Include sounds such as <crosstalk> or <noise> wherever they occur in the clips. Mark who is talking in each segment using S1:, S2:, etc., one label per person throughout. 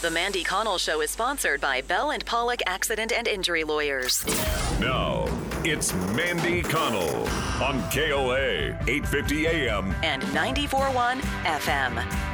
S1: The Mandy Connell Show is sponsored by Bell and Pollock Accident and Injury Lawyers.
S2: Now, it's Mandy Connell on KOA 850 AM.
S1: and 94.1 FM.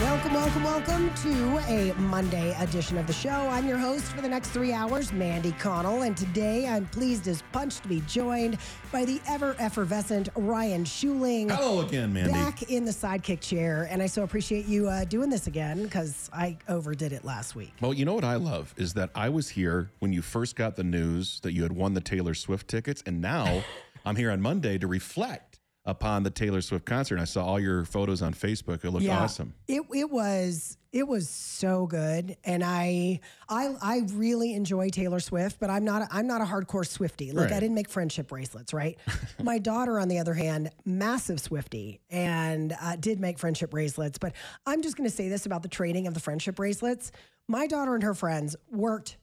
S3: Welcome, welcome, welcome to a Monday edition of the show. I'm your host for the next three hours, Mandy Connell, and today I'm pleased as punch to be joined by the ever effervescent Ryan Schuiling.
S4: Hello again, Mandy.
S3: Back in the sidekick chair, and I so appreciate you uh, doing this again because I overdid it last week.
S4: Well, you know what I love is that I was here when you first got the news that you had won the Taylor Swift tickets, and now <laughs> I'm here on Monday to reflect upon the Taylor Swift concert. I saw all your photos on Facebook. It looked awesome.
S3: It it was it was so good, and I I I really enjoy Taylor Swift, but I'm not a, I'm not a hardcore Swifty. Like I didn't make friendship bracelets, right? <laughs> My daughter, on the other hand, massive Swifty, and uh, did make friendship bracelets. But I'm just going to say this about the trading of the friendship bracelets. My daughter and her friends worked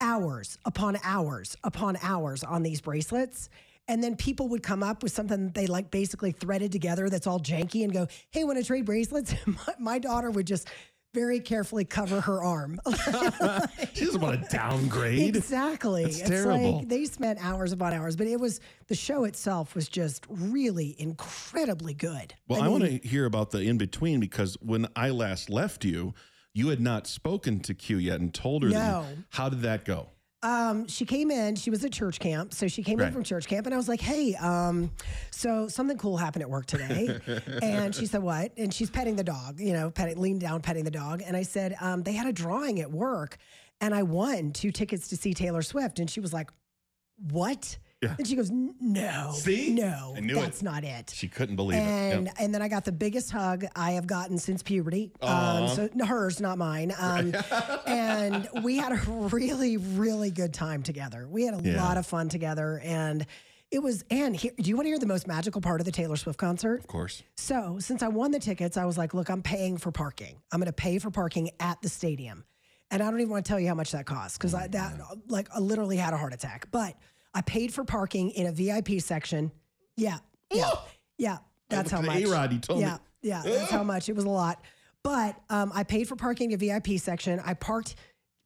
S3: hours upon hours upon hours on these bracelets. And then people would come up with something that they like basically threaded together that's all janky and go, Hey, want to trade bracelets? <laughs> my, my daughter would just very carefully cover her arm. <laughs> <laughs>
S4: She doesn't want to downgrade.
S3: exactly.
S4: That's
S3: it's
S4: terrible.
S3: like they spent hours upon hours, but it was the show itself was just really incredibly good.
S4: Well, I, want to hear about the in between because when I last left you, you had not spoken to Q yet and told her. that
S3: No.
S4: you- how did that go?
S3: Um, she came in. She was at church camp, so she came in from church camp, and I was like, "Hey, um, so something cool happened at work today." <laughs> and she said, "What?" And she's petting the dog, you know, petting, leaned down, petting the dog, and I said, um, "They had a drawing at work, and I won two tickets to see Taylor Swift." And she was like, "What?"
S4: Yeah.
S3: And she goes, "No,
S4: See?
S3: no,
S4: I knew
S3: that's
S4: it.
S3: not it."
S4: She couldn't believe
S3: and
S4: it. Yep.
S3: and then I got the biggest hug I have gotten since puberty. Um, so no, hers, not mine. Um, <laughs> and we had a really, really good time together. We had a
S4: Yeah.
S3: lot of fun together, and it was. And here, do you want to hear the most magical part of the Taylor Swift concert?
S4: Of course.
S3: So since I won the tickets, I was like, look, I'm paying for parking. I'm going to pay for parking at the stadium. And I don't even want to tell you how much that costs because I that like I literally had a heart attack. But I paid for parking in a VIP section. Yeah. Yeah. Yeah. That's how much.
S4: A-Rod, he told me.
S3: yeah. Yeah. That's how much. It was a lot. But um, I paid for parking in a VIP section. I parked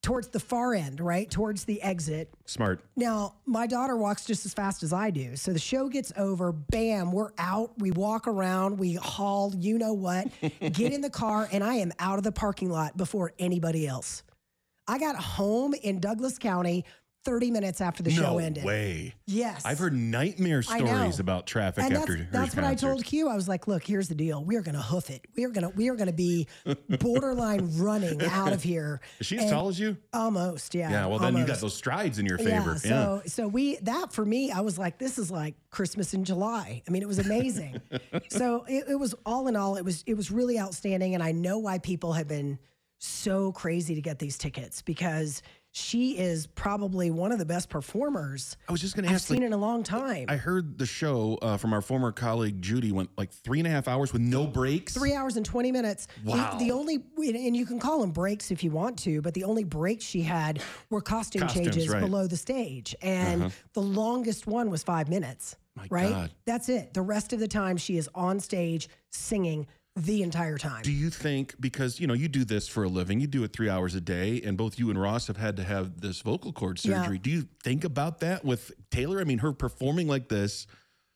S3: towards the far end, right? Towards the exit.
S4: Smart.
S3: Now, my daughter walks just as fast as I do. So the show gets over, bam, we're out. We walk around, we haul, you know what, get in the car, and I am out of the parking lot before anybody else. I got home in Douglas County 30 minutes after the show
S4: no
S3: ended.
S4: way.
S3: Yes.
S4: I've heard nightmare stories about traffic
S3: and
S4: after
S3: that's, that's what I told. Q. I was like, look, here's the deal. We are gonna hoof it. We are gonna we are gonna be borderline <laughs> running out of here.
S4: Is she as
S3: And-
S4: tall as you?
S3: Almost, yeah.
S4: Yeah. Well, then you got those strides in your
S3: Yeah,
S4: favor.
S3: so so we that for me, I was like, this is like Christmas in July. I mean, it was amazing. <laughs> so it, it was all in all, it was it was really outstanding, and I know why people have been so crazy to get these tickets because she is probably one of the best performers
S4: I was just going to
S3: I've
S4: ask.
S3: seen
S4: like,
S3: in a long time.
S4: I heard the show uh, from our former colleague Judy went like three and a half hours with no breaks.
S3: Three hours and 20 minutes.
S4: Wow.
S3: The, only, and you can call them breaks if you want to, but the only breaks she had were costume
S4: Costumes,
S3: changes
S4: right. Uh-huh.
S3: below the stage. And the longest one was five minutes. right?
S4: God.
S3: That's it. The rest of the time, she is on stage singing the entire time.
S4: Do you think because you know you do this for a living, you do it three hours a day, and both you and Ross have had to have this vocal cord
S3: Yeah.
S4: surgery? Do you think about that with Taylor? I mean, her performing like this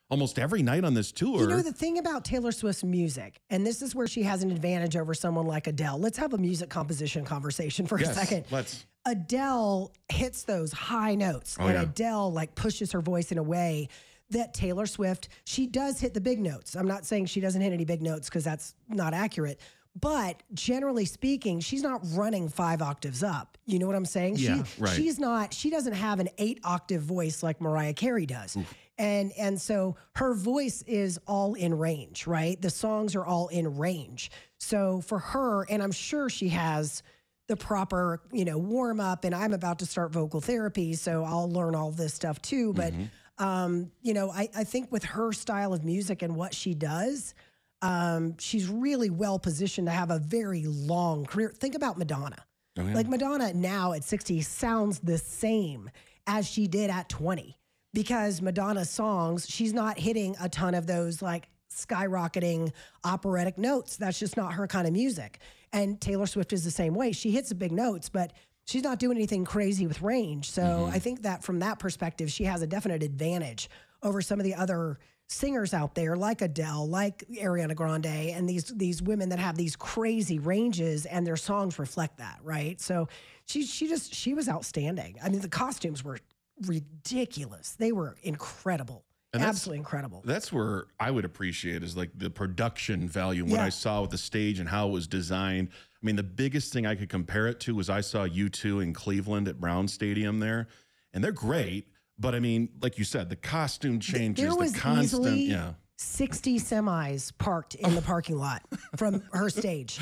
S4: almost every night on this tour.
S3: You know, the thing about Taylor Swift's music, and this is where she has an advantage over someone like Adele. Let's have a music composition conversation for
S4: yes,
S3: a second.
S4: let's.
S3: Adele hits those high notes,
S4: Oh,
S3: and
S4: yeah.
S3: Adele like pushes her voice in a way that Taylor Swift, she does hit the big notes. I'm not saying she doesn't hit any big notes because that's not accurate. But generally speaking, she's not running five octaves up. You know what I'm saying?
S4: Yeah,
S3: she,
S4: right.
S3: She's not. She doesn't have an eight octave voice like Mariah Carey does, and and so her voice is all in range, right? The songs are all in range. So for her, and I'm sure she has the proper, you know, warm up. And I'm about to start vocal therapy, so I'll learn all this stuff too. But mm-hmm. Um, you know, I, I think with her style of music and what she does, um, she's really well positioned to have a very long career. Think about Madonna.
S4: Oh, yeah.
S3: Like Madonna now at 60 sounds the same as she did at 20 because Madonna's songs, she's not hitting a ton of those like skyrocketing operatic notes. That's just not her kind of music. And Taylor Swift is the same way. She hits the big notes, but she's not doing anything crazy with range. So mm-hmm. I think that from that perspective, she has a definite advantage over some of the other singers out there like Adele, like Ariana Grande, and these these women that have these crazy ranges and their songs reflect that, right? So she she just she was outstanding. I mean, the costumes were ridiculous. They were incredible.
S4: And
S3: Absolutely incredible.
S4: That's where I would appreciate is like the production value what
S3: Yeah.
S4: I saw with the stage and how it was designed. I mean, the biggest thing I could compare it to was I saw U2 in Cleveland at Brown Stadium there, and they're great. But I mean, like you said, the costume changes,
S3: there was
S4: the constant,
S3: easily
S4: yeah.
S3: 60 semis parked in the parking lot from <laughs> her stage.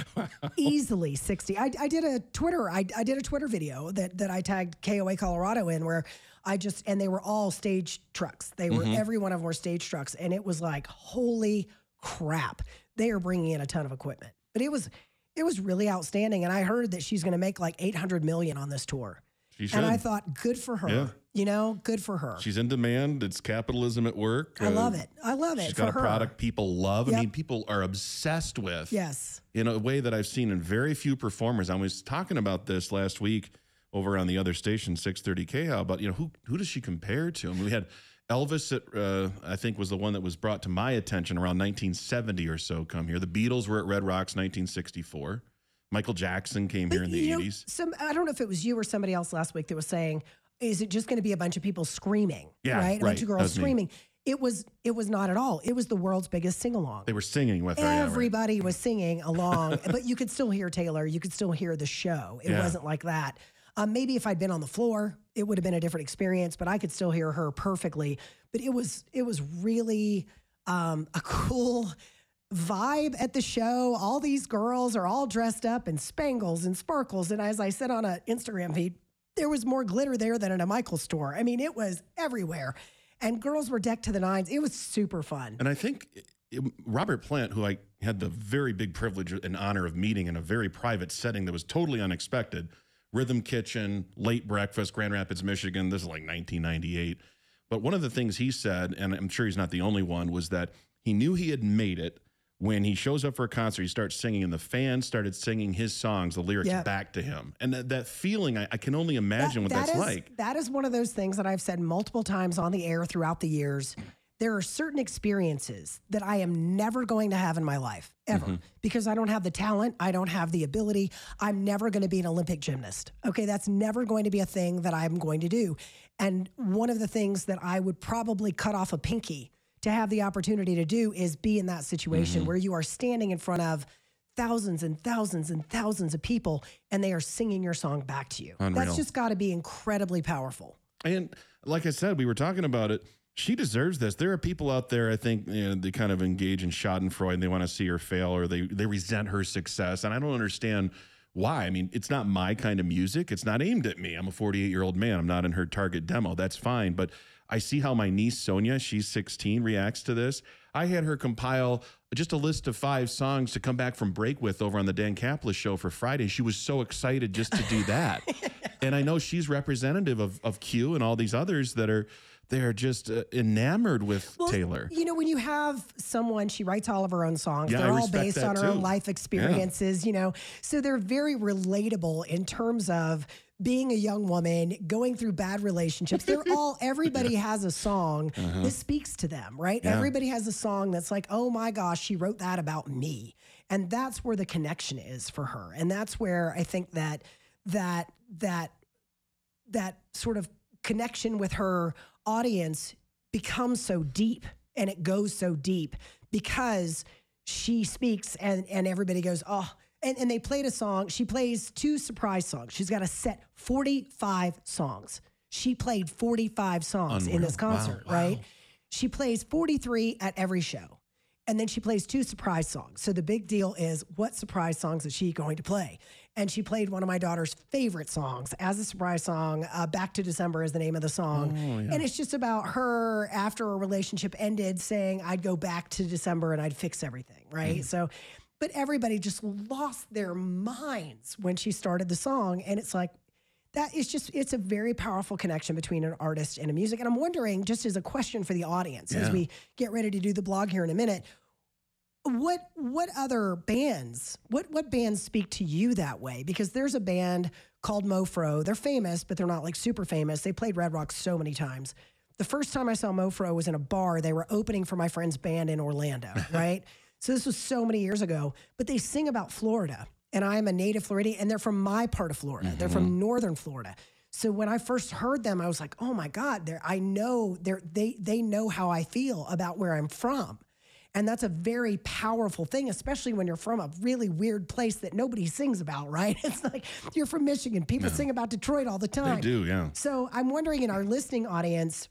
S3: Easily 60. I, I did a Twitter, I, I did a Twitter video that, that I tagged KOA Colorado in where I just, and they were all stage trucks. They were, mm-hmm. every one of them were stage trucks. And it was like, holy crap. They are bringing in a ton of equipment. But it was, it was really outstanding. And I heard that she's going to make like 800 million on this tour.
S4: She
S3: And I thought, good for her.
S4: Yeah.
S3: You know, good for her.
S4: She's in demand. It's capitalism at work.
S3: I
S4: Uh,
S3: love it. I love it.
S4: She's got a
S3: her.
S4: product people love. I mean, people are obsessed with.
S3: Yes.
S4: in a way that I've seen in very few performers. I was talking about this last week over on the other station, 630 KHL, but you know, who who does she compare to? I mean, we had Elvis, at, uh, I think, was the one that was brought to my attention around 1970 or so. Come here. The Beatles were at Red Rocks 1964. Michael Jackson came here in the
S3: you know,
S4: 80s.
S3: some I don't know if it was you or somebody else last week that was saying, "Is it just going to be a bunch of people screaming?"
S4: Yeah,
S3: right, a bunch of girls
S4: was me.
S3: screaming. It was it was not at all. It was the world's biggest sing along.
S4: They were singing with her. yeah, right.
S3: Everybody was <laughs> singing along, but you could still hear Taylor. You could still hear the show. It
S4: Yeah.
S3: wasn't like that. Um, maybe if I'd been on the floor, it would have been a different experience. But I could still hear her perfectly. But it was it was really um, a <laughs> cool vibe at the show. All these girls are all dressed up in spangles and sparkles. And as I said on an Instagram feed, there was more glitter there than in a Michael store. I mean, it was everywhere. And girls were decked to the nines. It was super fun.
S4: And I think Robert Plant, who I had the very big privilege and honor of meeting in a very private setting that was totally unexpected, Rhythm Kitchen, late breakfast, Grand Rapids, Michigan. This is like 1998. But one of the things he said, and I'm sure he's not the only one, was that he knew he had made it when he shows up for a concert. He starts singing, and the fans started singing his songs, the lyrics
S3: Yeah.
S4: back to him. And that, that feeling, I, I can only imagine what
S3: That-
S4: that's
S3: that is-
S4: like.
S3: That is one of those things that I've said multiple times on the air throughout the years. There are certain experiences that I am never going to have in my life, ever,
S4: Mm-hmm.
S3: because I don't have the talent. I don't have the ability. I'm never going to be an Olympic gymnast. Okay. That's never going to be a thing that I'm going to do. And one of the things that I would probably cut off a pinky to have the opportunity to do is be in that situation
S4: Mm-hmm.
S3: where you are standing in front of thousands and thousands and thousands of people and they are singing your song back to you.
S4: Unreal.
S3: That's just got to be incredibly powerful.
S4: And like I said, we were talking about it. She deserves this. There are people out there, I think, you know, they kind of engage in Schadenfreude and they want to see her fail or they, they resent her success. And I don't understand why. I mean, it's not my kind of music. It's not aimed at me. I'm a 48 year old man. I'm not in her target demo. That's fine. But I see how my niece Sonia, she's 16, reacts to this. I had her compile just a list of five songs to come back from break with over on the Dan Caplis show for Friday. She was so excited just to do that. <laughs> and I know she's representative of, of Q and all these others that are they're just uh, enamored with
S3: Well,
S4: Taylor.
S3: You know, when you have someone, she writes all of her own songs.
S4: Yeah,
S3: they're all based on her
S4: too.
S3: own life experiences, you know. So they're very relatable in terms of being a young woman going through bad relationships. They're <laughs> all everybody has a song that speaks to them, right?
S4: Uh-huh. Yeah.
S3: Everybody has a song that's like, "Oh my gosh, she wrote that about me." And that's where the connection is for her. And that's where I think that that that that sort of connection with her audience becomes so deep and it goes so deep because she speaks and and everybody goes oh and, and they played a song. She plays two surprise songs. She's got a set 45 songs. She played 45 songs in this
S4: Unreal. Wow,
S3: concert
S4: wow.
S3: right? She plays 43 at every show and then she plays two surprise songs. So the big deal is what surprise songs is she going to play? And she played one of my daughter's favorite songs as a surprise song. Uh, Back to December is the name of the song. And it's just about her after a relationship ended saying, I'd go back to December and I'd fix everything. Right. So, but everybody just lost their minds when she started the song. And it's like, that is just it's a very powerful connection between an artist and a music. And i'm wondering just as a question for the audience as we get ready to do the blog here in a minute what what other bands what what bands speak to you that way? Because there's a band called mofro. They're famous but they're not like super famous. They played red rock so many times. The first time i saw mofro was in a bar. They were opening for my friend's band in orlando <laughs> right? So this was so many years ago. But they sing about florida and i'm a native floridian and they're from my part of florida they're from mm-hmm. northern florida so when I first heard them, I was like, "Oh my God!" They're, I know they're, they they know how I feel about where I'm from, and that's a very powerful thing, especially when you're from a really weird place that nobody sings about, right? <laughs> It's like you're from Michigan. People sing about Detroit all the time.
S4: They do, yeah.
S3: So I'm wondering in our listening audience,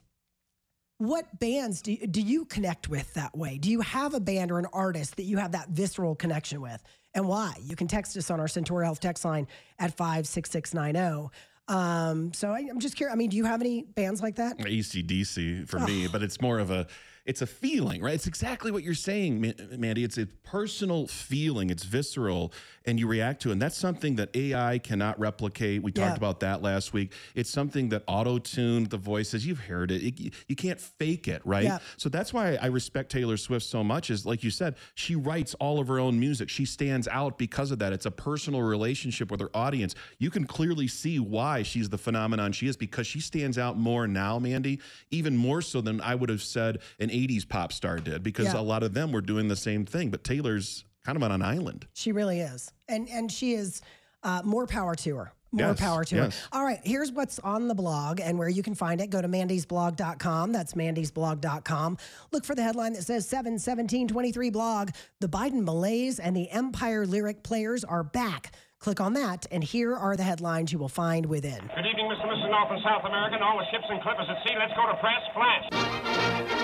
S3: what bands do, do you connect with that way? Do you have a band or an artist that you have that visceral connection with? And why? You can text us on our Centura Health text line at 56690. Um, so I, I'm just curious. I mean, do you have any bands like that?
S4: ACDC for me, but it's more of a it's a feeling, right? It's exactly what you're saying, Mandy. It's a personal feeling. It's visceral, and you react to it. And that's something that AI cannot replicate. We talked
S3: Yeah.
S4: about that last week. It's something that auto tuned the voices. You've heard it. It- You can't fake it, right?
S3: Yeah.
S4: So that's why I respect Taylor Swift so much. Is like you said, she writes all of her own music. She stands out because of that. It's a personal relationship with her audience. You can clearly see why she's the phenomenon she is because she stands out more now, Mandy, even more so than I would have said an 80s pop star did because
S3: Yeah.
S4: a lot of them were doing the same thing. But Taylor's kind of on an island.
S3: She really is, and and she is. Uh, more power to her. More
S4: Yes,
S3: power to
S4: yes.
S3: her. All right, here's what's on the blog and where you can find it. Go to mandysblog.com. That's mandysblog.com. Look for the headline that says 71723 blog. The Biden malaise and the Empire lyric players are back. Click on that, and here are the headlines you will find within.
S5: Good evening, Mr. and Mrs. North and South America, and all the ships and clippers at sea. Let's go to press. Flash.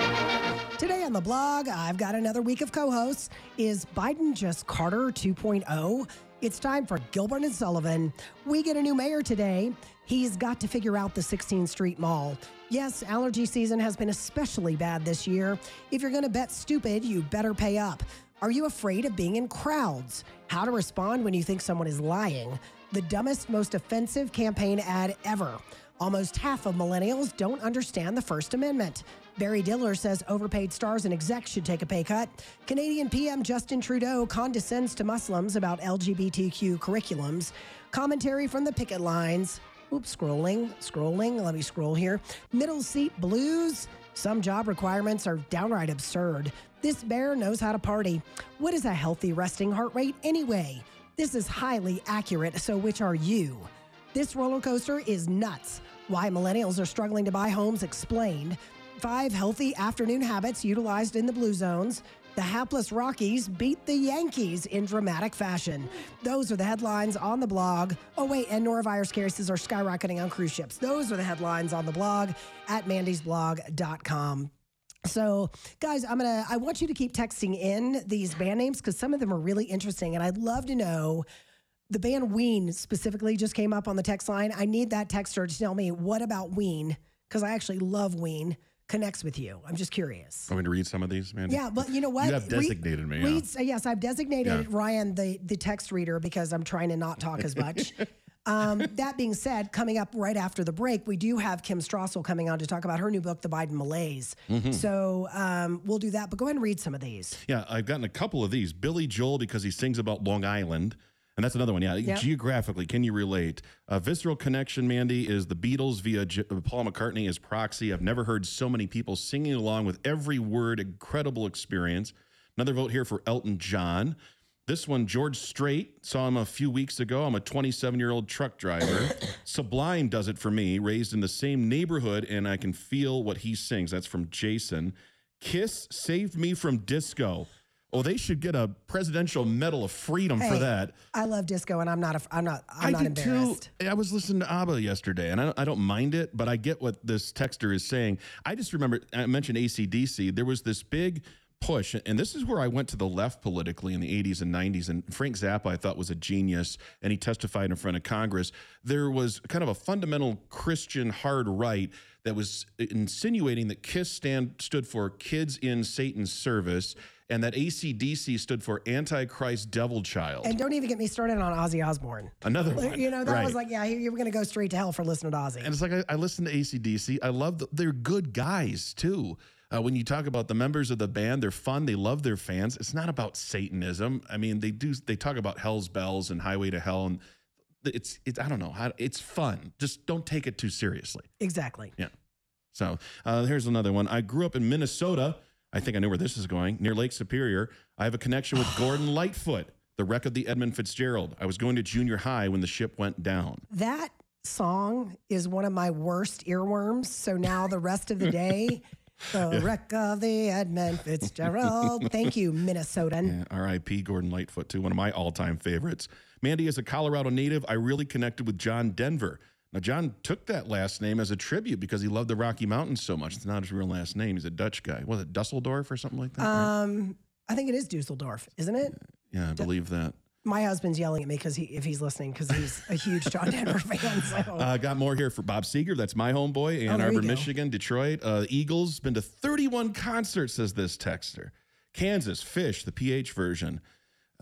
S3: Today on the blog, I've got another week of co hosts. Is Biden just Carter 2.0? It's time for Gilbert and Sullivan. We get a new mayor today. He's got to figure out the 16th Street Mall. Yes, allergy season has been especially bad this year. If you're going to bet stupid, you better pay up. Are you afraid of being in crowds? How to respond when you think someone is lying? The dumbest, most offensive campaign ad ever. Almost half of millennials don't understand the First Amendment. Barry Diller says overpaid stars and execs should take a pay cut. Canadian PM Justin Trudeau condescends to Muslims about LGBTQ curriculums. Commentary from the picket lines. Oops, scrolling, scrolling. Let me scroll here. Middle seat blues. Some job requirements are downright absurd. This bear knows how to party. What is a healthy resting heart rate anyway? This is highly accurate, so which are you? This roller coaster is nuts. Why millennials are struggling to buy homes explained. Five healthy afternoon habits utilized in the blue zones. The hapless Rockies beat the Yankees in dramatic fashion. Those are the headlines on the blog. Oh, wait, and norovirus cases are skyrocketing on cruise ships. Those are the headlines on the blog at mandysblog.com. So, guys, I'm gonna. I want you to keep texting in these band names because some of them are really interesting, and I'd love to know. The band Ween specifically just came up on the text line. I need that texter to tell me what about Ween because I actually love Ween connects with you. I'm just curious.
S4: I want me to read some of these, Mandy?
S3: Yeah, but you know what?
S4: You have
S3: Read-
S4: designated me. yeah.
S3: read- uh, yes, I've designated
S4: Yeah.
S3: Ryan the the text reader because I'm trying to not talk as much. <laughs> um, that being said, coming up right after the break, we do have Kim Strassel coming on to talk about her new book, The Biden Malaise.
S4: Mm-hmm.
S3: So um, we'll do that. But go ahead and read some of these.
S4: Yeah, I've gotten a couple of these. Billy Joel because he sings about Long Island. And that's another one. Yeah.
S3: Yep.
S4: Geographically, can you relate? A visceral connection, Mandy, is the Beatles via J- uh, Paul McCartney as proxy. I've never heard so many people singing along with every word. Incredible experience. Another vote here for Elton John. This one, George Strait, saw him a few weeks ago. I'm a 27 year old truck driver. <coughs> Sublime does it for me, raised in the same neighborhood, and I can feel what he sings. That's from Jason. Kiss saved me from disco. Oh, they should get a presidential medal of freedom for that.
S3: I love disco, and I'm not. A, I'm not. I'm
S4: I
S3: not embarrassed.
S4: too. I was listening to ABBA yesterday, and I, I don't mind it, but I get what this texter is saying. I just remember I mentioned ACDC. There was this big push, and this is where I went to the left politically in the 80s and 90s. And Frank Zappa, I thought, was a genius, and he testified in front of Congress. There was kind of a fundamental Christian hard right that was insinuating that KISS stand stood for Kids in Satan's Service, and that ACDC stood for Antichrist Devil Child.
S3: And don't even get me started on Ozzy Osbourne.
S4: Another <laughs> one.
S3: You know, that
S4: right.
S3: was like, yeah, you were going to go straight to hell for listening to Ozzy.
S4: And it's like I, I listen to ACDC. I love the, they're good guys too. Uh, when you talk about the members of the band, they're fun. They love their fans. It's not about Satanism. I mean, they do. They talk about Hell's Bells and Highway to Hell, and it's. It's. I don't know. How, it's fun. Just don't take it too seriously.
S3: Exactly.
S4: Yeah. So uh, here's another one. I grew up in Minnesota. I think I know where this is going. Near Lake Superior. I have a connection with <gasps> Gordon Lightfoot, the wreck of the Edmund Fitzgerald. I was going to junior high when the ship went down.
S3: That song is one of my worst earworms. So now the rest of the day, <laughs> the wreck of the Edmund Fitzgerald. <laughs> Thank you, Minnesotan.
S4: Yeah, R.I.P. Gordon Lightfoot, too, one of my all-time favorites. Mandy, as a Colorado native, I really connected with John Denver. Now, John took that last name as a tribute because he loved the Rocky Mountains so much. It's not his real last name. He's a Dutch guy. Was it Dusseldorf or something like that? right?
S3: Um, I think it is Dusseldorf, isn't it?
S4: yeah, I believe that.
S3: My husband's yelling at me because he, if he's listening, because he's a huge John <laughs> Denver fan. So
S4: Uh, got more here for Bob Seger. That's my homeboy. Ann
S3: Oh,
S4: Arbor. Michigan, Detroit. Uh, Eagles been to 31 concerts, says this texter. Kansas, Phish, the PH version.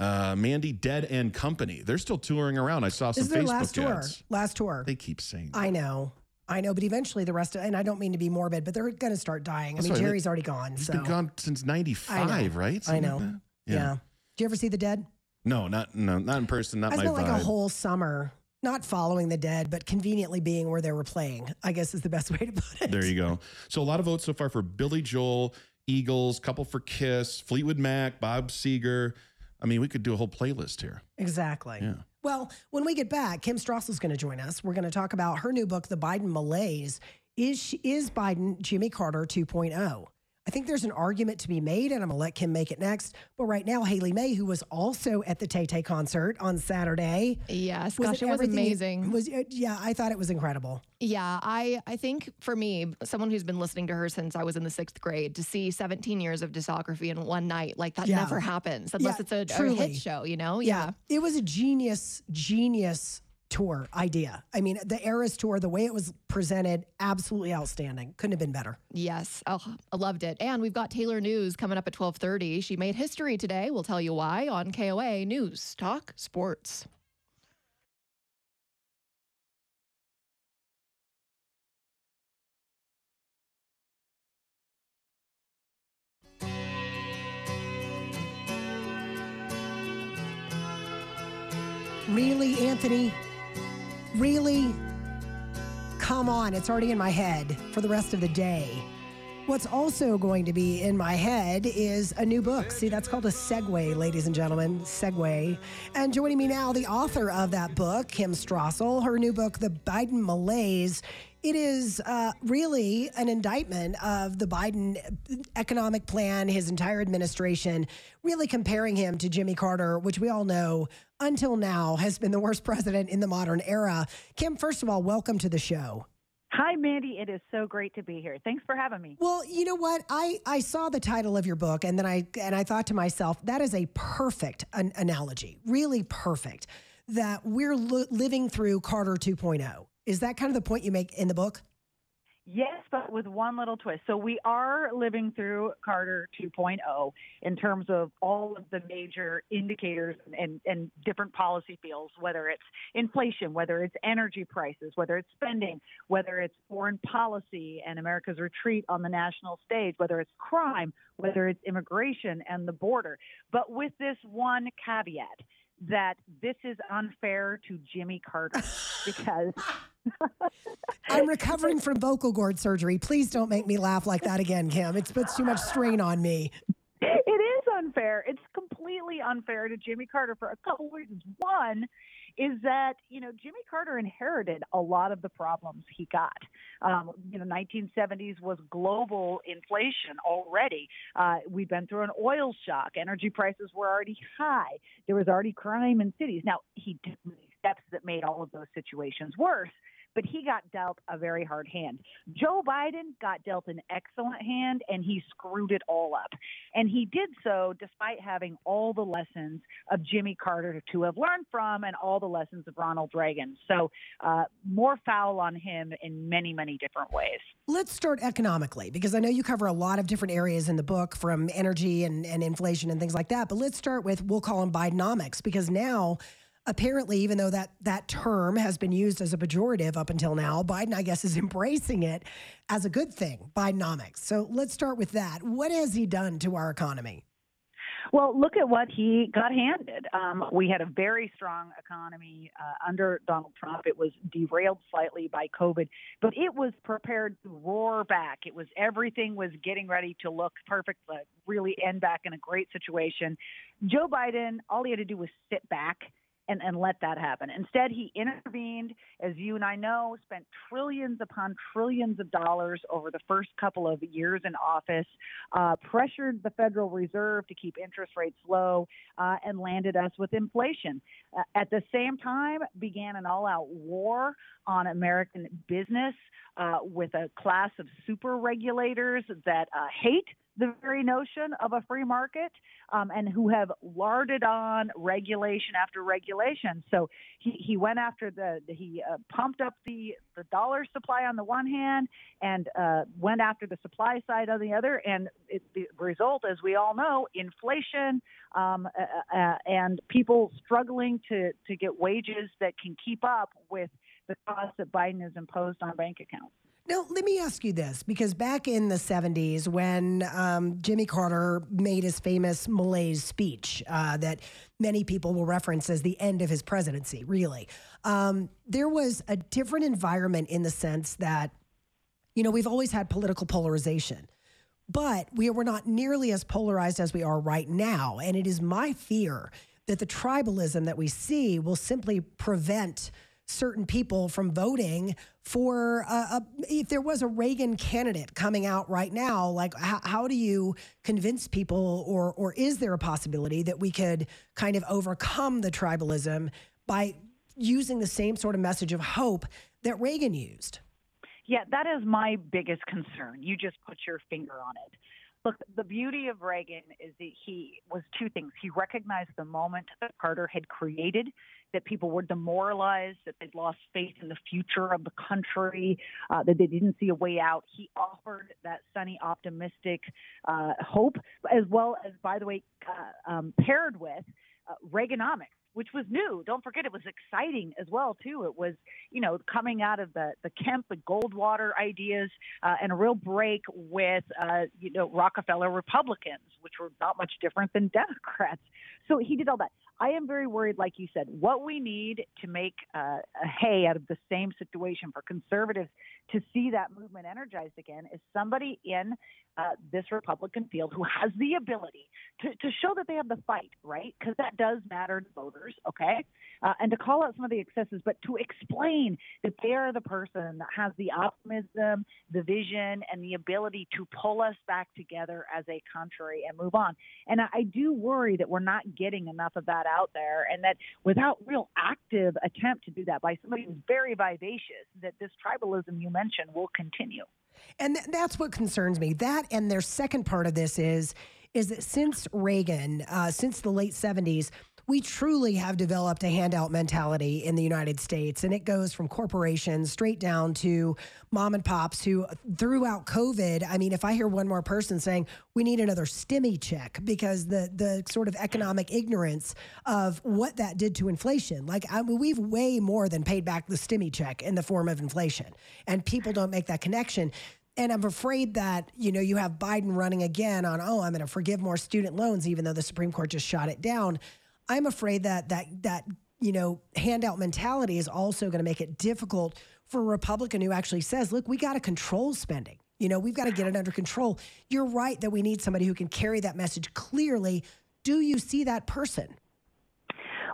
S4: Uh, Mandy, Dead and Company. They're still touring around. I saw some
S3: this is their
S4: Facebook
S3: last tour.
S4: ads.
S3: Last tour.
S4: They keep saying.
S3: I know. I know, but eventually the rest of, and I don't mean to be morbid, but they're going to start dying. I mean,
S4: right.
S3: Jerry's already gone.
S4: He's
S3: So
S4: been gone since '95, right?
S3: I know.
S4: like that?
S3: yeah. Do you ever see the dead?
S4: No, not no, not in person. Not
S3: I
S4: my
S3: spent like a whole summer not following the dead, but conveniently being where they were playing. I guess is the best way to put it.
S4: There you go. So a lot of votes so far for Billy Joel, Eagles, couple for Kiss, Fleetwood Mac, Bob Seger. I mean, we could do a whole playlist here.
S3: Exactly.
S4: Yeah.
S3: Well, when we get back, Kim Strassel's going to join us. We're going to talk about her new book, The Biden Malaise. Is she, is Biden Jimmy Carter 2.0? I think there's an argument to be made, and I'm going to let Kim make it next. But right now, Haley May, who was also at the Tay Tay concert on Saturday,
S6: Yes, gosh, it, was
S3: everything you-
S6: amazing.
S3: Was uh, yeah, I thought it was incredible.
S6: yeah, I I think for me, someone who's been listening to her since I was in the sixth grade, to see 17 years of discography in one night, like that
S3: Yeah.
S6: never happens unless
S3: Yeah,
S6: it's a, a hit show, you know?
S3: Yeah. It was a genius, genius tour idea. I mean, the Eras tour, the way it was presented, absolutely outstanding. Couldn't have been better.
S6: Yes. Oh, I loved it. And we've got Taylor News coming up at 12:30. She made history today. We'll tell you why on KOA News Talk Sports.
S3: Really, Anthony? Really? Come on, it's already in my head for the rest of the day. What's also going to be in my head is a new book. See, that's called a segue, ladies and gentlemen. Segue. And joining me now, the author of that book, Kim Strassel, her new book, The Biden Malaise. It is uh, really an indictment of the Biden economic plan, his entire administration, really comparing him to Jimmy Carter, which we all know until now has been the worst president in the modern era. Kim, first of all, welcome to the show.
S7: Hi, Mandy. It is so great to be here. Thanks for having me.
S3: Well, you know what? I, I saw the title of your book and then I and I thought to myself, that is a perfect an analogy, really perfect. That we're li- living through Carter 2.0. Is that kind of the point you make in the book?
S7: Yes, but with one little twist. So we are living through Carter 2.0 in terms of all of the major indicators and, and different policy fields, whether it's inflation, whether it's energy prices, whether it's spending, whether it's foreign policy and America's retreat on the national stage, whether it's crime, whether it's immigration and the border. But with this one caveat that this is unfair to Jimmy Carter <laughs> because <laughs>
S3: I'm recovering from vocal cord surgery. Please don't make me laugh like that again, Kim. It puts too much strain on me.
S7: It is unfair. It's completely unfair to Jimmy Carter for a couple reasons. One is that you know Jimmy Carter inherited a lot of the problems he got. Um, you know, 1970s was global inflation already. Uh, we've been through an oil shock. Energy prices were already high. There was already crime in cities. Now he took steps that made all of those situations worse. But he got dealt a very hard hand. Joe Biden got dealt an excellent hand, and he screwed it all up. And he did so despite having all the lessons of Jimmy Carter to have learned from and all the lessons of Ronald Reagan. So, uh, more foul on him in many, many different ways.
S3: Let's start economically because I know you cover a lot of different areas in the book from energy and, and inflation and things like that. But let's start with, we'll call them Bidenomics because now apparently, even though that that term has been used as a pejorative up until now, Biden, I guess, is <laughs> embracing it as a good thing. Bidenomics. So let's start with that. What has he done to our economy?
S7: Well, look at what he got handed. Um, we had a very strong economy uh, under Donald Trump. It was derailed slightly by COVID, but it was prepared to roar back. It was everything was getting ready to look perfect, uh, really end back in a great situation. Joe Biden, all he had to do was sit back and, and let that happen. Instead, he intervened, as you and I know, spent trillions upon trillions of dollars over the first couple of years in office, uh, pressured the Federal Reserve to keep interest rates low, uh, and landed us with inflation. Uh, at the same time, began an all-out war on American business uh, with a class of super regulators that uh, hate the very notion of a free market um, and who have larded on regulation after regulation. So he, he went after the, he uh, pumped up the, the dollar supply on the one hand and uh, went after the supply side on the other. And it, the result, as we all know, inflation um, uh, uh, and people struggling to, to get wages that can keep up with the costs that Biden has imposed on bank accounts.
S3: Now, let me ask you this because back in the 70s, when um, Jimmy Carter made his famous malaise speech uh, that many people will reference as the end of his presidency, really, um, there was a different environment in the sense that, you know, we've always had political polarization, but we were not nearly as polarized as we are right now. And it is my fear that the tribalism that we see will simply prevent certain people from voting for uh, a, if there was a Reagan candidate coming out right now like how, how do you convince people or or is there a possibility that we could kind of overcome the tribalism by using the same sort of message of hope that Reagan used?
S7: Yeah that is my biggest concern. You just put your finger on it. Look, the beauty of Reagan is that he was two things. He recognized the moment that Carter had created, that people were demoralized, that they'd lost faith in the future of the country, uh, that they didn't see a way out. He offered that sunny, optimistic uh, hope, as well as, by the way, uh, um, paired with uh, Reaganomics which was new. Don't forget, it was exciting as well too. It was, you know, coming out of the the Kemp and Goldwater ideas, uh, and a real break with, uh, you know, Rockefeller Republicans, which were not much different than Democrats. So he did all that. I am very worried, like you said, what we need to make uh, a hay out of the same situation for conservatives to see that movement energized again is somebody in uh, this Republican field who has the ability to, to show that they have the fight, right? Because that does matter to voters, okay? Uh, and to call out some of the excesses, but to explain that they are the person that has the optimism, the vision, and the ability to pull us back together as a country and move on. And I, I do worry that we're not getting enough of that out there, and that without real active attempt to do that by somebody who's very vivacious, that this tribalism you mentioned will continue.
S3: And th- that's what concerns me. That and their second part of this is is that since Reagan, uh, since the late 70s, we truly have developed a handout mentality in the United States. And it goes from corporations straight down to mom and pops who, throughout COVID, I mean, if I hear one more person saying we need another stimmy check because the, the sort of economic ignorance of what that did to inflation, like I mean, we've way more than paid back the stimmy check in the form of inflation. And people don't make that connection and I'm afraid that you know you have Biden running again on oh I'm going to forgive more student loans even though the Supreme Court just shot it down. I'm afraid that that that you know handout mentality is also going to make it difficult for a Republican who actually says, "Look, we got to control spending. You know, we've got to get it under control." You're right that we need somebody who can carry that message clearly. Do you see that person?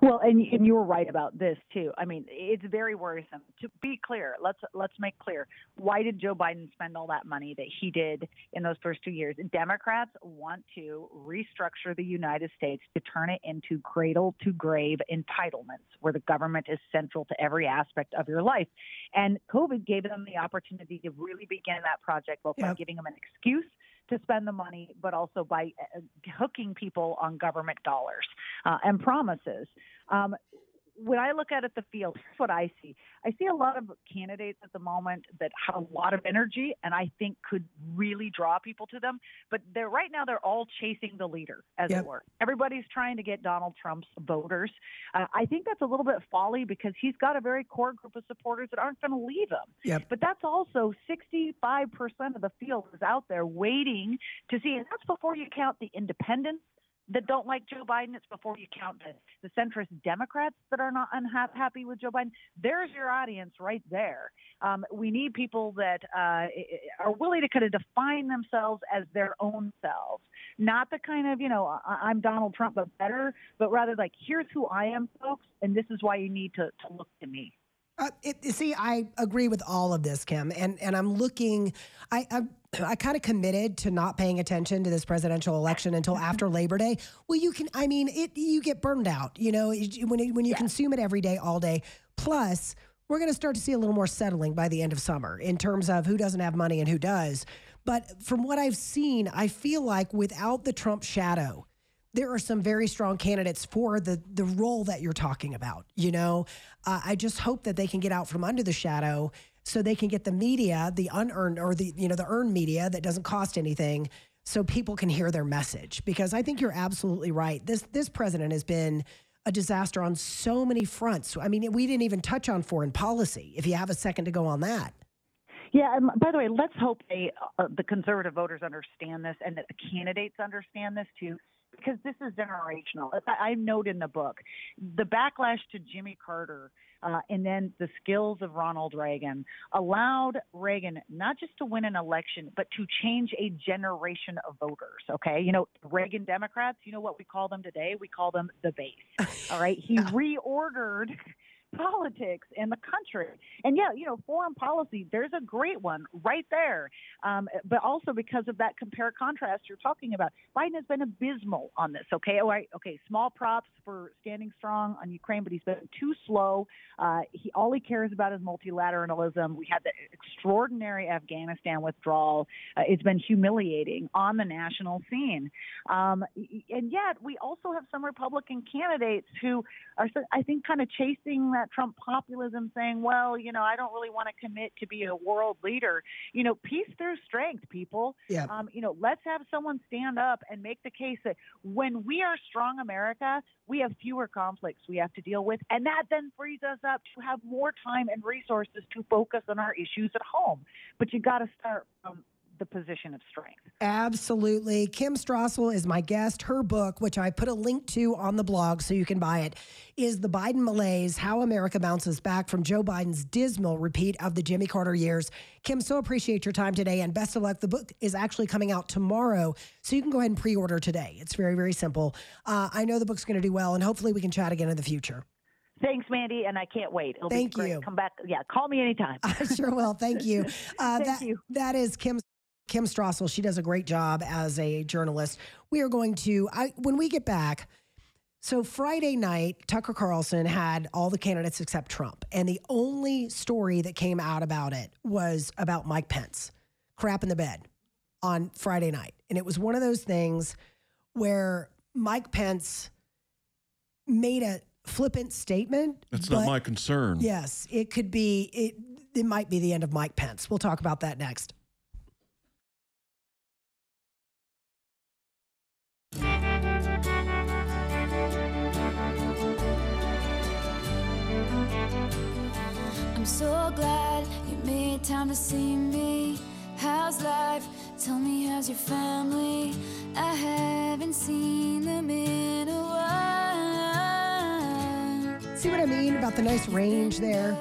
S7: Well, and, and you were right about this too. I mean, it's very worrisome. To be clear, let's let's make clear why did Joe Biden spend all that money that he did in those first two years? Democrats want to restructure the United States to turn it into cradle to grave entitlements, where the government is central to every aspect of your life. And COVID gave them the opportunity to really begin that project, both yep. by giving them an excuse to spend the money, but also by uh, hooking people on government dollars uh, and promises. Um, when I look at it, the field, here's what I see. I see a lot of candidates at the moment that have a lot of energy and I think could really draw people to them. But they're right now they're all chasing the leader, as
S3: Yep.
S7: it were. Everybody's trying to get Donald Trump's voters. Uh, I think that's a little bit folly because he's got a very core group of supporters that aren't going to leave him.
S3: Yep.
S7: But that's also 65% of the field is out there waiting to see, and that's before you count the independents that don't like Joe Biden. It's before you count the, the centrist Democrats that are not unhappy with Joe Biden. There's your audience right there. Um, we need people that uh, are willing to kind of define themselves as their own selves, not the kind of, you know, I'm Donald Trump, but better, but rather like, here's who I am, folks, and this is why you need to, to look to me.
S3: Uh, it, see, I agree with all of this, Kim, and and I'm looking. I <clears throat> I, I kind of committed to not paying attention to this presidential election until <laughs> after Labor Day. Well, you can. I mean, it. You get burned out. You know, when it, when you consume it every day, all day. Plus, we're going to start to see a little more settling by the end of summer in terms of who doesn't have money and who does. But from what I've seen, I feel like without the Trump shadow, there are some very strong candidates for the the role that you're talking about. You know, uh, I just hope that they can get out from under the shadow so they can get the media, the unearned or the you know the earned media that doesn't cost anything, so people can hear their message. Because I think you're absolutely right. This this president has been a disaster on so many fronts. I mean, we didn't even touch on foreign policy. If you have a second to go on that.
S7: Yeah, and by the way, let's hope they, uh, the conservative voters understand this and that the candidates understand this too, because this is generational. I, I note in the book the backlash to Jimmy Carter uh, and then the skills of Ronald Reagan allowed Reagan not just to win an election, but to change a generation of voters. Okay. You know, Reagan Democrats, you know what we call them today? We call them the base. All right. He <laughs> reordered politics in the country. And yeah, you know, foreign policy, there's a great one right there. Um, but also because of that compare contrast you're talking about, Biden has been abysmal on this. Okay. All right. Okay. Small props for standing strong on Ukraine, but he's been too slow. Uh, he all he cares about is multilateralism. We had the extraordinary Afghanistan withdrawal. Uh, it's been humiliating on the national scene. Um, and yet, we also have some Republican candidates who are, I think, kind of chasing that Trump populism, saying, well, you know, I don't really want to commit to be a world leader. You know, peace through strength, people.
S3: Yeah.
S7: Um, you know, let's have someone stand up and make the case that when we are strong America, we have fewer conflicts we have to deal with. And that then frees us up to have more time and resources to focus on our issues at home. But you got to start from the position of strength.
S3: Absolutely. Kim Strassel is my guest. Her book, which I put a link to on the blog so you can buy it, is The Biden Malaise How America Bounces Back from Joe Biden's Dismal Repeat of the Jimmy Carter Years. Kim, so appreciate your time today and best of luck. The book is actually coming out tomorrow, so you can go ahead and pre order today. It's very, very simple. Uh, I know the book's going to do well, and hopefully we can chat again in the future.
S7: Thanks, Mandy, and I can't wait. It'll
S3: Thank you.
S7: Come back. Yeah, call me anytime. <laughs>
S3: I sure will. Thank you. <laughs> Uh,
S7: Thank
S3: that,
S7: you.
S3: That is Kim. Kim Strassel. She does a great job as a journalist. We are going to I when we get back. So Friday night, Tucker Carlson had all the candidates except Trump, and the only story that came out about it was about Mike Pence, crap in the bed, on Friday night, and it was one of those things where Mike Pence made a flippant statement.
S4: That's not my concern.
S3: Yes, it could be. It it might be the end of Mike Pence. We'll talk about that next.
S8: So glad you made time to see me. How's life? Tell me, how's your family? I haven't seen them in a while.
S3: See what I mean about the nice range there?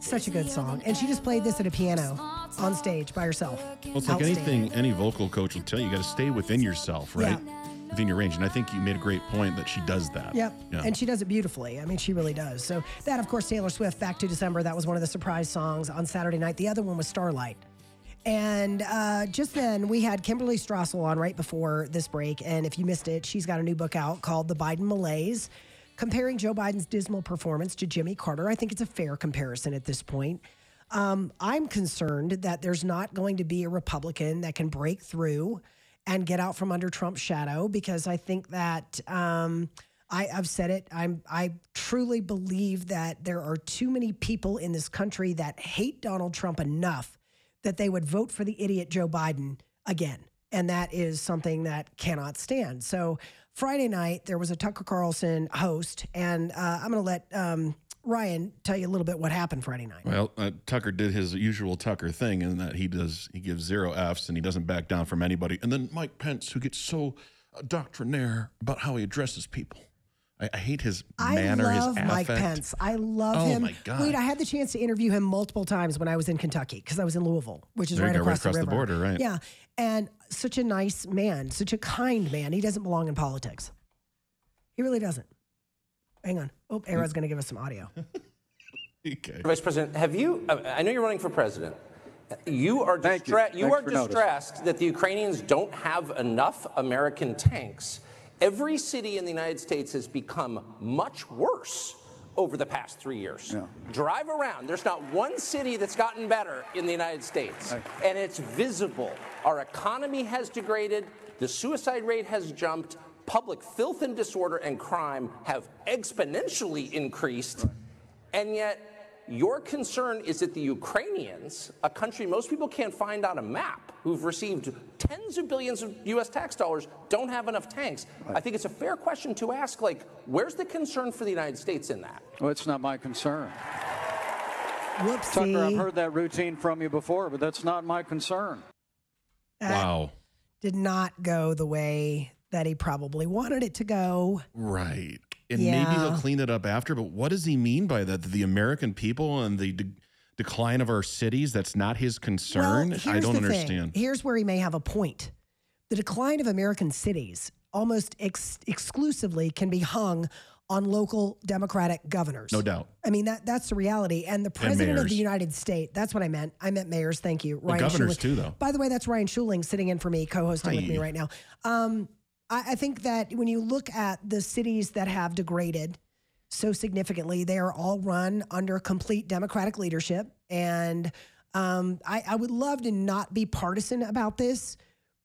S3: Such a good song. And she just played this at a piano on stage by herself.
S4: Well, it's like anything any vocal coach will tell you, you got to stay within yourself, right? Within your range. And I think you made a great point that she does that.
S3: Yep.
S4: Yeah.
S3: And she does it beautifully. I mean, she really does. So, that, of course, Taylor Swift, Back to December, that was one of the surprise songs on Saturday night. The other one was Starlight. And uh, just then, we had Kimberly Strassel on right before this break. And if you missed it, she's got a new book out called The Biden Malaise, comparing Joe Biden's dismal performance to Jimmy Carter. I think it's a fair comparison at this point. Um, I'm concerned that there's not going to be a Republican that can break through and get out from under Trump's shadow because I think that um, I, I've said it. I'm I truly believe that there are too many people in this country that hate Donald Trump enough that they would vote for the idiot Joe Biden again. And that is something that cannot stand. So Friday night there was a Tucker Carlson host, and uh, I'm going to let um, Ryan tell you a little bit what happened Friday night.
S4: Well, uh, Tucker did his usual Tucker thing in that he does he gives zero Fs and he doesn't back down from anybody. And then Mike Pence, who gets so uh, doctrinaire about how he addresses people. I, I hate his manner,
S3: I love
S4: his
S3: Mike
S4: affect.
S3: Pence. I love
S4: Oh,
S3: him.
S4: my God.
S3: Wait, I had the chance to interview him multiple times when I was in Kentucky because I was in Louisville, which is right
S4: go, right
S3: across,
S4: across the
S3: river.
S4: border, right.
S3: Yeah, and such a nice man, such a kind man. He doesn't belong in politics. He really doesn't. Hang on. Oh, Aaron's going to give us some audio. <laughs>
S4: Okay.
S9: Vice President, have you? uh, I know you're running for president. You are
S10: Thank you.
S9: you are
S10: for noticing.
S9: distressed that the Ukrainians don't have enough American tanks. Every city in the United States has become much worse over the past three years.
S10: Yeah.
S9: Drive around. There's not one city that's gotten better in the United States, and it's visible. Our economy has degraded. The suicide rate has jumped. Public filth and disorder and crime have exponentially increased. And yet, your concern is that the Ukrainians, a country most people can't find on a map, who've received tens of billions of US tax dollars, don't have enough tanks. I think it's a fair question to ask like, where's the concern for the United States in that?
S10: Well, it's not my concern.
S3: Whoopsie.
S10: Tucker, I've heard that routine from you before, but that's not my concern.
S3: That
S4: Wow.
S3: Did not go the way that he probably wanted it to go.
S4: Right. And maybe he'll clean it up after, but what does he mean by that? The American people and the de- decline of our cities, that's not his concern?
S3: Well,
S4: I don't
S3: the thing.
S4: understand.
S3: Here's where he may have a point. The decline of American cities almost ex- exclusively can be hung on local Democratic governors.
S4: No doubt.
S3: I mean that that's the reality. And the president of the. United States, that's what I meant. I meant mayors. Thank you. Ryan
S4: governors
S3: Schuiling.
S4: too, though.
S3: By the way, that's Ryan Schuiling sitting in for me, co-hosting with me right now. Um, I, I think that when you look at the cities that have degraded so significantly, they are all run under complete Democratic leadership. And um, I, I would love to not be partisan about this,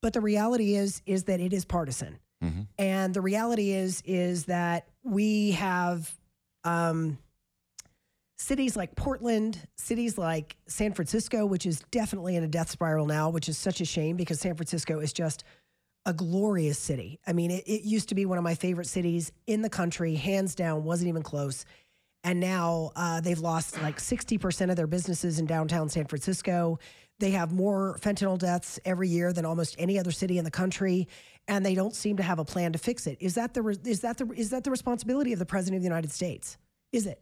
S3: but the reality is is that it is partisan.
S4: Mm-hmm.
S3: And the reality is is that we have um, cities like Portland, cities like San Francisco, which is definitely in a death spiral now, which is such a shame because San Francisco is just a glorious city. I mean, it, it used to be one of my favorite cities in the country, hands down, wasn't even close. And now uh, they've lost like 60% of their businesses in downtown San Francisco. They have more fentanyl deaths every year than almost any other city in the country, and they don't seem to have a plan to fix it. Is that the re- is that the is that the responsibility of the president of the United States? Is it?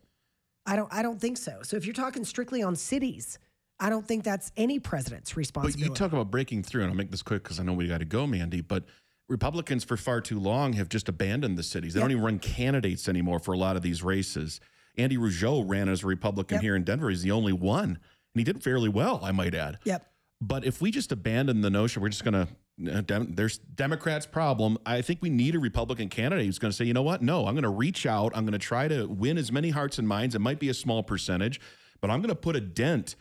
S3: I don't I don't think so. So if you're talking strictly on cities, I don't think that's any president's responsibility.
S4: But you talk about breaking through, and I'll make this quick because I know we got to go, Mandy. But Republicans for far too long have just abandoned the cities. They don't even run candidates anymore for a lot of these races. Andy Rougeot ran as a Republican
S3: Yep.
S4: here in Denver. He's the only one, and he did fairly well, I might add.
S3: Yep.
S4: But if we just abandon the notion we're just going to, uh, dem- there's Democrats' problem. I think we need a Republican candidate who's going to say, you know what? No, I'm going to reach out. I'm going to try to win as many hearts and minds. It might be a small percentage, but I'm going to put a dent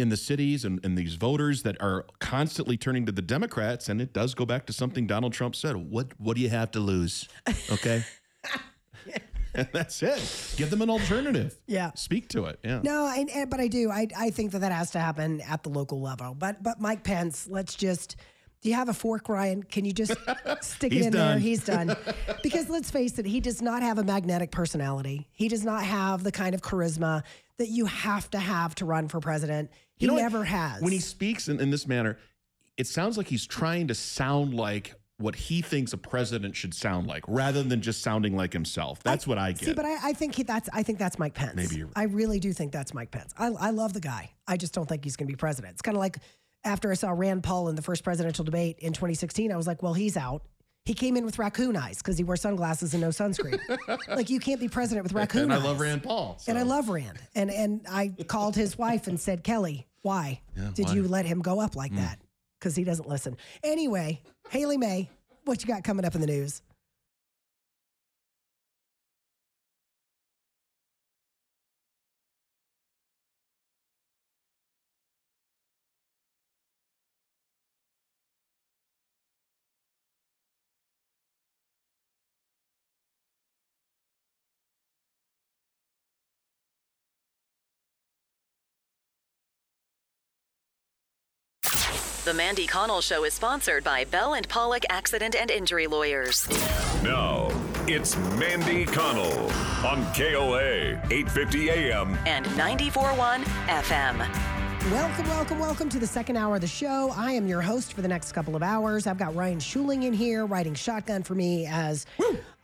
S4: in the cities and, and these voters that are constantly turning to the Democrats. And it does go back to something Donald Trump said. What What do you have to lose? Okay. <laughs> and that's it. Give them an alternative.
S3: Yeah.
S4: Speak to it. Yeah.
S3: No, and, and- eh, but I do. I I think that that has to happen at the local level. But but Mike Pence, let's just. Do you have a fork, Ryan? Can you just <laughs> stick it in there? He's done. <laughs> because let's face it, he does not have a magnetic personality. He does not have the kind of charisma that you have to have to run for president. He
S4: You know what?
S3: never has.
S4: When he speaks in, in this manner, it sounds like he's trying to sound like what he thinks a president should sound like, rather than just sounding like himself. That's what I get.
S3: See, but I, I think he, that's I think that's Mike Pence.
S4: Maybe you're-
S3: I really do think that's Mike Pence. I, I love the guy. I just don't think he's going to be president. It's kind of like after I saw Rand Paul in the first presidential debate in 2016, I was like, well, he's out. He came in with raccoon eyes because he wore sunglasses and no sunscreen. <laughs> like you can't be president with raccoon
S4: and I love Rand Paul.
S3: And I love Rand. And and I called his wife and said, Kelly, why did
S4: why?
S3: you let him go up like hmm. that? Because he doesn't listen. Anyway, Haley May, what you got coming up in the news?
S1: The Mandy Connell Show is sponsored by Bell and Pollock Accident and Injury Lawyers.
S2: Now, it's Mandy Connell on KOA 850 AM.
S1: and 94.1 FM.
S3: Welcome, welcome, welcome to the second hour of the show. I am your host for the next couple of hours. I've got Ryan Schuiling in here riding shotgun for me as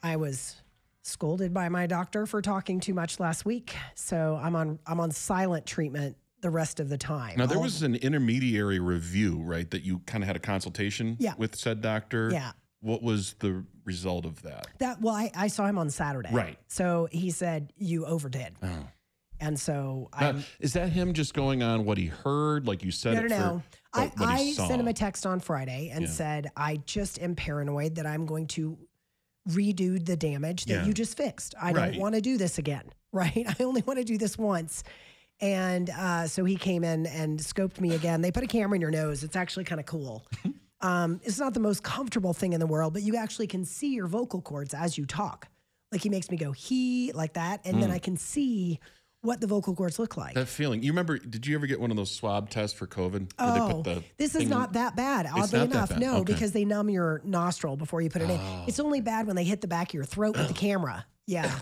S3: I was scolded by my doctor for talking too much last week. So I'm on I'm on silent treatment the rest of the time.
S4: Now there was an intermediary review, right? That you kind of had a consultation
S3: Yeah.
S4: with said doctor.
S3: Yeah.
S4: What was the result of that?
S3: that well, I, I saw him on Saturday.
S4: Right.
S3: So he said you overdid.
S4: Oh.
S3: And so I'm
S4: is that him just going on what he heard, like you said?
S3: No,
S4: it
S3: no,
S4: for-
S3: no. I,
S4: what- what he
S3: I sent him a text on Friday and
S4: Yeah.
S3: said, I just am paranoid that I'm going to redo the damage that
S4: Yeah.
S3: you just fixed. I
S4: Right.
S3: don't want to do this again, <laughs> right? I only want to do this once. And uh, so he came in and scoped me again. They put a camera in your nose. It's actually kind of cool. um, it's not the most comfortable thing in the world, but you actually can see your vocal cords as you talk. Like he makes me go he like that, and then
S4: Mm.
S3: I can see what the vocal cords look like.
S4: That feeling. You remember? Did you ever get one of those swab tests for COVID?
S3: Oh,
S4: put the
S3: this is
S4: thing in?
S3: not that bad. Oddly enough,
S4: bad.
S3: no,
S4: Okay. Oh.
S3: because they numb your nostril before you put it in. It's only bad when they hit the back of your throat with the <gasps> camera. Yeah,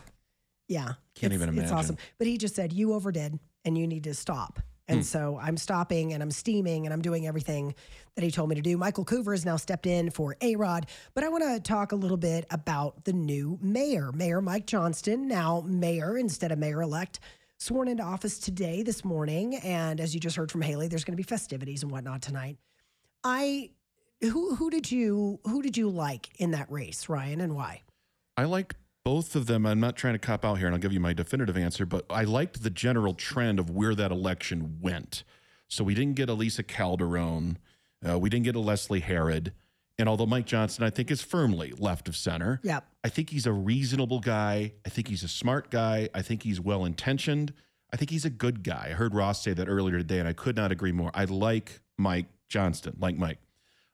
S3: yeah.
S4: Can't
S3: It's-
S4: even imagine.
S3: It's awesome. But he just said you overdid and you need to stop. And
S4: Hmm.
S3: so I'm stopping and I'm steaming and I'm doing everything that he told me to do. Michael Coover has now stepped in for A Rod, but I want to talk a little bit about the new mayor, Mayor Mike Johnston, now mayor instead of mayor elect, sworn into office today, this morning. And as you just heard from Haley, there's going to be festivities and whatnot tonight. I who who did you who did you like in that race, Ryan, and why?
S4: I liked both of them. I'm not trying to cop out here, and I'll give you my definitive answer, but I liked the general trend of where that election went. So we didn't get a Lisa Calderon, uh, we didn't get a Leslie Herod. and although Mike Johnston, I think, is firmly left of center.
S3: Yep.
S4: I think he's a reasonable guy. I think he's a smart guy. I think he's well intentioned. I think he's a good guy. I heard Ross say that earlier today, and I could not agree more. I like Mike Johnston, like Mike,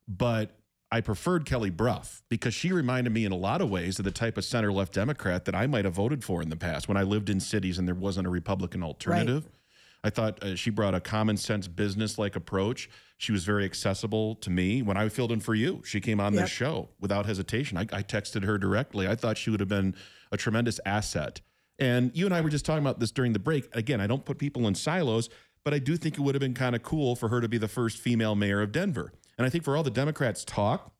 S4: but I preferred Kelly Brough because she reminded me in a lot of ways of the type of center left Democrat that I might have voted for in the past when I lived in cities and there wasn't a Republican alternative. I thought uh, she brought a common sense business like approach. She was very accessible to me. When I filled in for you, she came on
S3: Yep.
S4: this show without hesitation. I, I texted her directly. I thought she would have been a tremendous asset. And you and I were just talking about this during the break. Again, I don't put people in silos, but I do think it would have been kind of cool for her to be the first female mayor of Denver. And I think for all the Democrats talk,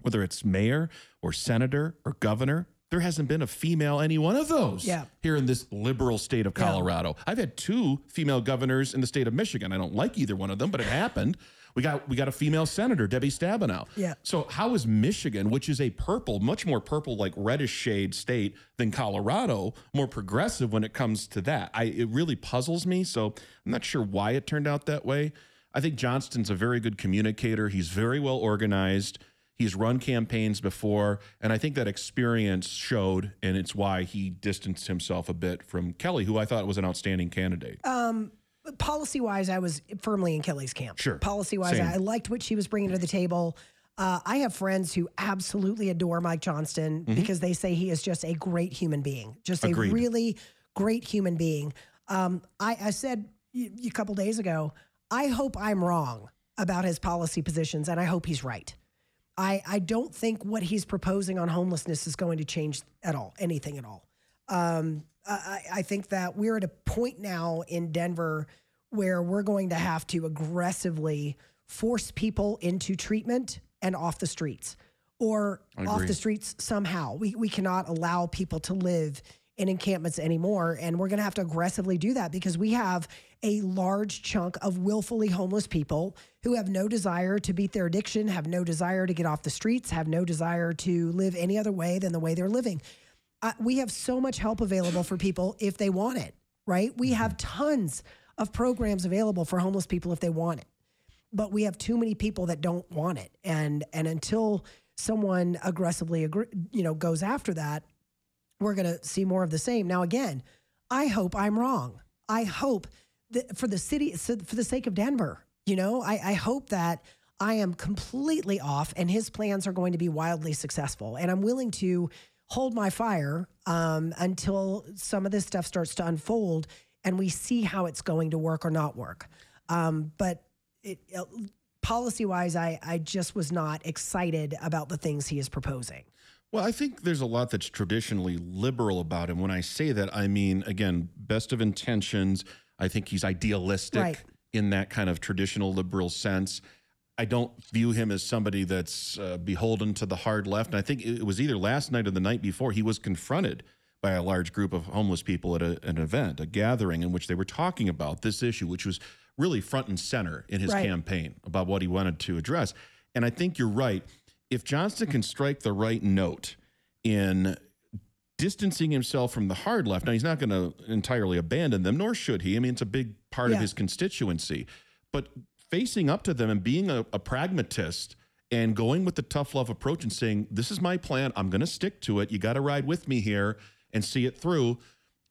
S4: whether it's mayor or senator or governor, there hasn't been a female any one of those
S3: Yeah.
S4: here in this liberal state of
S3: Yeah.
S4: Colorado. I've had two female governors in the state of Michigan. I don't like either one of them, but it happened. We got we got a female senator, Debbie Stabenow.
S3: Yeah.
S4: So how is Michigan, which is a purple, much more purple, like reddish shade state than Colorado, more progressive when it comes to that? I it really puzzles me. So I'm not sure why it turned out that way. I think Johnston's a very good communicator. He's very well organized. He's run campaigns before, and I think that experience showed, and it's why he distanced himself a bit from Kelly, who I thought was an outstanding candidate.
S3: Um, policy wise, I was firmly in Kelly's camp.
S4: Sure.
S3: Policy wise, I liked what she was bringing to the table. Uh, I have friends who absolutely adore Mike Johnston because they say he is just a great human being, just
S4: Mm-hmm. Agreed.
S3: a really great human being. Um, I, I said a couple days ago, I hope I'm wrong about his policy positions, and I hope he's right. I, I don't think what he's proposing on homelessness is going to change at all, anything at all. Um, I, I think that we're at a point now in Denver where we're going to have to aggressively force people into treatment and off the streets or off the streets somehow. We, we cannot allow people to live in encampments anymore. And we're going to have to aggressively do that because we have a large chunk of willfully homeless people who have no desire to beat their addiction, have no desire to get off the streets, have no desire to live any other way than the way they're living. Uh, we have so much help available for people if they want it, right? We have tons of programs available for homeless people if they want it. But we have too many people that don't want it. And and until someone aggressively you know goes after that, we're going to see more of the same. Now again, I hope I'm wrong. I hope that for the city for the sake of Denver, you know, I, I hope that I am completely off and his plans are going to be wildly successful. And I'm willing to hold my fire um, until some of this stuff starts to unfold and we see how it's going to work or not work. Um, but it, policy wise, I, I just was not excited about the things he is proposing.
S4: Well, I think there's a lot that's traditionally liberal about him. When I say that, I mean, again, best of intentions. I think he's idealistic
S3: Right.
S4: in that kind of traditional liberal sense. I don't view him as somebody that's uh, beholden to the hard left. And I think it was either last night or the night before he was confronted by a large group of homeless people at a, an event, a gathering in which they were talking about this issue, which was really front and center in his
S3: Right.
S4: campaign about what he wanted to address. And I think you're right. If Johnston can strike the right note in distancing himself from the hard left. Now, he's not going to entirely abandon them, nor should he. I mean, it's a big part
S3: Yeah.
S4: of his constituency. But facing up to them and being a, a pragmatist and going with the tough love approach and saying, This is my plan. I'm going to stick to it. You got to ride with me here and see it through.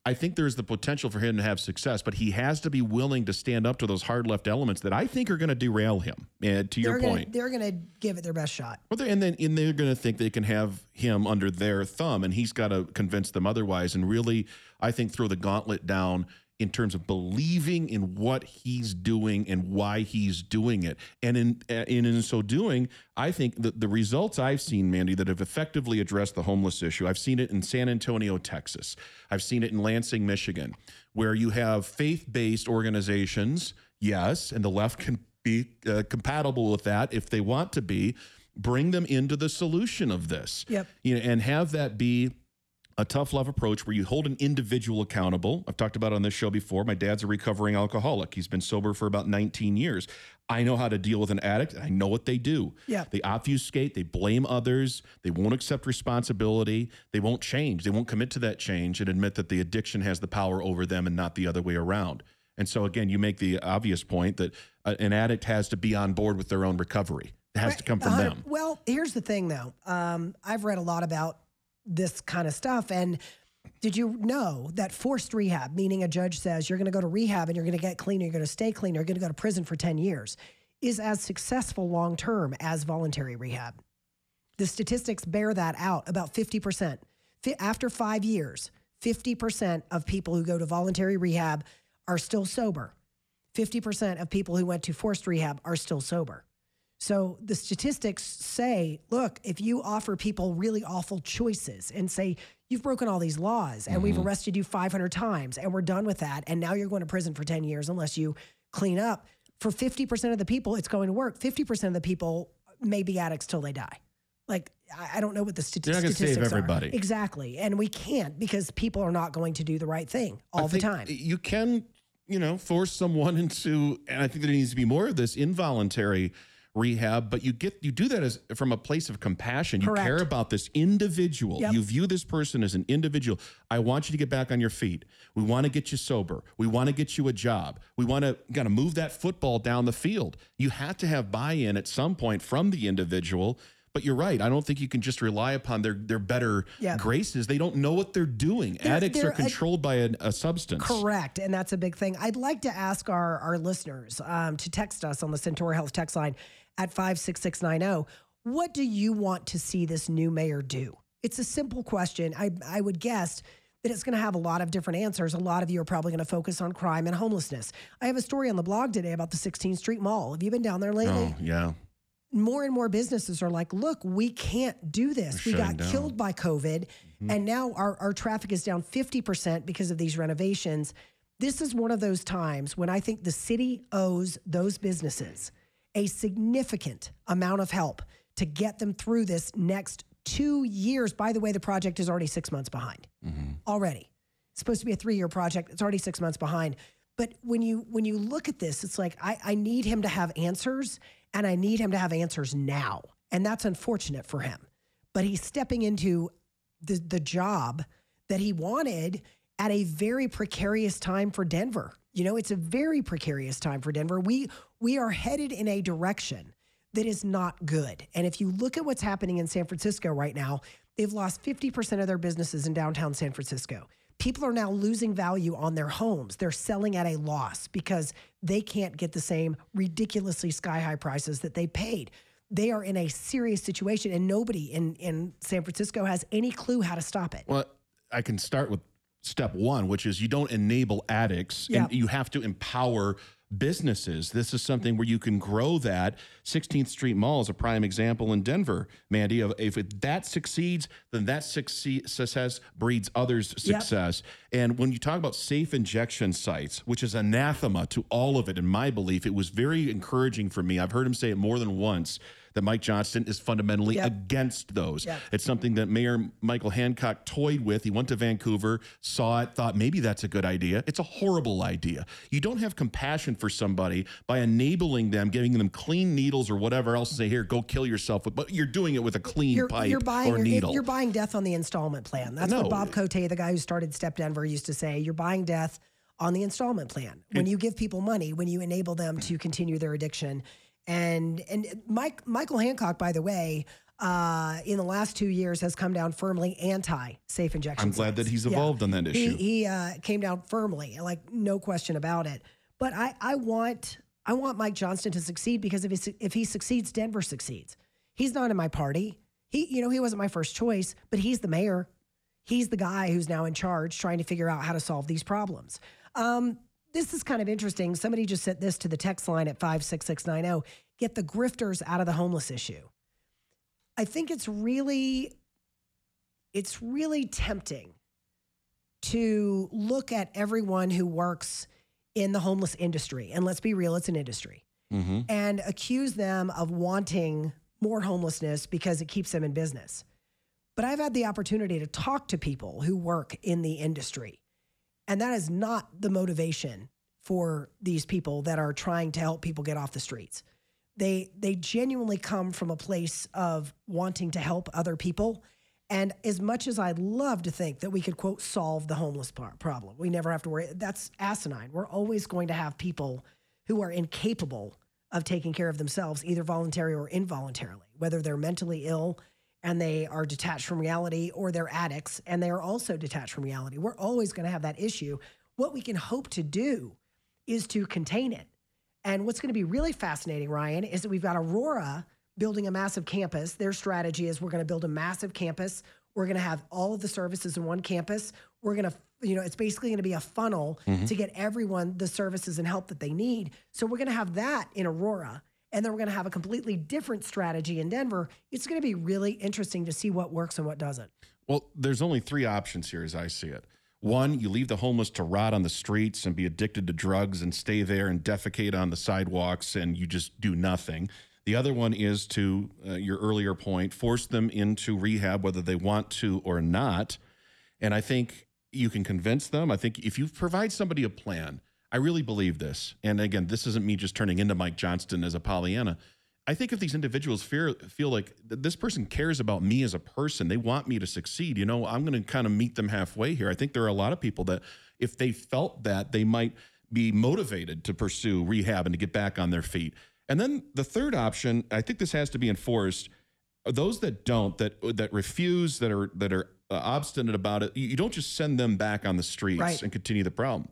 S4: I think there's the potential for him to have success, but he has to be willing to stand up to those hard left elements that I think are going to derail him. And to your
S3: they're
S4: point,
S3: Gonna, they're going to give it their best shot.
S4: well, and then and they're going to think they can have him under their thumb, and he's got to convince them otherwise. And really, I think throw the gauntlet down in terms of believing in what he's doing and why he's doing it. And in and in so doing, I think that the results I've seen, Mandy, that have effectively addressed the homeless issue. I've seen it in San Antonio, Texas. I've seen it in Lansing, Michigan, where you have faith-based organizations. Yes, and the left can be uh, compatible with that if they want to be bring them into the solution of this
S3: Yep.
S4: you know and have that be a tough love approach where you hold an individual accountable. I've talked about on this show before. My dad's a recovering alcoholic. He's been sober for about 19 years. I know how to deal with an addict and i know what they do.
S3: Yeah.
S4: they obfuscate they blame others they won't accept responsibility they won't change they won't commit to that change and admit that the addiction has the power over them and not the other way around. And so again you make the obvious point that uh, an addict has to be on board with their own recovery. It has to come from
S3: hundred-
S4: them.
S3: Well, here's the thing, though. Um, I've read a lot about this kind of stuff, and did you know that forced rehab, meaning a judge says you're going to go to rehab and you're going to get clean, you're going to stay clean, you're going to go to prison for ten years, is as successful long term as voluntary rehab. The statistics bear that out. About fifty percent after five years, fifty percent of people who go to voluntary rehab are still sober. 50% of people who went to forced rehab are still sober. So the statistics say, look, if you offer people really awful choices and say, you've broken all these laws and we've mm-hmm. arrested you 500 times and we're done with that, and now you're going to prison for 10 years unless you clean up, for 50% of the people, it's going to work. 50% of the people may be addicts till they die. Like, I don't know what the stati-
S4: You're not gonna save
S3: statistics are.
S4: everybody.
S3: Exactly. And we can't because people are not going to do the right thing all
S4: I
S3: the time.
S4: You can, you know, force someone <laughs> into, and I think there needs to be more of this involuntary rehab. But you get you do that as from a place of compassion. You
S3: Correct.
S4: care about this individual.
S3: Yep.
S4: You view this person as an individual. I want you to get back on your feet. We want to get you sober. We want to get you a job. We want to got to move that football down the field. You have to have buy-in at some point from the individual. But you're right. I don't think you can just rely upon their their better
S3: Yeah.
S4: graces. They don't know what they're doing.
S3: They're-
S4: Addicts
S3: they're
S4: are controlled by a, a substance.
S3: Correct. And that's a big thing. I'd like to ask our, our listeners um, to text us on the Centura Health text line at 56690. oh. What do you want to see this new mayor do? It's a simple question. I, I would guess that it's going to have a lot of different answers. A lot of you are probably going to focus on crime and homelessness. I have a story on the blog today about the 16th Street Mall. Have you been down there lately?
S4: Oh, yeah.
S3: more and more businesses are like, look, we can't do this.
S4: They're
S3: we got
S4: down. Mm-hmm.
S3: killed by COVID, and now our, our traffic is down 50% because of these renovations. This is one of those times when I think the city owes those businesses a significant amount of help to get them through this next two years. By the way, the project is already six months behind mm-hmm. already. It's supposed to be a three-year project. It's already six months behind. But when you when you look at this, it's like I, I need him to have answers, and I need him to have answers now. And that's unfortunate for him. But he's stepping into the the job that he wanted at a very precarious time for Denver. You know, it's a very precarious time for Denver. We we are headed in a direction that is not good. And if you look at what's happening in San Francisco right now, they've lost 50% of their businesses in downtown San Francisco. People are now losing value on their homes. They're selling at a loss because they can't get the same ridiculously sky high prices that they paid. They are in a serious situation, and nobody in, in San Francisco has any clue how to stop it.
S4: Well, I can start with step one, which is you don't enable addicts
S3: Yeah.
S4: and you have to empower businesses. This is something where you can grow that. 16th Street Mall is a prime example in Denver, Mandy. Of if it, that succeeds, then that succeed, success breeds others'
S3: Yep.
S4: success. And when you talk about safe injection sites, which is anathema to all of it, in my belief, it was very encouraging for me. I've heard him say it more than once that Mike Johnston is fundamentally
S3: Yep.
S4: against those.
S3: Yep.
S4: It's something that Mayor Michael Hancock toyed with. He went to Vancouver, saw it, thought maybe that's a good idea. It's a horrible idea. You don't have compassion for somebody by enabling them, giving them clean needles or whatever else, and say, "Here, go kill yourself." But you're doing it with a clean
S3: You're,
S4: pipe
S3: you're buying
S4: or needle.
S3: you're buying death on the installment plan. That's
S4: No.
S3: what Bob Cote, the guy who started Step Denver, used to say. You're buying death on the installment plan. When you give people money, when you enable them to continue their addiction, and and Mike Michael Hancock, by the way, uh, in the last two years has come down firmly anti safe injection.
S4: I'm glad that
S3: sites.
S4: he's
S3: Yeah.
S4: evolved on that issue.
S3: He, uh, came down firmly, like no question about it. But I, I want I want Mike Johnston to succeed because if he if he succeeds, Denver succeeds. He's not in my party. He you know he wasn't my first choice, but he's the mayor. He's the guy who's now in charge, trying to figure out how to solve these problems. Um, this is kind of interesting. Somebody just sent this to the text line at five six six nine zero. Get the grifters out of the homeless issue. I think it's really it's really tempting to look at everyone who works in the homeless industry and let's be real it's an industry
S4: mm-hmm.
S3: and accuse them of wanting more homelessness because it keeps them in business but i've had the opportunity to talk to people who work in the industry and that is not the motivation for these people that are trying to help people get off the streets they they genuinely come from a place of wanting to help other people and as much as I'd love to think that we could quote solve the homeless problem, we never have to worry. That's asinine. We're always going to have people who are incapable of taking care of themselves, either voluntarily or involuntarily, whether they're mentally ill and they are detached from reality or they're addicts and they are also detached from reality. We're always going to have that issue. What we can hope to do is to contain it. And what's going to be really fascinating, Ryan, is that we've got Aurora building a massive campus. Their strategy is we're going to build a massive campus. We're going to have all of the services in one campus. We're going to, you know, it's basically going to be a funnel mm-hmm. to get everyone the services and help that they need. So we're going to have that in Aurora. And then we're going to have a completely different strategy in Denver. It's going to be really interesting to see what works and what doesn't.
S4: Well, there's only three options here as I see it. One, you leave the homeless to rot on the streets and be addicted to drugs and stay there and defecate on the sidewalks and you just do nothing. The other one is to uh, your earlier point, force them into rehab whether they want to or not. And I think you can convince them. I think if you provide somebody a plan, I really believe this. And again, this isn't me just turning into Mike Johnston as a Pollyanna. I think if these individuals fear, feel like this person cares about me as a person, they want me to succeed, you know, I'm going to kind of meet them halfway here. I think there are a lot of people that, if they felt that, they might be motivated to pursue rehab and to get back on their feet. And then the third option, I think this has to be enforced. Those that don't, that that refuse, that are that are uh, obstinate about it, you, you don't just send them back on the streets
S3: Right.
S4: and continue the problem.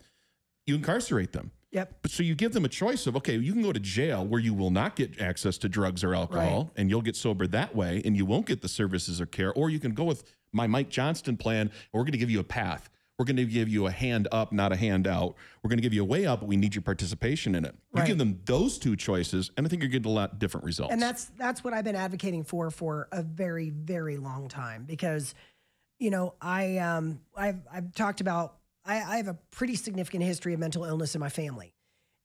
S4: You incarcerate them.
S3: Yep.
S4: But so you give them a choice of okay, you can go to jail where you will not get access to drugs or alcohol,
S3: Right.
S4: and you'll get sober that way, and you won't get the services or care, or you can go with my Mike Johnston plan. We're going to give you a path. We're going to give you a hand up, not a hand out. We're going to give you a way up, but we need your participation in it. You give them those two choices, and I think you're getting a lot different results.
S3: And that's that's what I've been advocating for for a very very long time because, you know, I um I've I've talked about I, I have a pretty significant history of mental illness in my family,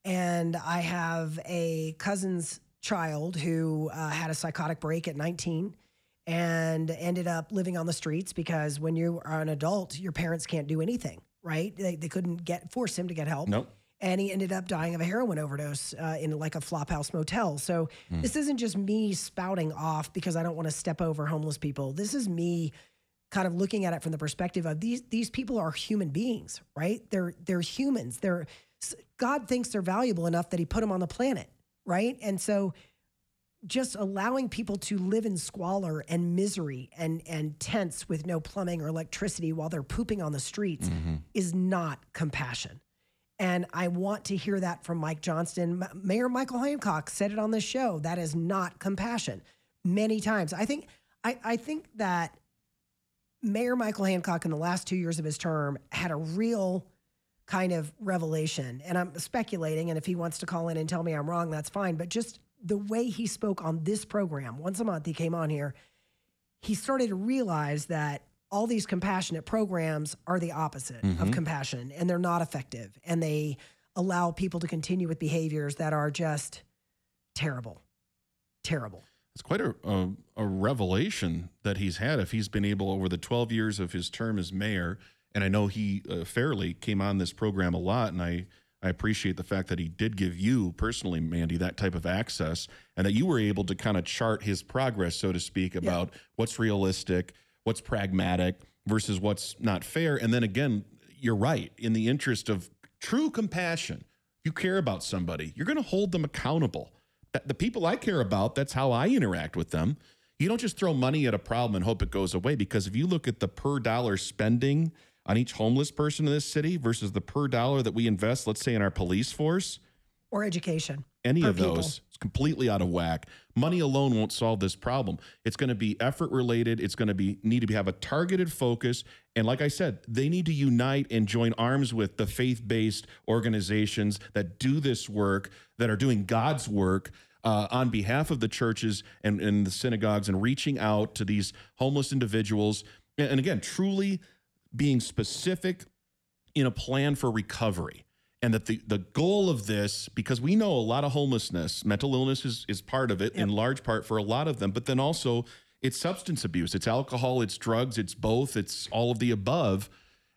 S3: and I have a cousin's child who uh, had a psychotic break at 19 and ended up living on the streets because when you are an adult, your parents can't do anything, right? They, they couldn't get force him to get help
S4: nope.
S3: and he ended up dying of a heroin overdose uh, in like a flophouse motel. So this isn't just me spouting off because I don't want to step over homeless people. This is me kind of looking at it from the perspective of these these people are human beings, right? They're they're humans. They're God thinks they're valuable enough that He put them on the planet, right? And so just allowing people to live in squalor and misery and and tents with no plumbing or electricity while they're pooping on the streets mm-hmm. is not compassion. And I want to hear that from Mike Johnston. Mayor Michael Hancock said it on this show. That is not compassion many times. I think I, I think that Mayor Michael Hancock in the last two years of his term had a real kind of revelation. And I'm speculating, and if he wants to call in and tell me I'm wrong, that's fine. But just the way he spoke on this program, once a month he came on here, he started to realize that all these compassionate programs are the opposite of
S4: Mhm.
S3: compassion and they're not effective and they allow people to continue with behaviors that are just terrible. Terrible.
S4: It's quite a, a a revelation that he's had if he's been able over the 12 years of his term as mayor. And I know he uh, fairly came on this program a lot, and I I appreciate the fact that he did give you personally, Mandy, that type of access, and that you were able to kind of chart his progress, so to speak, about what's realistic, what's pragmatic versus what's not fair. And then again, you're right. In the interest of true compassion, you care about somebody, you're going to hold them accountable. The people I care about, that's how I interact with them. You don't just throw money at a problem and hope it goes away because if you look at the per dollar spending on each homeless person in this city versus the per dollar that we invest, let's say in our police force,
S3: Or education.
S4: any of
S3: people.
S4: those is completely out of whack. Money alone won't solve this problem. It's going to be effort related. It's going to be need to have a targeted focus. And like I said, they need to unite and join arms with the faith-based organizations that do this work, that are doing God's work. Uh, on behalf of the churches and, and the synagogues and reaching out to these homeless individuals and again truly being specific in a plan for recovery and that the, the goal of this because we know a lot of homelessness mental illness is, is part of it in large part for a lot of them but then also it's substance abuse it's alcohol it's drugs it's both it's all of the above.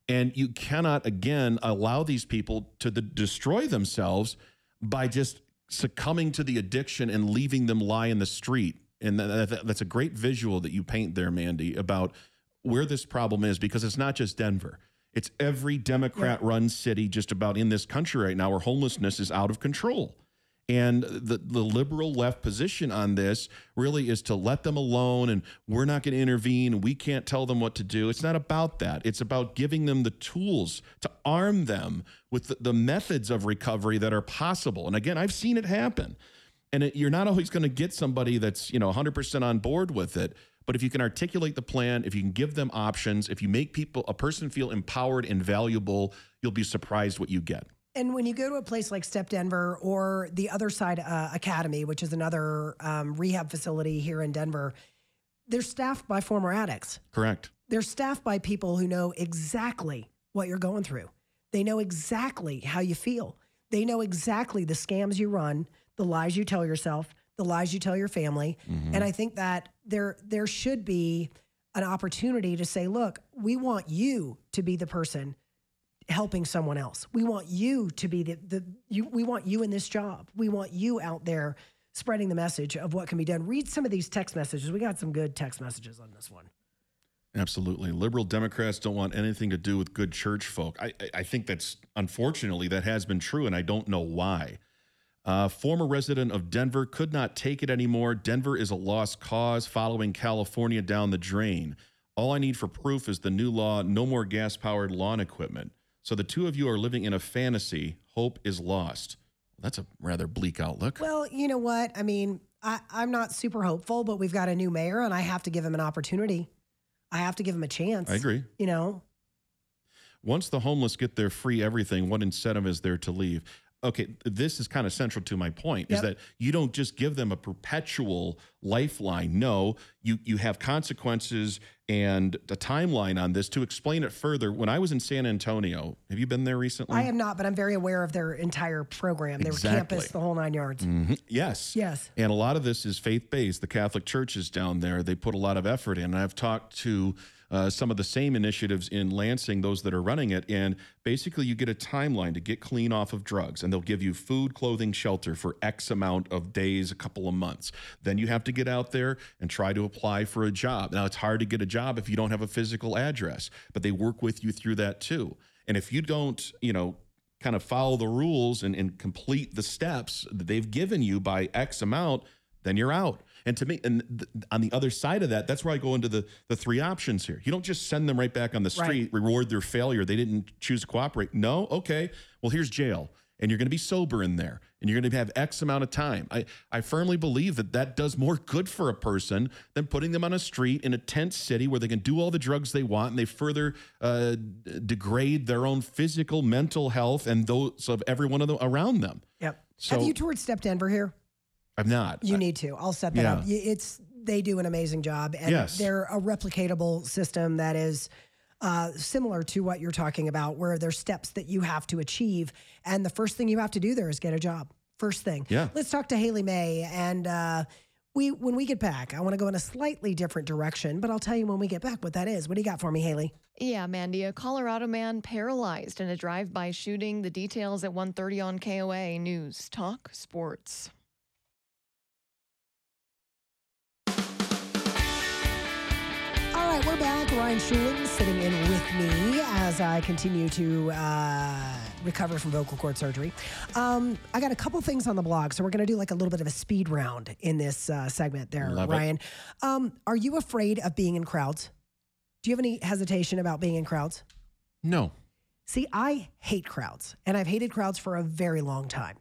S4: And you cannot again allow these people to the, destroy themselves by just succumbing to the addiction and leaving them lie in the street. And that, that- that's a great visual that you paint there mandy about where this problem is because it's not just denver it's every democrat run city just about in this country right now where homelessness is out of control and the, the liberal left position on this really is to let them alone and we're not going to intervene we can't tell them what to do. It's not about that. It's about giving them the tools to arm them with the, the methods of recovery that are possible. And again, I've seen it happen. And it, you're not always going to get somebody that's, you know, 100% on board with it. But if you can articulate the plan, if you can give them options, if you make people, a person feel empowered and valuable, you'll be surprised what you get.
S3: And when you go to a place like Step Denver or the Other Side uh, Academy, which is another um, rehab facility here in Denver, they're staffed by former addicts.
S4: Correct.
S3: They're staffed by people who know exactly what you're going through. They know exactly how you feel. They know exactly the scams you run, the lies you tell yourself, the lies you tell your family. Mm-hmm. And I think that there there should be an opportunity to say, look, we want you to be the person helping someone else. We want you to be the the you we want you in this job. We want you out there spreading the message of what can be done. Read some of these text messages. We got some good text messages on this one.
S4: Absolutely. Liberal Democrats don't want anything to do with good church folk. I- I think that's unfortunately that has been true, and I don't know why. Uh, former resident of Denver could not take it anymore. Denver is a lost cause following California down the drain. All I need for proof is the new law no more gas powered lawn equipment. So the two of you are living in a fantasy. Hope is lost. That's a rather bleak outlook.
S3: Well, you know what? I mean, I, I'm not super hopeful, but we've got a new mayor and I have to give him an opportunity. I have to give him a chance.
S4: I agree.
S3: You know,
S4: Once the homeless get their free everything, what incentive is there to leave? Okay, this is kind of central to my point is that you don't just give them a perpetual lifeline. No, you you have consequences and a timeline on this to explain it further. When I was in San Antonio, have you been there recently?
S3: I am not, but I'm very aware of their entire program, their
S4: Exactly.
S3: campus, the whole nine yards.
S4: Mhm. Yes.
S3: Yes.
S4: And a lot of this is faith based. The Catholic churches down there, they put a lot of effort in. And I've talked to uh, some of the same initiatives in Lansing, those that are running it. And basically, you get a timeline to get clean off of drugs, and they'll give you food, clothing, shelter for X amount of days, a couple of months. Then you have to get out there and try to apply for a job. Now, it's hard to get a job if you don't have a physical address, but they work with you through that too. And if you don't, you know, kind of follow the rules and, and complete the steps that they've given you by X amount, then you're out. And to me, and th- on the other side of that, that's where I go into the the three options here. You don't just send them right back on the street, reward their failure. They didn't choose to cooperate. No, okay. Well, here's jail. and you're going to be sober in there and you're going to have X amount of time. I, I firmly believe that that does more good for a person than putting them on a street in a tent city where they can do all the drugs they want and they further uh, degrade their own physical, mental health and those of everyone of them around them.
S3: Yep.
S4: So-
S3: Have you toured Step Denver here?
S4: I'm not.
S3: You
S4: I-
S3: need to. I'll set that
S4: Yeah.
S3: up. Y- It's they do an amazing job, and
S4: Yes.
S3: they're a replicatable system that is uh, similar to what you're talking about, where there's steps that you have to achieve, and the first thing you have to do there is get a job. First thing.
S4: Yeah.
S3: Let's talk to Haley May, and uh, we when we get back, I want to go in a slightly different direction, but I'll tell you when we get back what that is. What do you got for me, Haley?
S6: Yeah, Mandy, a Colorado man paralyzed in a drive-by shooting. The details at 1:30 on KOA News Talk Sports.
S3: Right, we're back. Ryan Schuiling sitting in with me as I continue to uh, recover from vocal cord surgery. Um, I got a couple things on the blog, so we're going to do like a little bit of a speed round in this uh, segment there,
S4: Love.
S3: Ryan. Um, are you afraid of being in crowds? Do you have any hesitation about being in crowds?
S4: No.
S3: See, I hate crowds, and I've hated crowds for a very long time.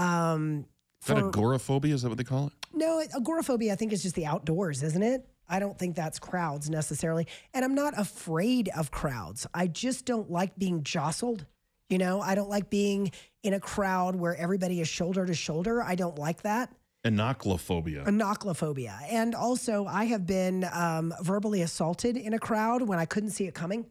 S3: Um,
S4: Is that
S3: for-
S4: agoraphobia? Is that what they call it?
S3: no, agoraphobia, I think, is just the outdoors, isn't it? I don't think that's crowds necessarily. And I'm not afraid of crowds. I just don't like being jostled. You know, I don't like being in a crowd where everybody is shoulder to shoulder. I don't like that.
S4: Enochlophobia.
S3: Enochlophobia. And also, I have been um, verbally assaulted in a crowd when I couldn't see it coming.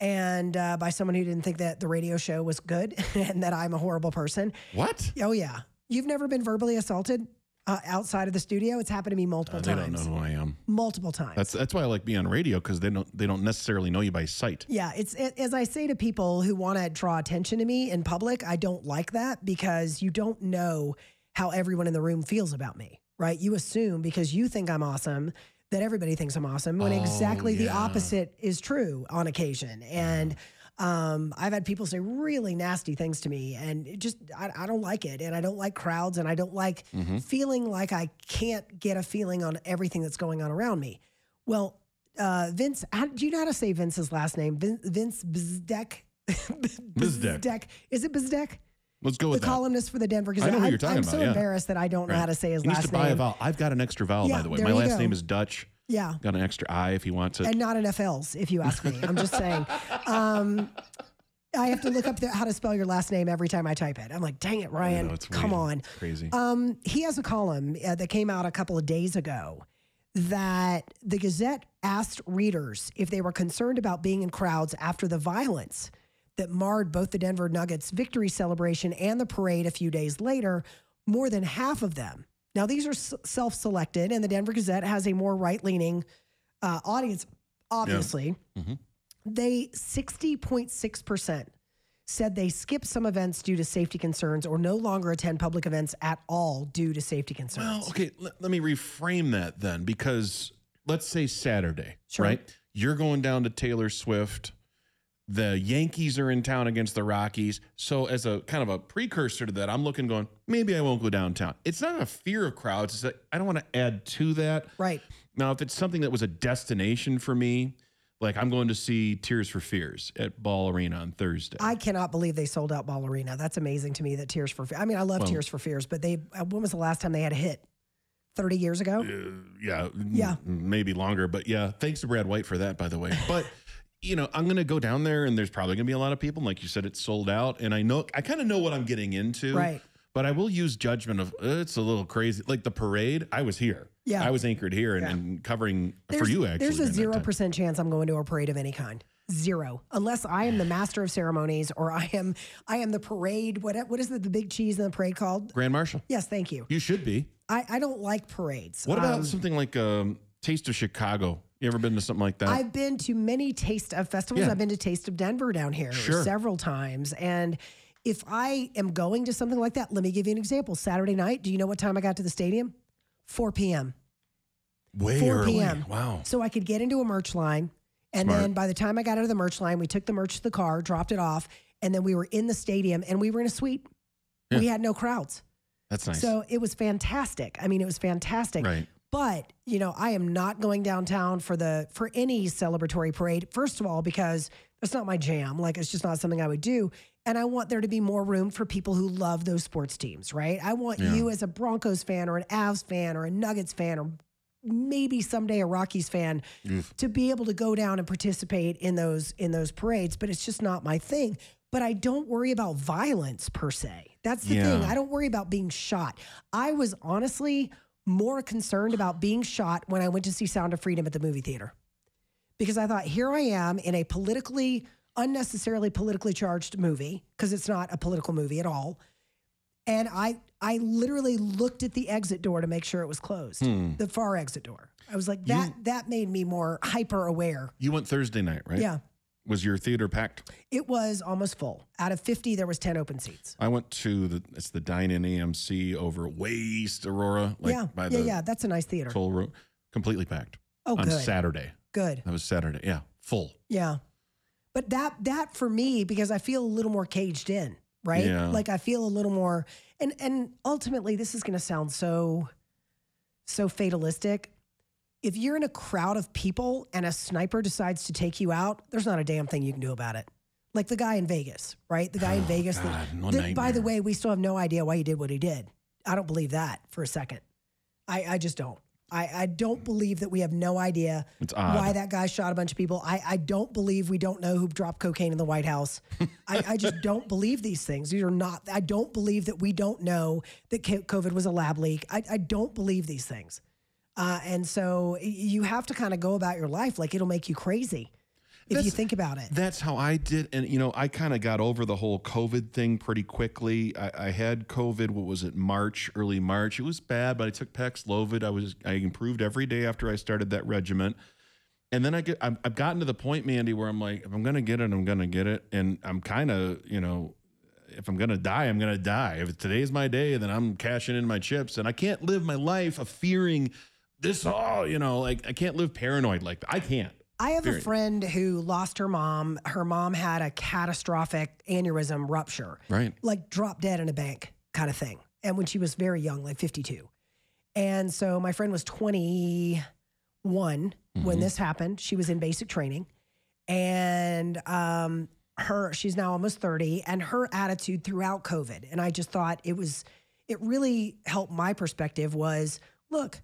S3: And uh, by someone who didn't think that the radio show was good <laughs> and that I'm a horrible person.
S4: What?
S3: Oh, yeah. You've never been verbally assaulted uh, outside of the studio? It's happened to me multiple
S4: Uh, they
S3: times.
S4: don't know who I am.
S3: Multiple times.
S4: That's that's why I like being on radio because they don't they don't necessarily know you by sight.
S3: yeah, it's it, as I say to people who want to draw attention to me in public, I don't like that because you don't know how everyone in the room feels about me, right? You assume because you think I'm awesome that everybody thinks I'm awesome when
S4: Oh,
S3: exactly the opposite is true on occasion. And um, I've had people say really nasty things to me, and it just I, I don't like it, and I don't like crowds, and I don't like
S4: Mm-hmm.
S3: feeling like I can't get a feeling on everything that's going on around me. Well, uh, Vince, how, do you know how to say Vince's last name? Vin, Vince Bizdek. <laughs>
S4: Bizdek.
S3: Is it Bizdek?
S4: Let's go
S3: The
S4: with that.
S3: columnist for the Denver Gazette.
S4: I know who you're talking
S3: I'm
S4: about,
S3: so
S4: yeah.
S3: embarrassed that I don't know
S4: Right.
S3: how to say his
S4: he needs
S3: last
S4: to buy a vowel. I've got an extra vowel,
S3: Yeah,
S4: by the way. My last
S3: go.
S4: name is Dutch.
S3: Yeah.
S4: Got an extra I if he wants it.
S3: and not enough L's, if you ask me. I'm just saying. Um, I have to look up the, how to spell your last name every time I type it. I'm like, dang it, Ryan,
S4: know,
S3: come
S4: way-
S3: on.
S4: it's crazy.
S3: Um, he has a column uh, that came out a couple of days ago that the Gazette asked readers if they were concerned about being in crowds after the violence that marred both the Denver Nuggets victory celebration and the parade a few days later. More than half of them. Now, these are self selected, and the Denver Gazette has a more right leaning uh, audience, obviously.
S4: Mhm.
S3: They 60.6% said they skip some events due to safety concerns or no longer attend public events at all due to safety concerns.
S4: Well, okay, let, let me reframe that then because let's say Saturday,
S3: Sure.
S4: right? You're going down to Taylor Swift. The Yankees are in town against the Rockies. So, as a kind of a precursor to that, I'm looking, going, maybe I won't go downtown. It's not a fear of crowds. It's that I don't want to add to that.
S3: Right.
S4: Now, if it's something that was a destination for me, like I'm going to see Tears for Fears at Ball Arena on Thursday.
S3: I cannot believe they sold out Ball Arena. That's amazing to me that Tears for Fears. I mean, I love
S4: Well-
S3: Tears for Fears, but they, uh, when was the last time they had a hit? 30 years ago?
S4: yeah,
S3: Yeah.
S4: m- maybe longer. But yeah, thanks to Brad White for that, by the way. But you know, I'm gonna go down there, and there's probably gonna be a lot of people. And like you said, it's sold out, and I know I kind of know what I'm getting into.
S3: Right.
S4: But I will use judgment of uh, it's a little crazy. Like the parade, I was here.
S3: Yeah.
S4: I was anchored here and,
S3: Yeah.
S4: and covering for you. Actually,
S3: There's a zero percent chance I'm going to a parade of any kind. Zero, unless I am the master of ceremonies or I am I am the parade. What what is the, the big cheese in the parade called?
S4: Grand Marshal.
S3: Yes, thank you.
S4: You should be.
S3: I, I don't like parades.
S4: What about
S3: Um,
S4: something like um, Taste of Chicago? You ever been to something like that?
S3: I've been to many taste of festivals.
S4: Yeah.
S3: I've been to Taste of Denver down here
S4: Sure.
S3: several times. And if I am going to something like that, let me give you an example. Saturday night, do you know what time I got to the stadium? 4 p.m.
S4: Way
S3: 4
S4: early.
S3: p.m.
S4: Wow.
S3: So I could get into a merch line. And
S4: Smart.
S3: then by the time I got out of the merch line, we took the merch to the car, dropped it off, and then we were in the stadium and we were in a suite.
S4: Yeah.
S3: We had no crowds.
S4: That's nice.
S3: So it was fantastic. I mean, it was fantastic.
S4: Right.
S3: But, you know, I am not going downtown for the for any celebratory parade. First of all, because That's not my jam. Like it's just not something I would do. And I want there to be more room for people who love those sports teams, right? I want
S4: Yeah.
S3: you as a Broncos fan or an Avs fan or a Nuggets fan or maybe someday a Rockies fan to be able to go down and participate in those in those parades, but it's just not my thing. But I don't worry about violence per se. That's the thing. I don't worry about being shot. I was honestly more concerned about being shot when I went to see Sound of Freedom at the movie theater. Because I thought, here I am in a politically, unnecessarily politically charged movie, because it's not a political movie at all. And I I literally looked at the exit door to make sure it was closed.
S4: Hmm.
S3: The far exit door. I was like, that that made me more hyper aware.
S4: You went Thursday night, right?
S3: Yeah.
S4: Was your theater packed?
S3: It was almost full. Out of 50, there was 10 open seats.
S4: I went to the it's the Dine In AMC over way east Aurora, like
S3: yeah.
S4: by
S3: yeah,
S4: the
S3: yeah. That's a nice theater.
S4: toll road, completely packed.
S3: Oh,
S4: on
S3: good.
S4: Saturday.
S3: Good.
S4: That was Saturday. Yeah, full.
S3: Yeah. But that that for me because I feel a little more caged in, right?
S4: Yeah.
S3: Like I feel a little more and and ultimately this is going to sound so so fatalistic. If you're in a crowd of people and a sniper decides to take you out, there's not a damn thing you can do about it. Like the guy in Vegas, right? The guy in Vegas. that-
S4: God, no
S3: that- by the way, we still have no idea why he did what he did. I don't believe that for a second. I, I just don't. I, I don't believe that we have no idea why that guy shot a bunch of people. I, I don't believe we don't know who dropped cocaine in the White House. <laughs> I, I just don't believe these things. These are not, I don't believe that we don't know that COVID was a lab leak. I, I don't believe these things. Uh, and so you have to kind of go about your life like it'll make you crazy if you think about it.
S4: That's how I did. And, you know, I kind of got over the whole COVID thing pretty quickly. I, I had COVID, what was it, March, early March. It was bad, but I took Paxlovid. I was, I improved every day after I started that regiment. And then I get, I've, I've gotten to the point, Mandy, where I'm like, if I'm going to get it, I'm going to get it. And I'm kind of, you know, if I'm going to die, I'm going to die. If today's my day, then I'm cashing in my chips. And I can't live my life of fearing this, all, you know, like I can't live paranoid like that. I can't.
S3: I have a friend who lost her mom. Her mom had a catastrophic aneurysm rupture.
S4: Right.
S3: like drop dead in a bank kind of thing. And when she was very young, like 52. And so my friend was 21 when this happened. She was in basic training. And um her she's now almost 30 and her attitude throughout COVID and I just thought it was it really helped my perspective was look,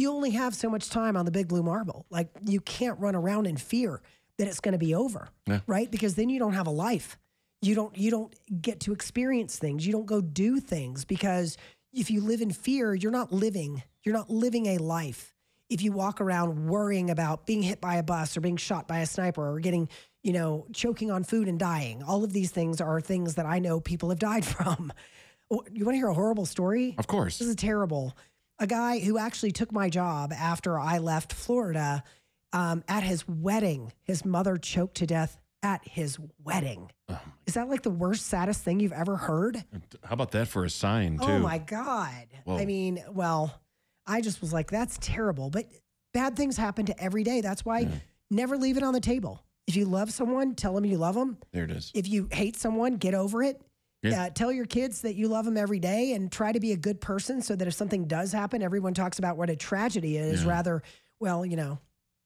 S3: you only have so much time on the big blue marble. Like you can't run around in fear that it's going to be over,
S4: Yeah.
S3: right? Because then you don't have a life. You don't you don't get to experience things. You don't go do things because if you live in fear, you're not living. You're not living a life. If you walk around worrying about being hit by a bus or being shot by a sniper or getting, you know, choking on food and dying, all of these things are things that I know people have died <laughs> from. You want to hear a horrible story?
S4: Of course.
S3: This is terrible. A guy who actually took my job after I left Florida um, at his wedding, his mother choked to death at his wedding. Is that like the worst, saddest thing you've ever heard?
S4: How about that for a sign, too?
S3: Oh my God.
S4: Whoa.
S3: I mean, well, I just was like, that's terrible. But bad things happen to every day. That's why never leave it on the table. If you love someone, tell them you love them.
S4: There it is.
S3: If you hate someone, get over it.
S4: Yeah.
S3: Uh, tell your kids that you love them every day and try to be a good person so that if something does happen, everyone talks about what a tragedy is
S4: Yeah.
S3: rather, well, you know,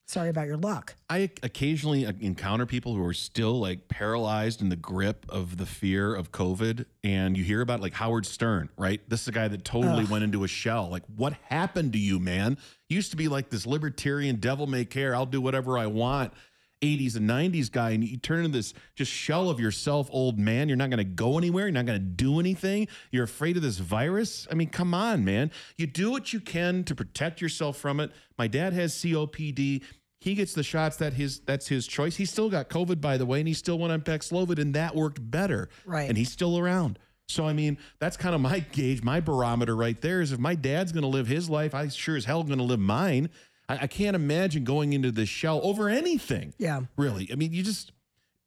S3: sorry about your luck.
S4: I occasionally uh, encounter people who are still like paralyzed in the grip of the fear of COVID. And you hear about like Howard Stern, right? This is a guy that totally
S3: Ugh.
S4: went into a shell. Like, what happened to you, man? You used to be like this libertarian, devil may care, I'll do whatever I want. 80s and 90s guy, and you turn into this just shell of yourself, old man. You're not going to go anywhere. You're not going to do anything. You're afraid of this virus. I mean, come on, man. You do what you can to protect yourself from it. My dad has COPD. He gets the shots that his that's his choice. He still got COVID, by the way, and he still went on Paxlovid, and that worked better.
S3: Right.
S4: And he's still around. So I mean, that's kind of my gauge, my barometer right there. Is if my dad's going to live his life, I sure as hell going to live mine. I, I can't imagine going into this shell over anything.
S3: Yeah.
S4: Really. I mean, you just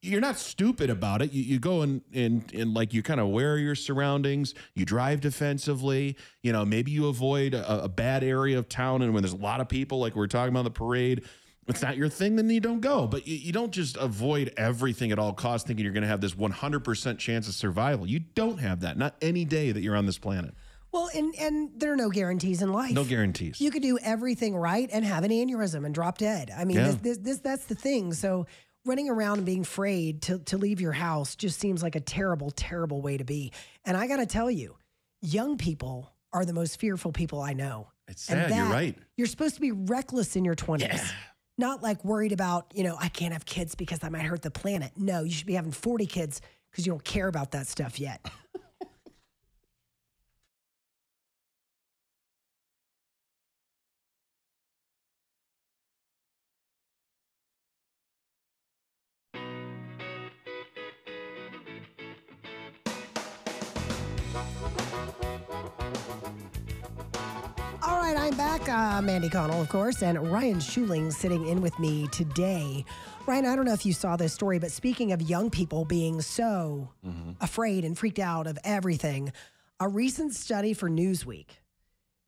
S4: you're not stupid about it. You, you go and and and like you kind of wear your surroundings. You drive defensively. You know, maybe you avoid a, a bad area of town, and when there's a lot of people, like we we're talking about the parade. It's not your thing, then you don't go. But you, you don't just avoid everything at all costs, thinking you're going to have this 100% chance of survival. You don't have that. Not any day that you're on this planet.
S3: Well, and and there are no guarantees in life.
S4: No guarantees.
S3: You could do everything right and have an aneurysm and drop dead. I mean,
S4: Yeah.
S3: this, this, this that's the thing. So running around and being afraid to, to leave your house just seems like a terrible, terrible way to be. And I got to tell you, young people are the most fearful people I know.
S4: It's sad. You're right.
S3: You're supposed to be reckless in your 20s. Not like worried about, you know, I can't have kids because I might hurt the planet. No, you should be having 40 kids because you don't care about that stuff yet. Back. Uh, Mandy Connell, of course, and Ryan Schuiling sitting in with me today. Ryan, I don't know if you saw this story, but speaking of young people being so afraid and freaked out of everything, a recent study for Newsweek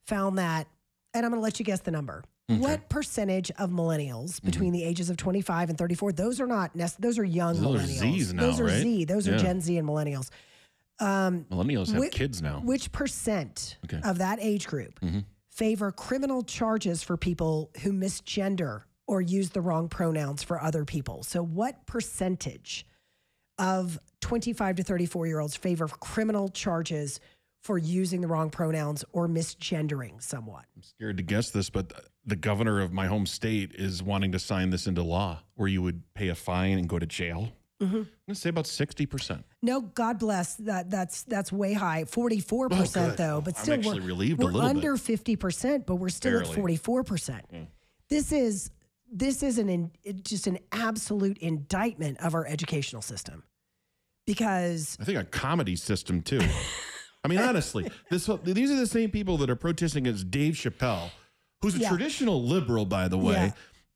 S3: found that, and I'm going to let you guess the number. What percentage of millennials between the ages of 25 and 34? Those are not those are young
S4: Those are
S3: millennials.
S4: Zs now,
S3: those are
S4: right?
S3: Z. Those are Gen Z and millennials. Um,
S4: Millennials have
S3: Whi-
S4: kids now.
S3: Which percent
S4: Okay.
S3: of that age group
S4: Mhm.
S3: Favor criminal charges for people who misgender or use the wrong pronouns for other people? So, what percentage of 25 to 34 year olds favor criminal charges for using the wrong pronouns or misgendering someone?
S4: I'm scared to guess this, but the governor of my home state is wanting to sign this into law where you would pay a fine and go to jail.
S3: Mhm.
S4: I'm to say about 60%.
S3: No, God bless that. That's that's way high. Forty four percent
S4: Oh,
S3: though, but
S4: I'm
S3: still
S4: actually
S3: we're,
S4: relieved a
S3: we're
S4: little bit.
S3: under fifty percent, but we're still at forty four percent. This is this is an in, just an absolute indictment of our educational system because
S4: I think a comedy system too. I mean, honestly, <laughs> this these are the same people that are protesting against Dave Chappelle, who's a
S3: Yeah.
S4: traditional liberal, by the way.
S3: Yeah.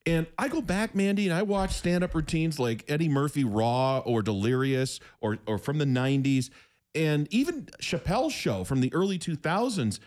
S4: And I go back, Mandy, and I watch stand-up routines like Eddie Murphy Raw or Delirious or or from the '90s, and even Chappelle's show from the early 2000s,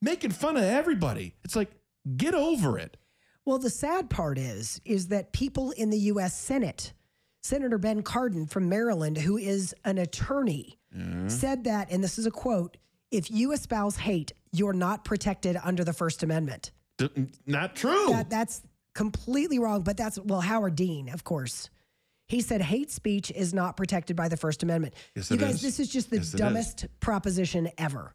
S4: making fun of everybody. It's like, get over it.
S3: Well, the sad part is is that people in the U.S. Senate, Senator Ben Cardin from Maryland, who is an attorney, said that, and this is a quote: "If you espouse hate, you're not protected under the First Amendment."
S4: D- not true.
S3: That, that's completely wrong. But that's well, Howard Dean, of course. He said hate speech is not protected by the First Amendment.
S4: Yes,
S3: you guys,
S4: is.
S3: this is just the
S4: Yes,
S3: dumbest proposition ever.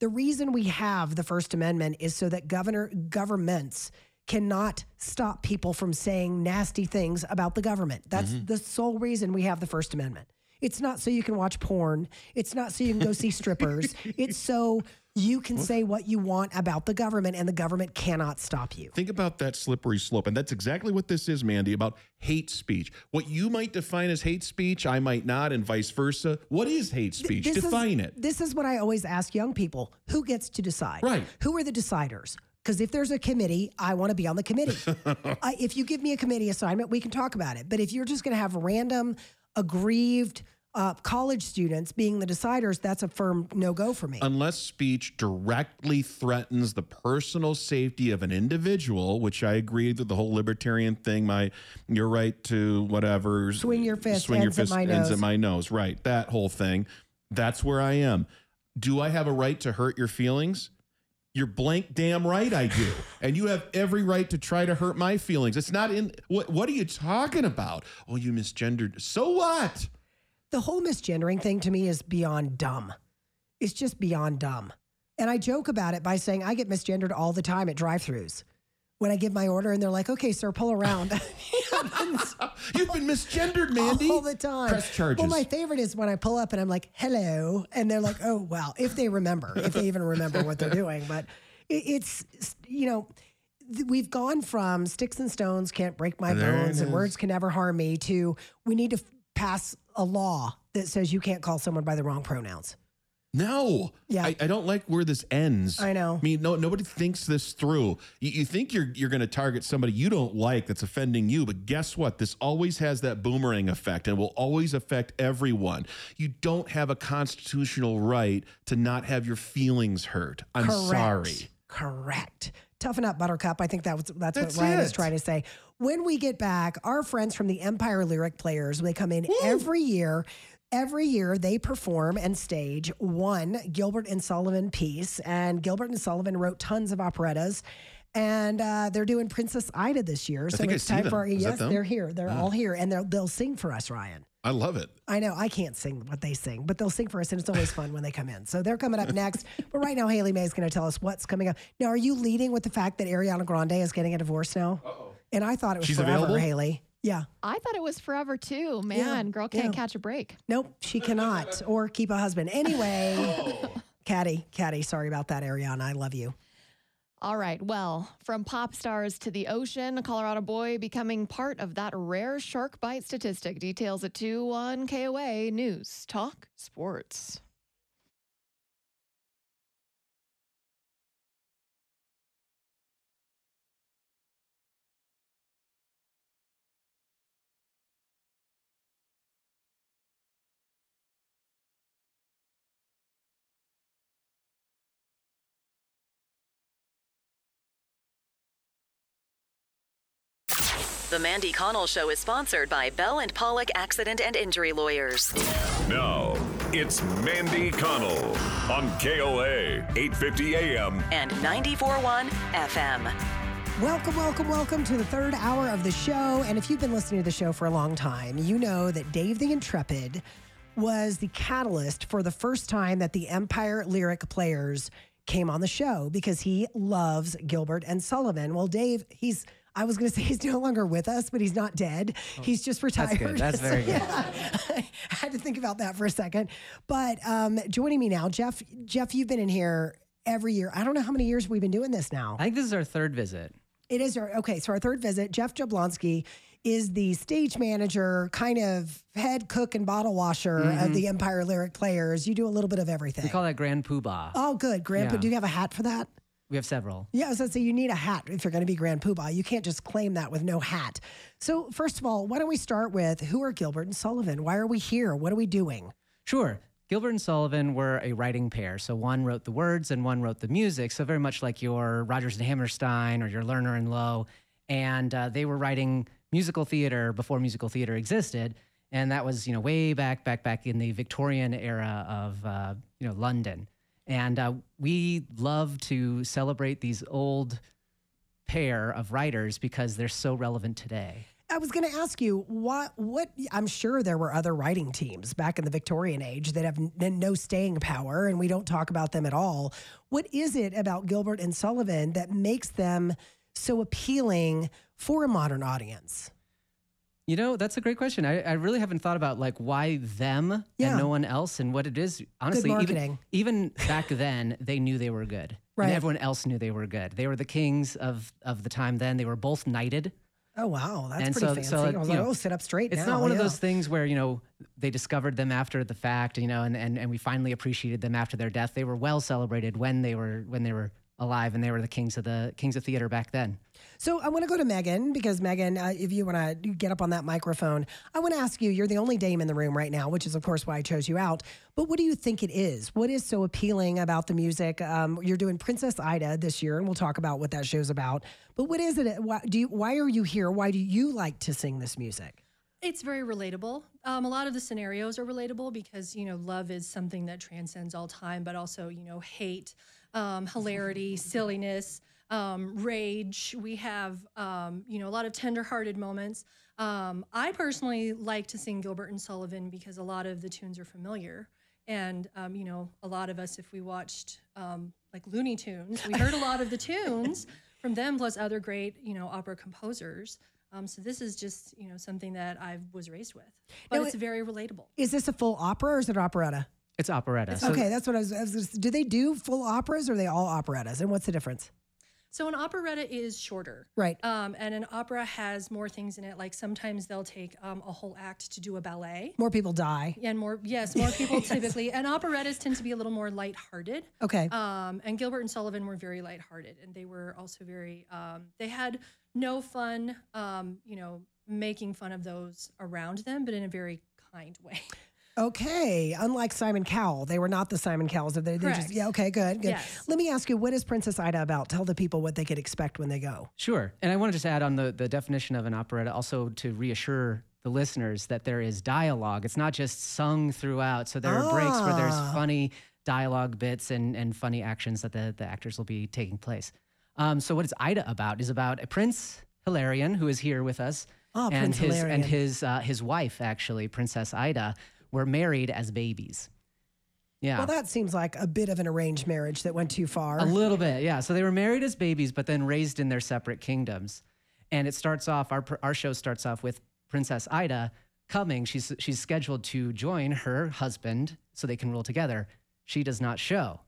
S3: The reason we have the First Amendment is so that governor governments cannot stop people from saying nasty things about the government. That's
S4: Mm-hmm.
S3: the sole reason we have the First Amendment. It's not so you can watch porn. It's not so you can go see strippers. <laughs> It's so you can say what you want about the government and the government cannot stop you.
S4: Think about that slippery slope. And that's exactly what this is, Mandy, about hate speech. What you might define as hate speech, I might not, and vice versa. What is hate speech?
S3: This is-
S4: define it.
S3: This is what I always ask young people who gets to decide?
S4: Right.
S3: Who are the deciders? Because if there's a committee, I want to be on the committee. <laughs> I, if you give me a committee assignment, we can talk about it. But if you're just going to have random, aggrieved uh, college students being the deciders, that's a firm no go for me.
S4: Unless speech directly threatens the personal safety of an individual, which I agree that the whole libertarian thing, my your right to whatever
S3: Swing your fist,
S4: swing your
S3: ends at my
S4: ends
S3: nose.
S4: at my nose, right? That whole thing. That's where I am. Do I have a right to hurt your feelings? You're blank damn right I do. <laughs> and you have every right to try to hurt my feelings. It's not in what what are you talking about? Oh, you misgendered. So what?
S3: The whole misgendering thing to me is beyond dumb. It's just beyond dumb. And I joke about it by saying I get misgendered all the time at drive-throughs. When I give my order and they're like, "Okay, sir, pull around." <laughs>
S4: You've been misgendered, Mandy.
S3: all the time.
S4: Press charges.
S3: Well, my favorite is when I pull up and I'm like, "Hello," and they're like, "Oh, wow." If they remember, if they even remember what they're doing, but it's you know. We've gone from sticks and stones can't break my
S4: There
S3: bones and words can never harm me to we need to pass a law that says you can't call someone by the wrong pronouns.
S4: No.
S3: Yeah.
S4: I, I don't like where this ends.
S3: I know.
S4: I mean, no, nobody thinks this through. You, you think you're you're going to target somebody you don't like that's offending you, but guess what? This always has that boomerang effect and will always affect everyone. You don't have a constitutional right to not have your feelings hurt. I'm
S3: Correct.
S4: sorry.
S3: Correct. Toughen up, Buttercup. I think that was that's,
S4: That's
S3: what Ryan
S4: it.
S3: trying to say. When we get back, our friends from the Empire Lyric Players, they come in every year. Every year they perform and stage one Gilbert and Sullivan piece, and Gilbert and Sullivan wrote tons of operettas. and uh, they're doing Princess Ida this year. So
S4: think I
S3: it's
S4: see
S3: time
S4: them.
S3: for our, yes,
S4: them?
S3: they're here. They're
S4: Ah.
S3: all here, and they'll they'll sing for us, Ryan.
S4: I love it.
S3: I know I can't sing what they sing, but they'll sing for us, and it's always fun when they come in. So they're coming up next. <laughs> But right now, Haley May is going to tell us what's coming up. Now, are you leading with the fact that Ariana Grande is getting a divorce now? Uh-oh. And I thought it was
S4: She's
S3: forever,
S4: available?
S3: Haley. Yeah.
S6: I thought it was forever too. Man, girl can't
S3: yeah.
S6: catch a break.
S3: Nope, she cannot <laughs> or keep a husband. Anyway,
S4: Oh.
S3: Caddy, Caddy, sorry about that, Ariana. I love you.
S6: All right. Well, from pop stars to the ocean, a Colorado boy becoming part of that rare shark bite statistic. Details at 2 on KOA News Talk Sports.
S1: The Mandy Connell Show is sponsored by Bell and Pollock Accident and Injury Lawyers.
S2: Now, it's Mandy Connell on KOA 850 AM.
S1: and 94.1 FM.
S3: Welcome, welcome, welcome to the third hour of the show. And if you've been listening to the show for a long time, you know that Dave the Intrepid was the catalyst for the first time that the Empire Lyric players came on the show because he loves Gilbert and Sullivan. Well, Dave, he's I was going to say he's no longer with us, but he's not dead. he's just retired.
S11: good. That's very <laughs> good.
S3: Yeah. I had to think about that for a second. But um, joining me now, Jeff. Jeff, you've been in here every year. I don't know how many years we've been doing this now.
S11: I think this is our third visit.
S3: It is our okay. So our third visit, Jeff Jablonski is the stage manager, kind of head cook and bottle washer of the Empire Lyric Players. You do a little bit of everything.
S11: Mm-hmm. We call that Grand Poobah.
S3: oh, good, Grandpa.
S11: Yeah.
S3: Do you have a hat for that?
S11: We have several.
S3: Yeah, so, was you need a hat if you're going to be Grand Poobah. You can't just claim that with no hat. So first of all, why don't we start with who are Gilbert and Sullivan? Why are we here? What are we doing?
S11: Sure. Gilbert and Sullivan were a writing pair. So one wrote the words and one wrote the music. So very much like your Rodgers and Hammerstein or your Lerner and Loewe. And uh, they were writing musical theater before musical theater existed. And that was, you know, way back, back, back in the Victorian era of, uh, you know, London. And uh, we love to celebrate these old pair of writers because they're so relevant today.
S3: I was going to ask you what what I'm sure there were other writing teams back in the Victorian age that have n- no staying power and we don't talk about them at all. What is it about Gilbert and Sullivan that makes them so appealing for a modern audience?
S11: You know, that's a great question. I, I really haven't thought about like why them
S3: Yeah.
S11: and no one else and what it is. Honestly, even even back <laughs> then, they knew they were good.
S3: Right.
S11: And everyone else knew they were good. They were the kings of of the time then. They were both knighted.
S3: Oh wow, that's
S11: And
S3: pretty
S11: so-
S3: fancy.
S11: so,
S3: I was
S11: you
S3: like,
S11: know,
S3: oh, sit up straight.
S11: It's
S3: now,
S11: not one of those things where, you know, they discovered them after the fact, you know, and, and, and we finally appreciated them after their death. They were well celebrated when they were when they were alive and they were the kings of the kings of theater back then.
S3: So I want to go to Megan because Megan, uh, if you want to get up on that microphone, I want to ask you. You're the only dame in the room right now, which is of course why I chose you out. But what do you think it is? What is so appealing about the music? Um, you're doing Princess Ida this year, and we'll talk about what that show's about. But what is it? Why do you? Why are you here? Why do you like to sing this music?
S12: It's very relatable. Um, a lot of the scenarios are relatable because you know love is something that transcends all time, but also you know hate, um, hilarity, <laughs> silliness, um, rage. We have um, you know a lot of tender-hearted moments. Um, I personally like to sing Gilbert and Sullivan because a lot of the tunes are familiar, and um, you know a lot of us, if we watched um, like Looney Tunes, we heard a lot of the tunes <laughs> from them, plus other great you know opera composers. Um, so this is just you know something that I was raised with, but
S3: Now,
S12: it's very relatable.
S3: Is this a full opera or is it an operetta?
S11: It's operetta. So-
S3: okay, that's what I was. I was gonna, do they do full operas or are they all operettas? And what's the difference?
S12: So an operetta is shorter,
S3: Right.
S12: Um, and an opera has more things in it. Like sometimes they'll take um, a whole act to do a ballet.
S3: More people die.
S12: And more, yes, more people <laughs> typically. And operettas tend to be a little more lighthearted.
S3: Okay.
S12: Um, and Gilbert and Sullivan were very lighthearted, and they were also very. Um, they had no fun, um, you know, making fun of those around them, but in a very kind way. <laughs>
S3: Okay, unlike Simon Cowell, they were not the Simon Cowells. They, they just
S12: Correct.
S3: yeah. Okay, good, good.
S12: Yes.
S3: Let me ask you, what is Princess Ida about? Tell the people what they could expect when they go.
S11: Sure. And I want to just add on the, the definition of an operetta also to reassure the listeners that there is dialogue. It's not just sung throughout. So there are breaks where there's
S3: Ah.
S11: funny dialogue bits and, and funny actions that the, the actors will be taking place. Um, so what is Ida about? Is about a Prince Hilarion who is here with us,
S3: Oh,
S11: and
S3: Prince
S11: his
S3: Hilarion.
S11: and his uh, his wife actually, Princess Ida, were married as babies. Yeah.
S3: Well, that seems like a bit of an arranged marriage that went too far.
S11: A little bit, yeah. So they were married as babies, but then raised in their separate kingdoms. And it starts off our our show starts off with Princess Ida coming. She's she's scheduled to join her husband so they can rule together. She does not show.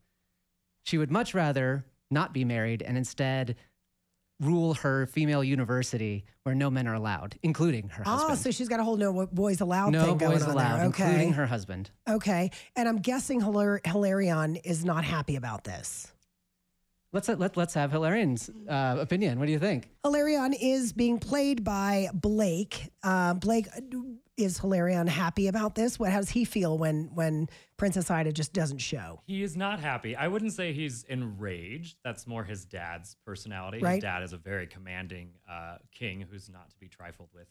S11: She would much rather not be married and instead rule her female university where no men are allowed, including her
S3: Oh,
S11: husband.
S3: so she's got a whole no boys allowed
S11: no
S3: thing going
S11: boys
S3: on
S11: allowed,
S3: there. Okay.
S11: including her husband.
S3: Okay. And I'm guessing Hilar- Hilarion is not happy about this.
S11: Let's let, let's have Hilarion's uh, opinion. What do you think?
S3: Hilarion is being played by Blake. Uh, Blake, uh, is Hilarion happy about this? What how does he feel when when Princess Ida just doesn't show?
S13: He is not happy. I wouldn't say he's enraged. That's more his dad's personality.
S3: Right.
S13: His dad is a very commanding uh, king who's not to be trifled with.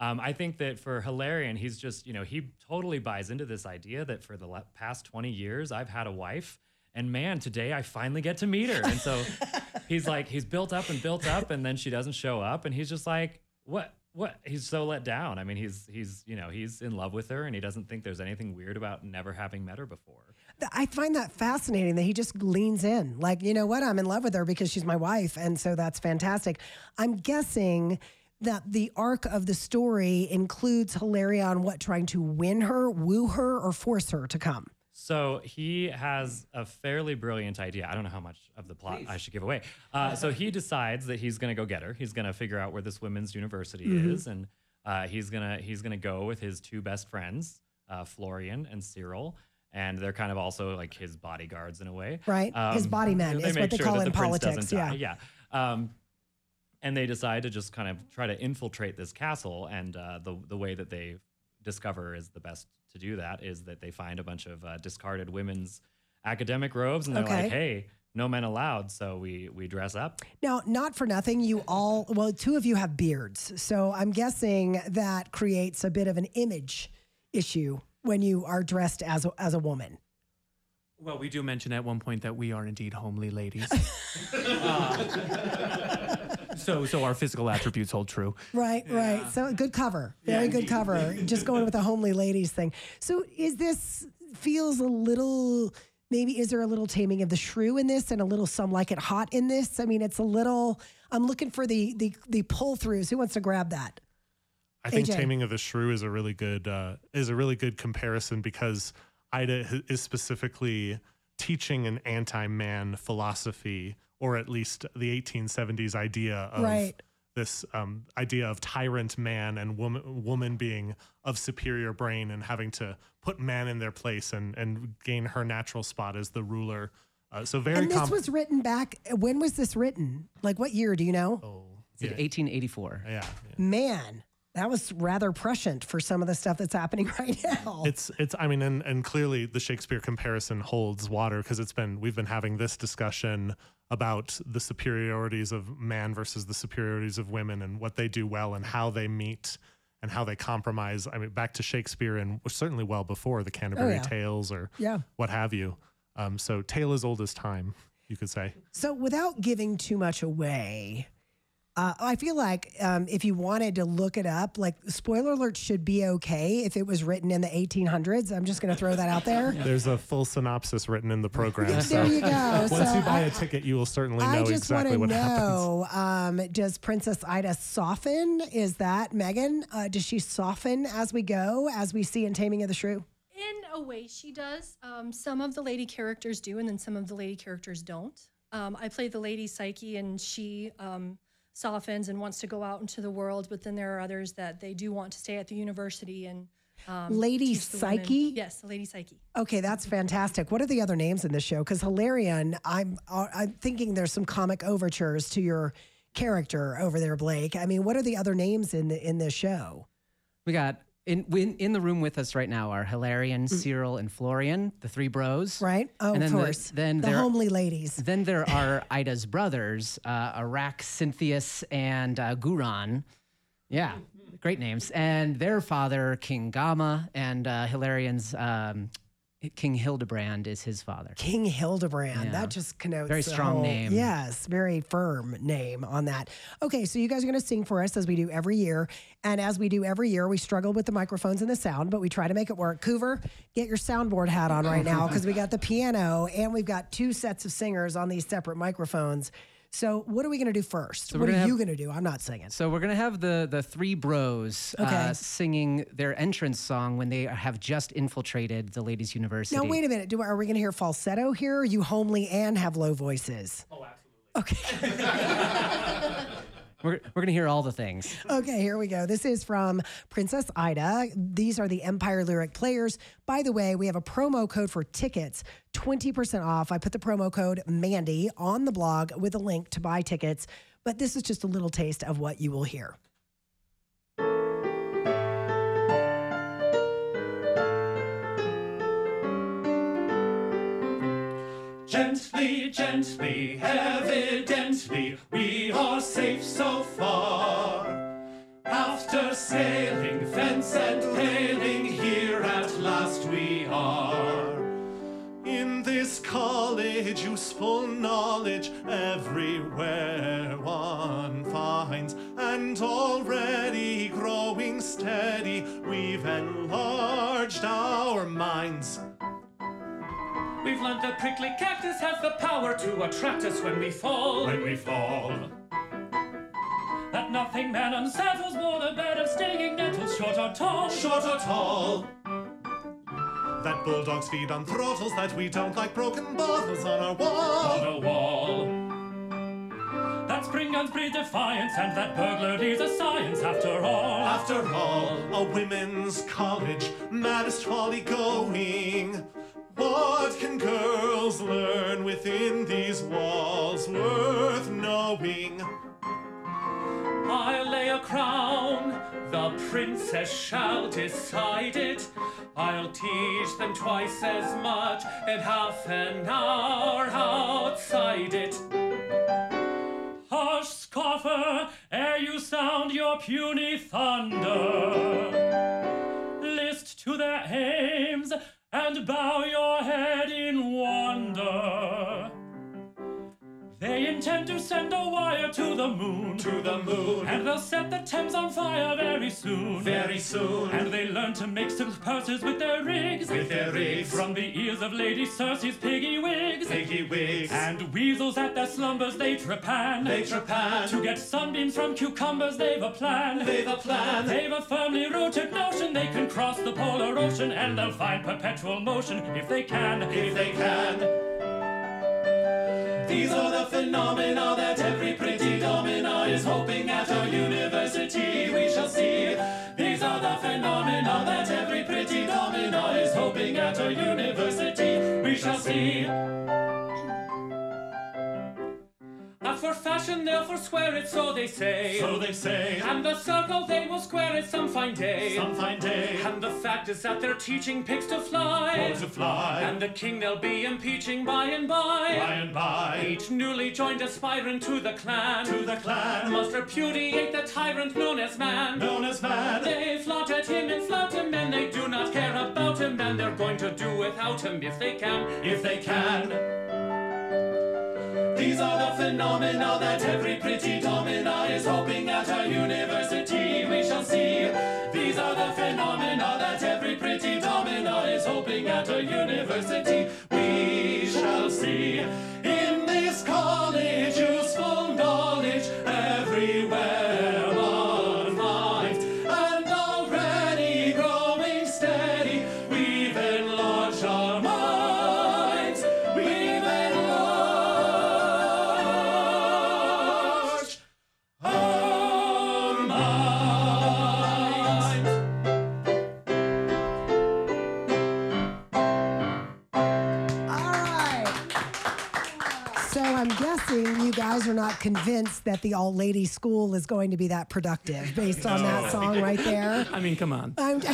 S13: Um, I think that for Hilarion, he's just, you know, he totally buys into this idea that for the le- past 20 years, I've had a wife. And man, today I finally get to meet her. And so <laughs> he's like, he's built up and built up, and then she doesn't show up. And he's just like, what? What? He's so let down. I mean, he's, he's, you know, he's in love with her and he doesn't think there's anything weird about never having met her before.
S3: I find that fascinating that he just leans in. Like, you know what? I'm in love with her because she's my wife. And so that's fantastic. I'm guessing that the arc of the story includes Hilarion, what, trying to win her, woo her, or force her to come?
S13: So he has a fairly brilliant idea. I don't know how much of the plot I should give away. Uh, so he decides that he's going to go get her. He's going to figure out where this women's university
S3: Mhm.
S13: is, and uh, he's gonna he's gonna go with his two best friends, uh, Florian and Cyril. And they're kind of also like his bodyguards in a way,
S3: Right. His body men is
S13: make
S3: what they call
S13: that
S3: it in
S13: the
S3: politics, yeah.
S13: yeah. Um, and they decide to just kind of try to infiltrate this castle. And uh, the the way that they discover is the best to do that is that they find a bunch of uh, discarded women's academic robes, and they're
S3: Okay.
S13: like, "Hey, no men allowed." So we we dress up.
S3: Now, not for nothing, you all, well, two of you have beards. So I'm guessing that creates a bit of an image issue when you are dressed as a, as a woman.
S14: Well, we do mention at one point that we are indeed homely ladies. <laughs> Uh, so, so our physical attributes hold true.
S3: Right, right. So good cover. Very good cover. <laughs> Just going with the homely ladies thing. So is this feels a little maybe is there a little taming of the shrew in this and a little some like it hot in this? I mean, it's a little I'm looking for the the the pull throughs. Who wants to grab that?
S15: I think
S3: AJ.
S15: Taming of the Shrew is a really good uh, is a really good comparison because Ida is specifically teaching an anti-man philosophy, or at least the 1870s idea of
S3: Right.
S15: this um, idea of tyrant man and woman woman being of superior brain and having to put man in their place and and gain her natural spot as the ruler. Uh, so very
S3: and this
S15: com-
S3: was written back when was this written? Like what year, do you know?
S11: It's in 1884.
S15: Yeah.
S3: Man, that was rather prescient for some of the stuff that's happening <laughs> right now.
S15: It's it's I mean and and clearly the Shakespeare comparison holds water because it's been we've been having this discussion about the superiorities of man versus the superiorities of women and what they do well and how they meet and how they compromise. I mean back to Shakespeare and certainly well before the Canterbury
S3: Oh, yeah.
S15: Tales or
S3: Yeah.
S15: what have you. Um, so tale as old as time, you could say.
S3: So, without giving too much away, uh, I feel like um, if you wanted to look it up, like spoiler alert should be okay if it was written in the 1800s. I'm just going to throw that out there. <laughs>
S15: There's a full synopsis written in the program.
S3: There
S15: so
S3: you go. <laughs>
S15: Once
S3: So
S15: you buy
S3: I-
S15: a ticket, you will certainly
S3: I
S15: know
S3: just
S15: exactly
S3: want
S15: what
S3: to
S15: happens.
S3: know: um, Does Princess Ida soften? Is that Megan? Uh, does she soften as we go, as we see in Taming of the Shrew?
S12: In a way, she does. Um, some of the lady characters do, and then some of the lady characters don't. Um, I play the lady Psyche, and she um, softens and wants to go out into the world, but then there are others that they do want to stay at the university and. Um,
S3: Lady
S12: teach the women-
S3: Psyche?
S12: Yes, the lady Psyche.
S3: Okay, that's fantastic. What are the other names in this show? Because Hilarion, I'm uh, I'm thinking there's some comic overtures to your character over there, Blake. I mean, what are the other names in the in this show?
S11: We got in in, in the room with us right now are Hilarion, Cyril, and Florian, the three bros.
S3: Mm. Right? Oh,
S11: and
S3: of
S11: then the-
S3: course.
S11: then
S3: the
S11: there,
S3: homely ladies.
S11: Then there <laughs> are Ida's brothers, uh, Arac, Scynthius, and uh, Guron. Yeah, great names. And their father, King Gama, and uh, Hilarion's um, King Hildebrand is his father.
S3: King Hildebrand.
S11: Yeah.
S3: That just connotes
S11: Very strong
S3: whole-
S11: name.
S3: Yes, very firm name on that. Okay, so you guys are going to sing for us as we do every year, and as we do every year, we struggle with the microphones and the sound, but we try to make it work. Coover, get your soundboard hat on right now because we got the piano and we've got two sets of singers on these separate microphones. So what are we going to do first?
S11: So
S3: what are
S11: gonna
S3: you
S11: have-
S3: going to do? I'm not singing.
S11: So we're gonna have the the three bros
S3: Okay.
S11: uh, singing their entrance song when they have just infiltrated the ladies' university.
S3: Now wait a minute. Do are we going to hear falsetto here? Or are you homely and have low voices? Oh, <laughs>
S11: We're, we're gonna hear all the things.
S3: Okay, here we go. This is from Princess Ida. These are the Empire Lyric players. By the way, we have a promo code for tickets, 20% off. I put the promo code Mandy on the blog with a link to buy tickets, but this is just a little taste of what you will hear.
S16: Gently, gently, evidently, we are safe so far. After sailing fence and paling, here at last we are.
S15: In this college, useful knowledge everywhere one finds, and already growing steady, we've enlarged our minds.
S16: We've learned the prickly cactus has the power to attract us when we fall.
S15: When we fall.
S16: That nothing man unsettles more the bed of stinging nettles, short or tall.
S15: Short or tall. That bulldogs feed on throttles, that we don't like broken bottles on our wall.
S16: On a wall. That spring guns breed defiance, and that burglary's a science after all.
S15: After all, a women's college, maddest folly going. What can girls learn within these walls worth knowing?
S16: I'll lay a crown, the princess shall decide it. I'll teach them twice as much in half an hour outside it. Hush, scoffer, ere you sound your puny thunder. List to their aims and bow your head in wonder. They intend to send a wire to the moon.
S15: To the moon.
S16: And they'll set the Thames on fire very soon.
S15: Very soon.
S16: And they learn to make silk purses with their rigs.
S15: With their rigs.
S16: From the ears of Lady Circe's piggy wigs.
S15: Piggy wigs.
S16: And weasels at their slumbers they trepan.
S15: They trepan.
S16: To get sunbeams from cucumbers they've a plan.
S15: They've a plan.
S16: They've a firmly rooted notion they can cross the polar ocean. And they'll find perpetual motion if they can.
S15: If they can.
S16: These are the phenomena that every pretty domina is hoping at our university we shall see. These are the phenomena that every pretty domina is hoping at our university we shall see. As for fashion, they'll forswear it, so they say.
S15: So they say.
S16: And the circle, they will square it some fine day.
S15: Some fine day.
S16: And the fact is that they're teaching pigs to fly.
S15: To fly.
S16: And the king they'll be impeaching by and by.
S15: By and by.
S16: Each newly joined aspirant to the clan.
S15: To the clan.
S16: Must repudiate the tyrant known as man.
S15: Known as man.
S16: They flaunt at him and flout him, and they do not care about him, and they're going to do without him if they can.
S15: If they can.
S16: These are the phenomena that every pretty domina is hoping at our university we shall see. These are the phenomena that every pretty domina is hoping at our university we
S3: you guys are not convinced that the all lady school is going to be that productive based on that song right there. <laughs>
S14: I mean, come on.
S3: I'm, <laughs>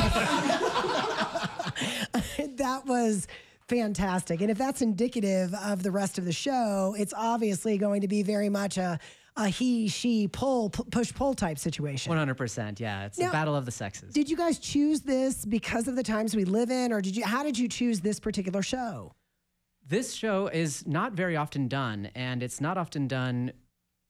S3: that was fantastic. And if that's indicative of the rest of the show, it's obviously going to be very much a, a he, she, pull, pu- push, pull type situation.
S11: 100%. Yeah. It's
S3: Now-
S11: a battle of the sexes.
S3: Did you guys choose this because of the times we live in, or did you? How did you choose this particular show?
S11: This show is not very often done, and it's not often done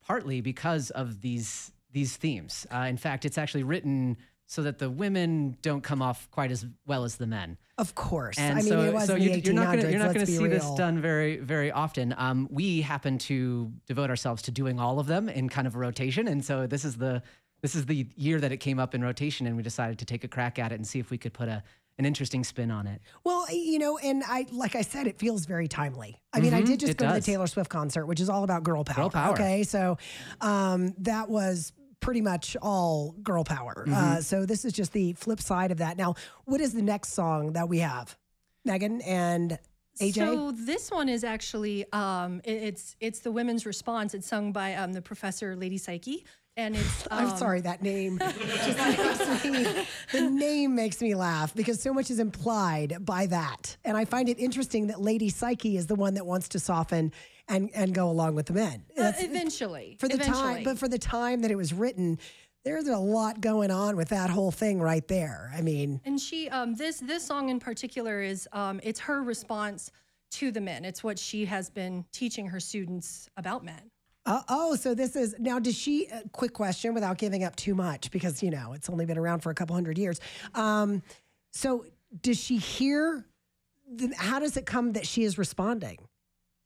S11: partly because of these these themes. Uh, in fact, it's actually written so that the women don't come off quite as well as the men.
S3: Of course.
S11: And
S3: I mean,
S11: so,
S3: it was
S11: so
S3: the
S11: you, you're not gonna
S3: 1800s,
S11: you're not gonna
S3: be
S11: see this done very very often. Um, we happen to devote ourselves to doing all of them in kind of a rotation, and so this is the this is the year that it came up in rotation, and we decided to take a crack at it and see if we could put a an interesting spin on it.
S3: Well, you know, and I like I said, it feels very timely. I mean, I
S11: Mhm,
S3: did just
S11: it
S3: go to the Taylor Swift concert, which is all about girl power.
S11: Girl power.
S3: Okay, so um, that was pretty much all girl power. Uh,
S11: Mhm.
S3: so this is just the flip side of that. Now, what is the next song that we have, Megan and AJ?
S12: So this one is actually um, it- it's it's the women's response. It's sung by um, the professor Lady Psyche, and it's. <laughs>
S3: I'm
S12: um,
S3: sorry, that name <laughs> just makes me, the name makes me laugh because so much is implied by that. And I find it interesting that Lady Psyche is the one that wants to soften and, and go along with the men.
S12: uh, eventually,
S3: for the time, but for the time that it was written, there's a lot going on with that whole thing right there. I mean,
S12: And she, um, this this song in particular is, um, it's her response to the men. It's what she has been teaching her students about men.
S3: Uh, oh, so this is now. Does she? Uh, quick question, without giving up too much, because you know it's only been around for a couple hundred years. Um, so does she hear? How does it come that she is responding?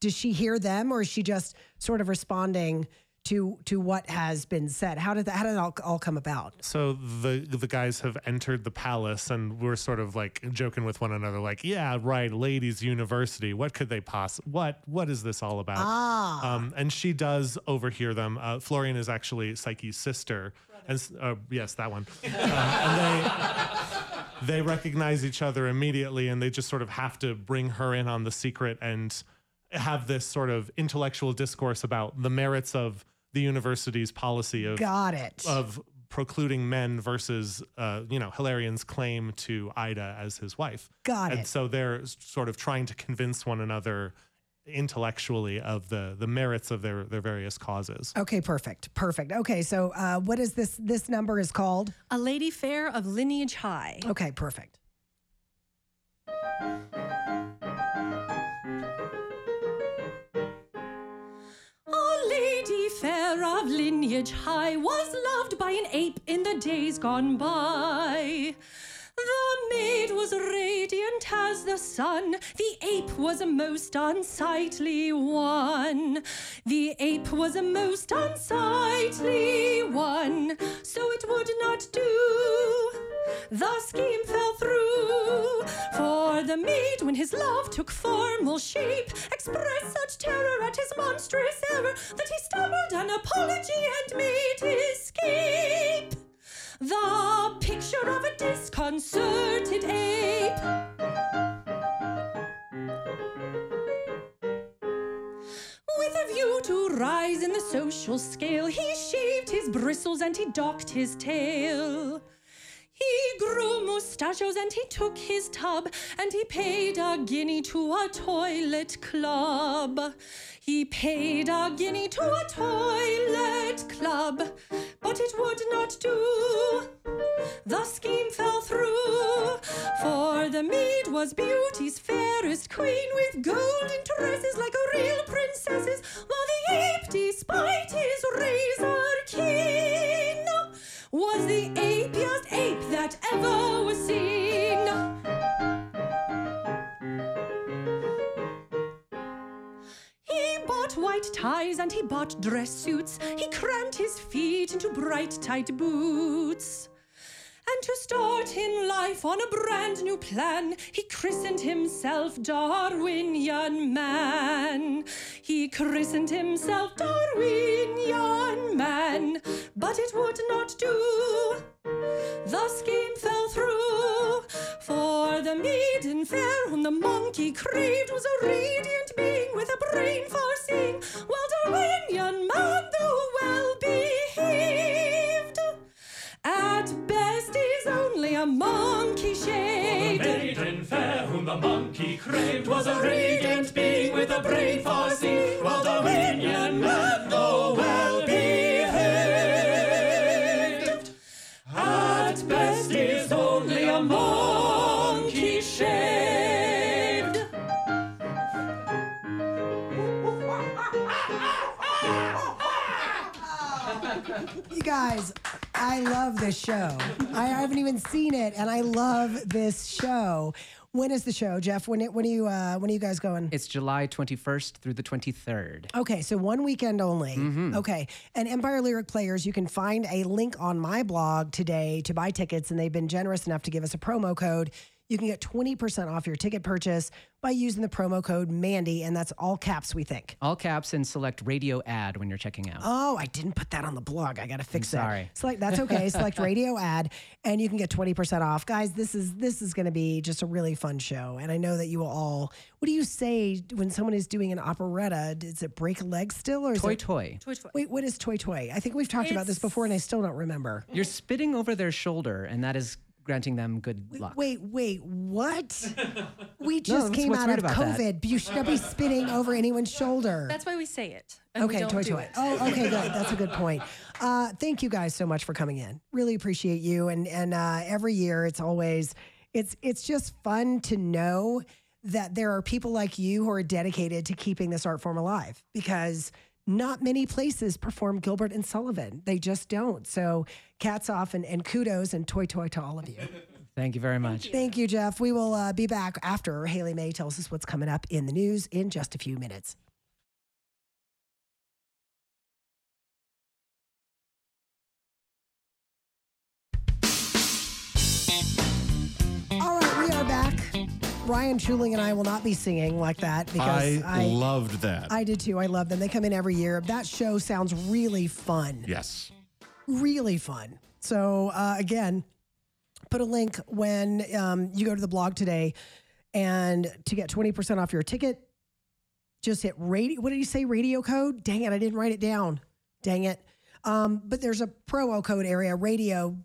S3: Does she hear them, or is she just sort of responding to to what has been said? How did that? How did it all, all come about?
S15: So the the guys have entered the palace, and we're sort of like joking with one another, like, "Yeah, right, ladies' university. What could they poss? What what is this all about?"
S3: Ah.
S15: Um, and she does overhear them. Uh, Florian is actually Psyche's sister, and uh, yes, that one. Uh, and they they recognize each other immediately, and they just sort of have to bring her in on the secret and have this sort of intellectual discourse about the merits of the university's policy of
S3: Got it.
S15: of precluding men versus uh, you know Hilarion's claim to Ida as his wife.
S3: Got
S15: and
S3: it.
S15: And so they're sort of trying to convince one another intellectually of the the merits of their their various causes.
S3: Okay, perfect, perfect. Okay, so uh, what is this? This number is called
S12: A lady fair of lineage high.
S3: Okay, perfect.
S12: Fair of lineage high was loved by an ape in the days gone by. The maid was radiant as the sun. The ape was a most unsightly one. The ape was a most unsightly one. So it would not do. The scheme fell through. For the maid, when his love took formal shape, expressed such terror at his monstrous error that he stammered an apology and made his escape. The picture of a disconcerted ape. With a view to rise in the social scale, he shaved his bristles and he docked his tail. He grew mustachios and he took his tub and he paid a guinea to a toilet club. He paid a guinea to a toilet club, but it would not do. The scheme fell through, for the maid was beauty's fairest queen with golden tresses like a real princess's, and he bought dress suits. He crammed his feet into bright, tight boots. And to start in life on a brand new plan, he christened himself Darwinian Man. He christened himself Darwinian Man, but it would not do. The scheme fell through, for the maiden fair whom the monkey craved was a radiant being with a brain for seeing, while Darwinian man, though well behaved, at best is only a monkey
S16: The
S12: shade.
S16: maiden fair whom the monkey craved was a radiant being with a brain for seeing, while Darwinian man,
S3: guys, I love this show. I haven't even seen it, and I love this show. When is the show, Jeff? When it, when are you uh, when are you guys going?
S11: It's July 21st through the 23rd.
S3: Okay, so one weekend only.
S11: Mhm.
S3: Okay. And Empire Lyric Players, you can find a link on my blog today to buy tickets, and they've been generous enough to give us a promo code. You can get 20% off your ticket purchase by using the promo code Mandy, and that's all caps, we think.
S11: All caps and select radio ad when you're checking out.
S3: Oh, I didn't put that on the blog. I got to fix that.
S11: sorry.
S3: Select that's okay. <laughs> Select radio ad, and you can get twenty percent off, guys. This is this is going to be just a really fun show, and I know that you will all. What do you say when someone is doing an operetta? Does it break a leg still, or is
S11: Toy
S3: it
S11: toy.
S12: Toi toi.
S3: Wait, what is toi toi? I think we've talked about this before, and I still don't remember.
S11: You're spitting over their shoulder, and that is granting them good luck.
S3: Wait, wait, what? <laughs> We just
S11: what's-
S3: came out of
S11: about that?
S3: COVID. You should not be spitting over anyone's shoulder.
S12: That's why we say it. and
S3: okay,
S12: toi
S3: toi.
S12: it.
S3: Oh, okay, good. <laughs> That's a good point. Uh, thank you guys so much for coming in. Really appreciate you. And and uh, every year, it's always it's it's just fun to know that there are people like you who are dedicated to keeping this art form alive because not many places perform Gilbert and Sullivan. They just don't. So, cats off and, and kudos and toi toi to all of you. <laughs>
S11: Thank you very much.
S3: Thank you, Jeff. We will uh, be back after Haley May tells us what's coming up in the news in just a few minutes. Ryan Schuiling and I will not be singing like that because
S4: I, loved that.
S3: I did too. I love them. They come in every year. That show sounds really fun.
S4: yes.
S3: Really fun. So, uh, again, put a link when um, you go to the blog today and to get 20% off your ticket, just hit radio. What did you say? Radio code? Dang it. I didn't write it down. Dang it. Um, but there's a promo code area, radio.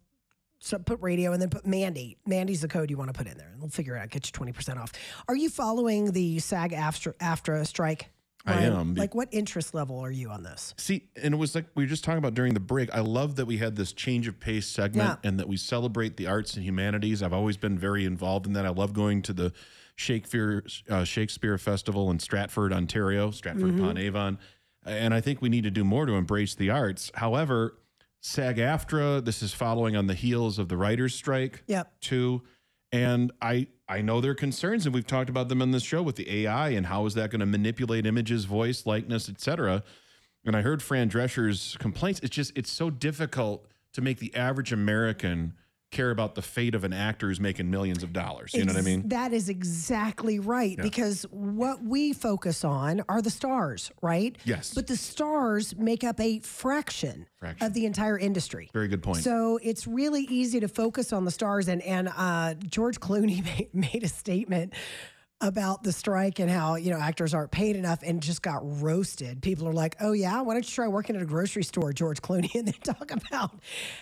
S3: So put radio and then put Mandy. Mandy's the code you want to put in there, and we'll figure it out. Get you twenty percent off. Are you following the SAG after after a strike?
S4: I am,
S3: Like, what interest level are you on this?
S4: See, and it was like we were just talking about during the break. I love that we had this change of pace segment
S3: Yeah.
S4: and that we celebrate the arts and humanities. I've always been very involved in that. I love going to the Shakespeare uh, Shakespeare Festival in Stratford, Ontario, Stratford upon Avon, and I think we need to do more to embrace the arts. However, SAG-AFTRA, this is following on the heels of the writers' strike.
S3: Yep.
S4: Too. And I I know their concerns, and we've talked about them on this show with the AI and how is that going to manipulate images, voice, likeness, etc. And I heard Fran Drescher's complaints. It's just it's so difficult to make the average American care about the fate of an actor who's making millions of dollars. You know what I mean?
S3: That is exactly right.
S4: Yeah.
S3: Because what we focus on are the stars, right?
S4: Yes.
S3: But the stars make up a fraction,
S4: Fraction.
S3: of the entire industry.
S4: Very good point.
S3: So it's really easy to focus on the stars. And and uh, George Clooney <laughs> made, made a statement about the strike and how you know actors aren't paid enough and just got roasted. People are like, "Oh yeah, why don't you try working at a grocery store, George Clooney?" <laughs> And they talk about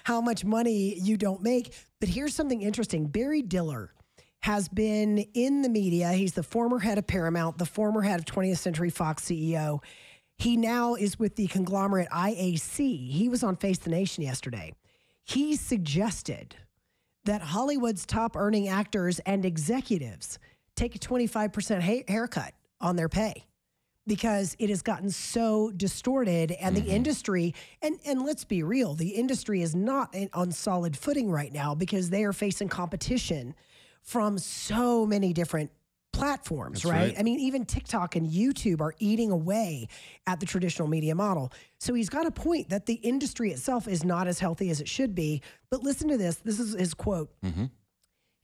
S3: how much money you don't make. But here's something interesting: Barry Diller has been in the media. He's the former head of Paramount, the former head of 20th Century Fox CEO. He now is with the conglomerate IAC. He was on Face the Nation yesterday. He suggested that Hollywood's top earning actors and executives take a 25% ha- haircut on their pay because it has gotten so distorted and the mm-hmm. industry and and let's be real the industry is not in, on solid footing right now because they are facing competition from so many different platforms right?
S4: right.
S3: i mean even tiktok and youtube are eating away at the traditional media model. So he's got a point that the industry itself is not as healthy as it should be. But listen to this. This is his quote mm-hmm.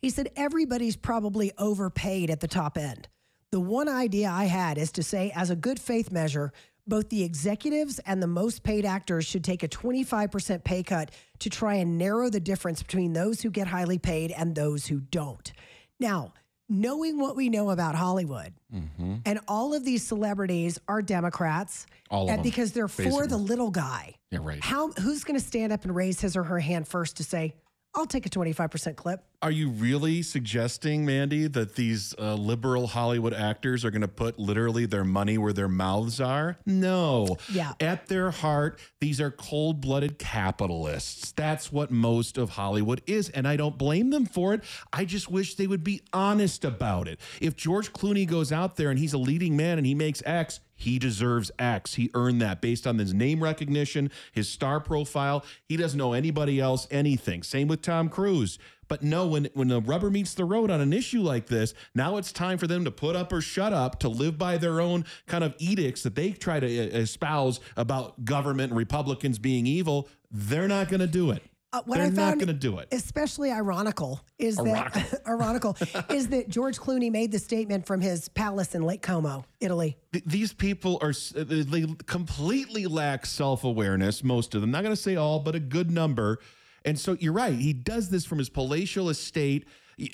S3: He said, everybody's probably overpaid at the top end. The one idea I had is to say, as a good faith measure, both the executives and the most paid actors should take a 25% pay cut to try and narrow the difference between those who get highly paid and those who don't. Now, knowing what we know about Hollywood,
S4: Mm-hmm.
S3: and all of these celebrities are Democrats,
S4: All of
S3: and
S4: them,
S3: because they're for the little guy.
S4: Yeah, right.
S3: How who's going to stand up and raise his or her hand first to say, "I'll take a 25% clip"?
S4: Are you really suggesting, Mandy, that these uh, liberal Hollywood actors are going to put literally their money where their mouths are? No.
S3: Yeah.
S4: At their heart, these are cold blooded capitalists. That's what most of Hollywood is. And I don't blame them for it. I just wish they would be honest about it. If George Clooney goes out there and he's a leading man and he makes X, he deserves X. He earned that based on his name recognition, his star profile. He doesn't know anybody else anything. Same with Tom Cruise. But no, when when the rubber meets the road on an issue like this, now it's time for them to put up or shut up, to live by their own kind of edicts that they try to uh, espouse about government and Republicans being evil. They're not going to do it.
S3: Uh, what
S4: They're
S3: I
S4: not going to do it.
S3: especially ironical is that <laughs> ironical. is that George Clooney made the statement from his palace in Lake Como, Italy.
S4: Th- These people are uh, they completely lack self-awareness most of them. Not going to say all but a good number. And so you're right he does this from his palatial estate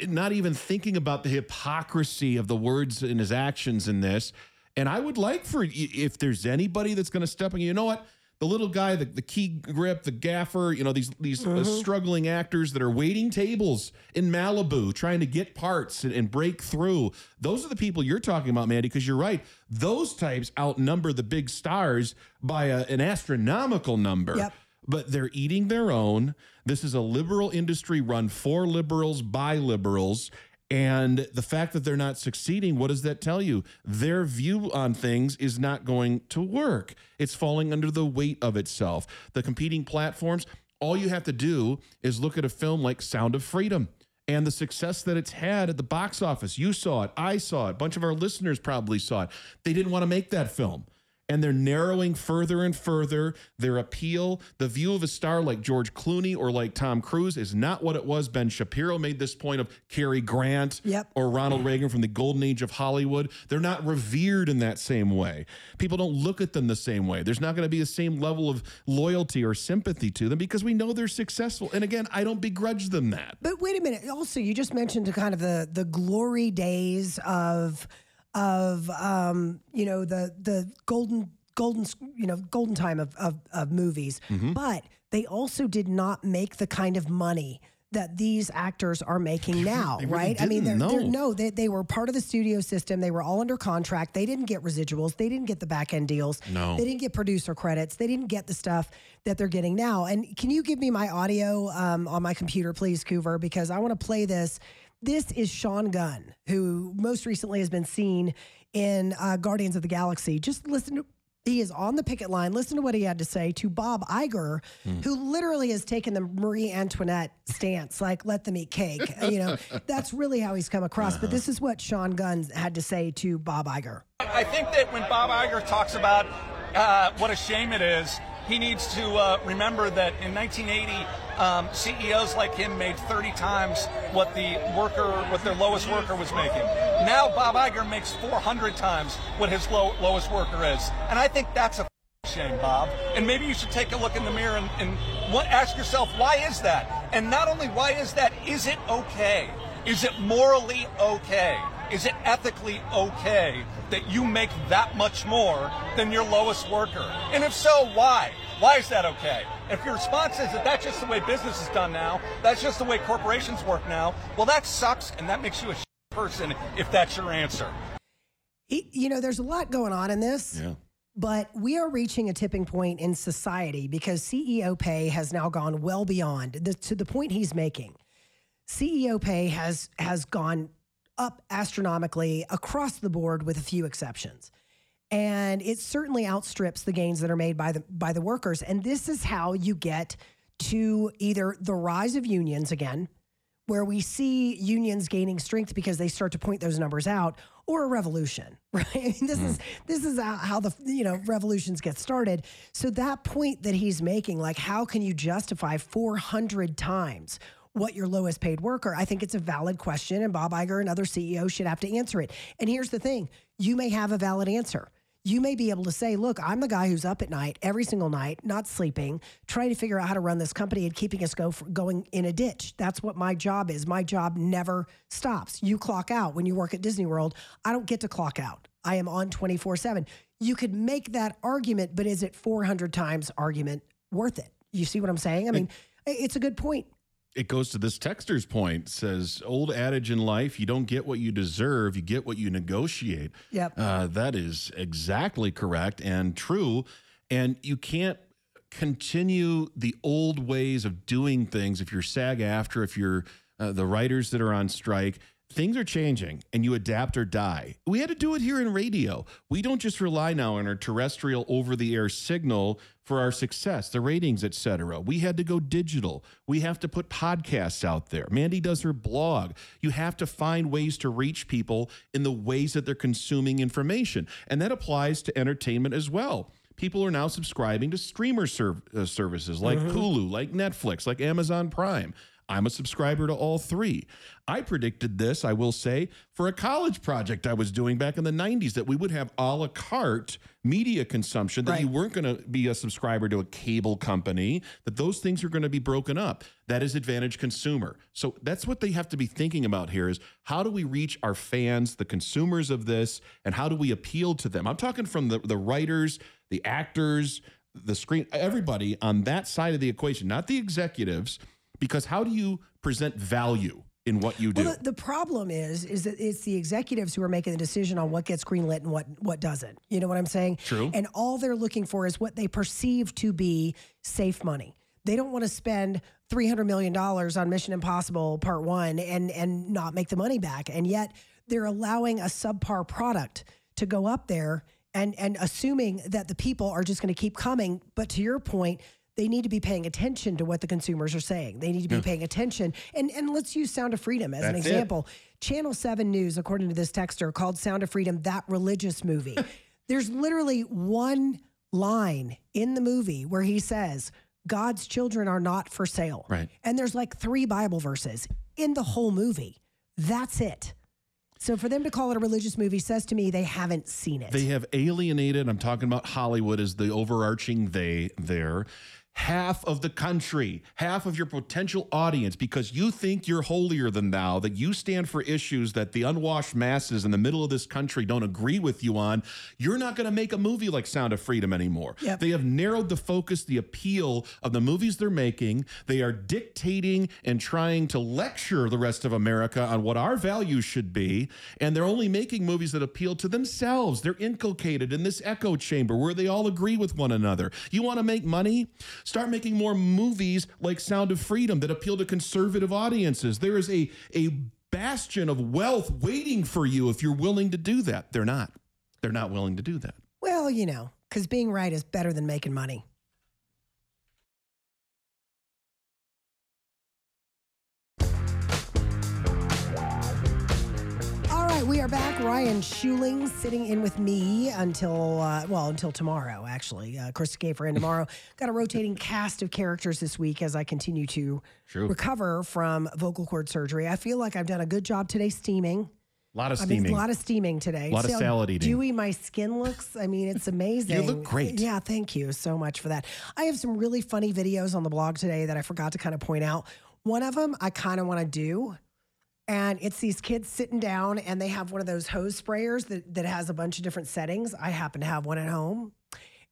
S4: not even thinking about the hypocrisy of the words and his actions in this. And i would like for if there's anybody that's going to step in you know what the little guy, the, the key grip, the gaffer, you know, these these uh,
S3: Mm-hmm.
S4: struggling actors that are waiting tables in Malibu trying to get parts and, and break through. Those are the people you're talking about, Mandy, because you're right. Those types outnumber the big stars by a, an astronomical number.
S3: Yep.
S4: But they're eating their own. This is a liberal industry run for liberals by liberals. And the fact that they're not succeeding, what does that tell you? Their view on things is not going to work. It's falling under the weight of itself. The competing platforms, all you have to do is look at a film like Sound of Freedom and the success that it's had at the box office. You saw it, I saw it, a bunch of our listeners probably saw it. They didn't want to make that film. And they're narrowing further and further their appeal. The view of a star like George Clooney or like Tom Cruise is not what it was. Ben Shapiro made this point of Cary Grant
S3: Yep.
S4: or Ronald Reagan from the golden age of Hollywood. They're not revered in that same way. People don't look at them the same way. There's not going to be the same level of loyalty or sympathy to them because we know they're successful. And again, I don't begrudge them that.
S3: But wait a minute. Also, you just mentioned kind of the the glory days of of um, you know the the golden golden you know golden time of of, of movies.
S4: Mm-hmm.
S3: But they also did not make the kind of money that these actors are making now,
S4: really
S3: right? I mean, they're,
S4: didn't,
S3: they're,
S4: no.
S3: no, they, they were part of the studio system. They were all under contract. They didn't get residuals. They didn't get the back end deals.
S4: No.
S3: They didn't get producer credits. They didn't get the stuff that they're getting now. And can you give me my audio um, on my computer, please, Coover? Because I want to play this. This is Sean Gunn, who most recently has been seen in uh, Guardians of the Galaxy. Just listen to. He is on the picket line. Listen to what he had to say to Bob Iger, who literally has taken the Marie Antoinette stance, like let them eat cake. <laughs> you know, that's really how he's come across. But this is what Sean Gunn had to say to Bob Iger.
S17: I think that when Bob Iger talks about uh, what a shame it is, he needs to uh, remember that in 1980, um, CEOs like him made 30 times what the worker, what their lowest worker was making. Now Bob Iger makes 400 times what his low, lowest worker is, and I think that's a shame, Bob. And maybe you should take a look in the mirror and, and what, ask yourself, why is that? And not only why is that, is it okay? Is it morally okay? Is it ethically okay that you make that much more than your lowest worker? And if so, why? Why is that okay? If your response is that that's just the way business is done now, that's just the way corporations work now, well, that sucks and that makes you a person if that's your answer.
S3: You know, there's a lot going on in this.
S4: Yeah.
S3: But we are reaching a tipping point in society because CEO pay has now gone well beyond the, to the point he's making. CEO pay has has gone up astronomically across the board with a few exceptions. And it certainly outstrips the gains that are made by the by the workers. And this is how you get to either the rise of unions again, where we see unions gaining strength because they start to point those numbers out, or a revolution, <laughs> right? I mean, this hmm. is this is how, how the you know revolutions get started. So that point that he's making, like how can you justify 400 times what your lowest paid worker? I think it's a valid question, and Bob Iger and other CEOs should have to answer it. And here's the thing: you may have a valid answer you may be able to say, look, I'm the guy who's up at night, every single night, not sleeping, trying to figure out how to run this company and keeping us go going in a ditch. That's what my job is. My job never stops. You clock out when you work at Disney World. I don't get to clock out. I am on 24 7. You could make that argument, but is it 400 times argument worth it? You see what I'm saying? I mean, it's a good point.
S4: It goes to this texter's point says old adage in life you don't get what you deserve you get what you negotiate
S3: Yep.
S4: uh, that is exactly correct and true and you can't continue the old ways of doing things if you're SAG-AFTRA if you're uh, the writers that are on strike things are changing and you adapt or die. We had to do it here in radio. We don't just rely now on our terrestrial over the air signal for our success, the ratings, etc. We had to go digital. We have to put podcasts out there. Mandy does her blog. You have to find ways to reach people in the ways that they're consuming information. And that applies to entertainment as well. People are now subscribing to streamer serv- uh, services like
S3: Mhm.
S4: Hulu, like Netflix, like Amazon Prime. I'm a subscriber to all three. I predicted this, I will say, for a college project I was doing back in the 90s that we would have a la carte media consumption, that you weren't going to be a subscriber to a cable company, that those things are going to be broken up. That is advantage consumer. So that's what they have to be thinking about here is how do we reach our fans, the consumers of this, and how do we appeal to them? I'm talking from the, the writers, the actors, the screen, everybody on that side of the equation, not the executives, because how do you present value in what you do?
S3: Well, the, the problem is, is that it's the executives who are making the decision on what gets greenlit and what what doesn't. You know what I'm saying?
S4: True.
S3: And all they're looking for is what they perceive to be safe money. They don't want to spend three hundred million dollars on Mission Impossible Part One and and not make the money back, and yet they're allowing a subpar product to go up there and and assuming that the people are just going to keep coming. But to your point. They need to be paying attention to what the consumers are saying. They need to be
S4: Yeah.
S3: paying attention. And and let's use Sound of Freedom as an
S4: That's it.
S3: example. Channel 7 News, according to this texter, called Sound of Freedom that religious movie. <laughs> There's literally one line in the movie where he says, God's children are not for sale.
S4: Right.
S3: And there's like three Bible verses in the whole movie. That's it. So for them to call it a religious movie says to me they haven't seen it.
S4: They have alienated, I'm talking about Hollywood as the overarching they there. Half of the country, half of your potential audience, because you think you're holier than thou, that you stand for issues that the unwashed masses in the middle of this country don't agree with you on, you're not going to make a movie like Sound of Freedom anymore.
S3: Yep.
S4: They have narrowed the focus, the appeal of the movies they're making. They are dictating and trying to lecture the rest of America on what our values should be. And they're only making movies that appeal to themselves. They're inculcated in this echo chamber where they all agree with one another. You want to make money? Start making more movies like Sound of Freedom that appeal to conservative audiences. There is a, a bastion of wealth waiting for you if you're willing to do that. They're not. They're not willing to do that.
S3: well, you know, because being right is better than making money. We are back. Ryan Schuiling sitting in with me until, uh, well, until tomorrow, actually. Uh, Krista Kafer in tomorrow. <laughs> Got a rotating cast of characters this week as I continue to
S4: True.
S3: recover from vocal cord surgery. I feel like I've done a good job today steaming.
S4: A lot of
S3: I mean,
S4: steaming.
S3: a lot of steaming today.
S4: A lot of
S3: See how
S4: salad eating.
S3: Dewy my skin looks. I mean, it's <laughs> amazing.
S4: You look great.
S3: Yeah, thank you so much for that. I have some really funny videos on the blog today that I forgot to kind of point out. One of them I kind of want to do. And it's these kids sitting down and they have one of those hose sprayers that, that has a bunch of different settings. I happen to have one at home.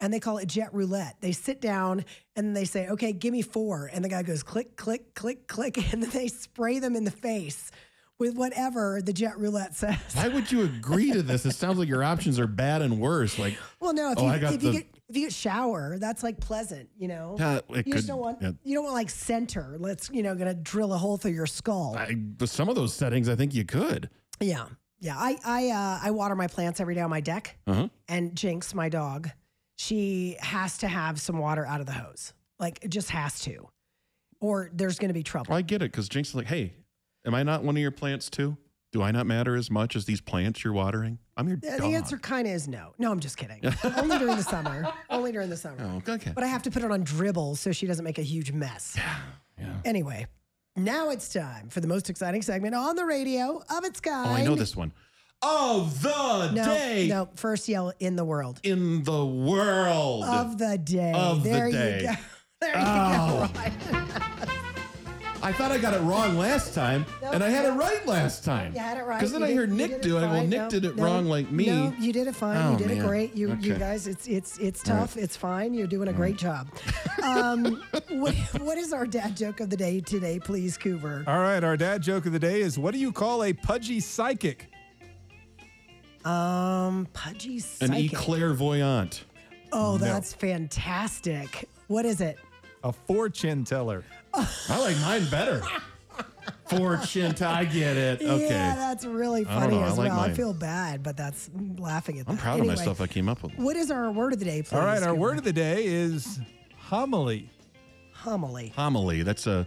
S3: And they call it jet roulette. They sit down and they say, okay, give me four. And the guy goes click, click, click, click. <laughs> And then they spray them in the face with whatever the jet roulette says.
S4: Why would you agree to this? It sounds like your options are bad and worse. Like, <laughs>
S3: Well, no, if
S4: Oh,
S3: you
S4: I got
S3: if you get if you get shower, that's like pleasant, you know.
S4: It
S3: you just don't want
S4: yeah.
S3: you don't want like center. Let's you know gonna drill a hole through your skull.
S4: I, but some of those settings, I think you could.
S3: yeah, yeah. I I uh, I water my plants every day on my deck,
S4: Uh-huh.
S3: and Jinx, my dog, she has to have some water out of the hose. Like it just has to, or there's gonna be trouble.
S4: Well, I get it because Jinx is like, hey, am I not one of your plants too? Do I not matter as much as these plants you're watering? I'm your uh,
S3: The
S4: dog.
S3: the answer kind of is no. No, I'm just kidding. <laughs> Only during the summer. Only during the summer.
S4: Oh, okay.
S3: But I have to put it on dribble so she doesn't make a huge mess.
S4: Yeah. yeah.
S3: Anyway, now it's time for the most exciting segment on the radio of its kind.
S4: Oh, I know this one. Of the
S3: No,
S4: day
S3: no. First yell in the world.
S4: in the world.
S3: Of the day.
S4: Of the
S3: there
S4: day. <laughs>
S3: you go. There you
S4: Oh.
S3: go. Ryan. <laughs>
S4: I thought I got it wrong last time,
S3: Nope,
S4: and I had it
S3: nope.
S4: right last time.
S3: You had it right.
S4: Because then
S3: You
S4: I
S3: did-
S4: heard
S3: you
S4: Nick
S3: did it
S4: do it. Well,
S3: fine.
S4: Nick
S3: No,
S4: did it
S3: no,
S4: wrong like me.
S3: No, you did it fine.
S4: Oh,
S3: you did it great. You you
S4: Okay.
S3: guys, it's it's it's
S4: All right.
S3: tough. It's fine. You're doing a great job. Um, <laughs> what, what is our dad joke of the day today, please, Cooper?
S18: All right, our dad joke of the day is what do you call a pudgy psychic?
S3: Um, pudgy
S4: An
S3: psychic.
S4: eclairvoyant.
S3: Oh,
S18: No.
S3: that's fantastic. What is it?
S18: A fortune teller.
S4: I like mine better. Fortune. I get it. Okay.
S3: Yeah, that's really
S4: I don't
S3: funny
S4: know. I
S3: as
S4: like
S3: well. I
S4: mine.
S3: feel bad, but that's laughing at that.
S4: I'm proud
S3: Anyway,
S4: of myself. I came up with.
S3: What is our word of the day, please?
S18: All right, our
S3: Cooper?
S18: word of the day is homily.
S3: homily.
S4: Homily. That's a,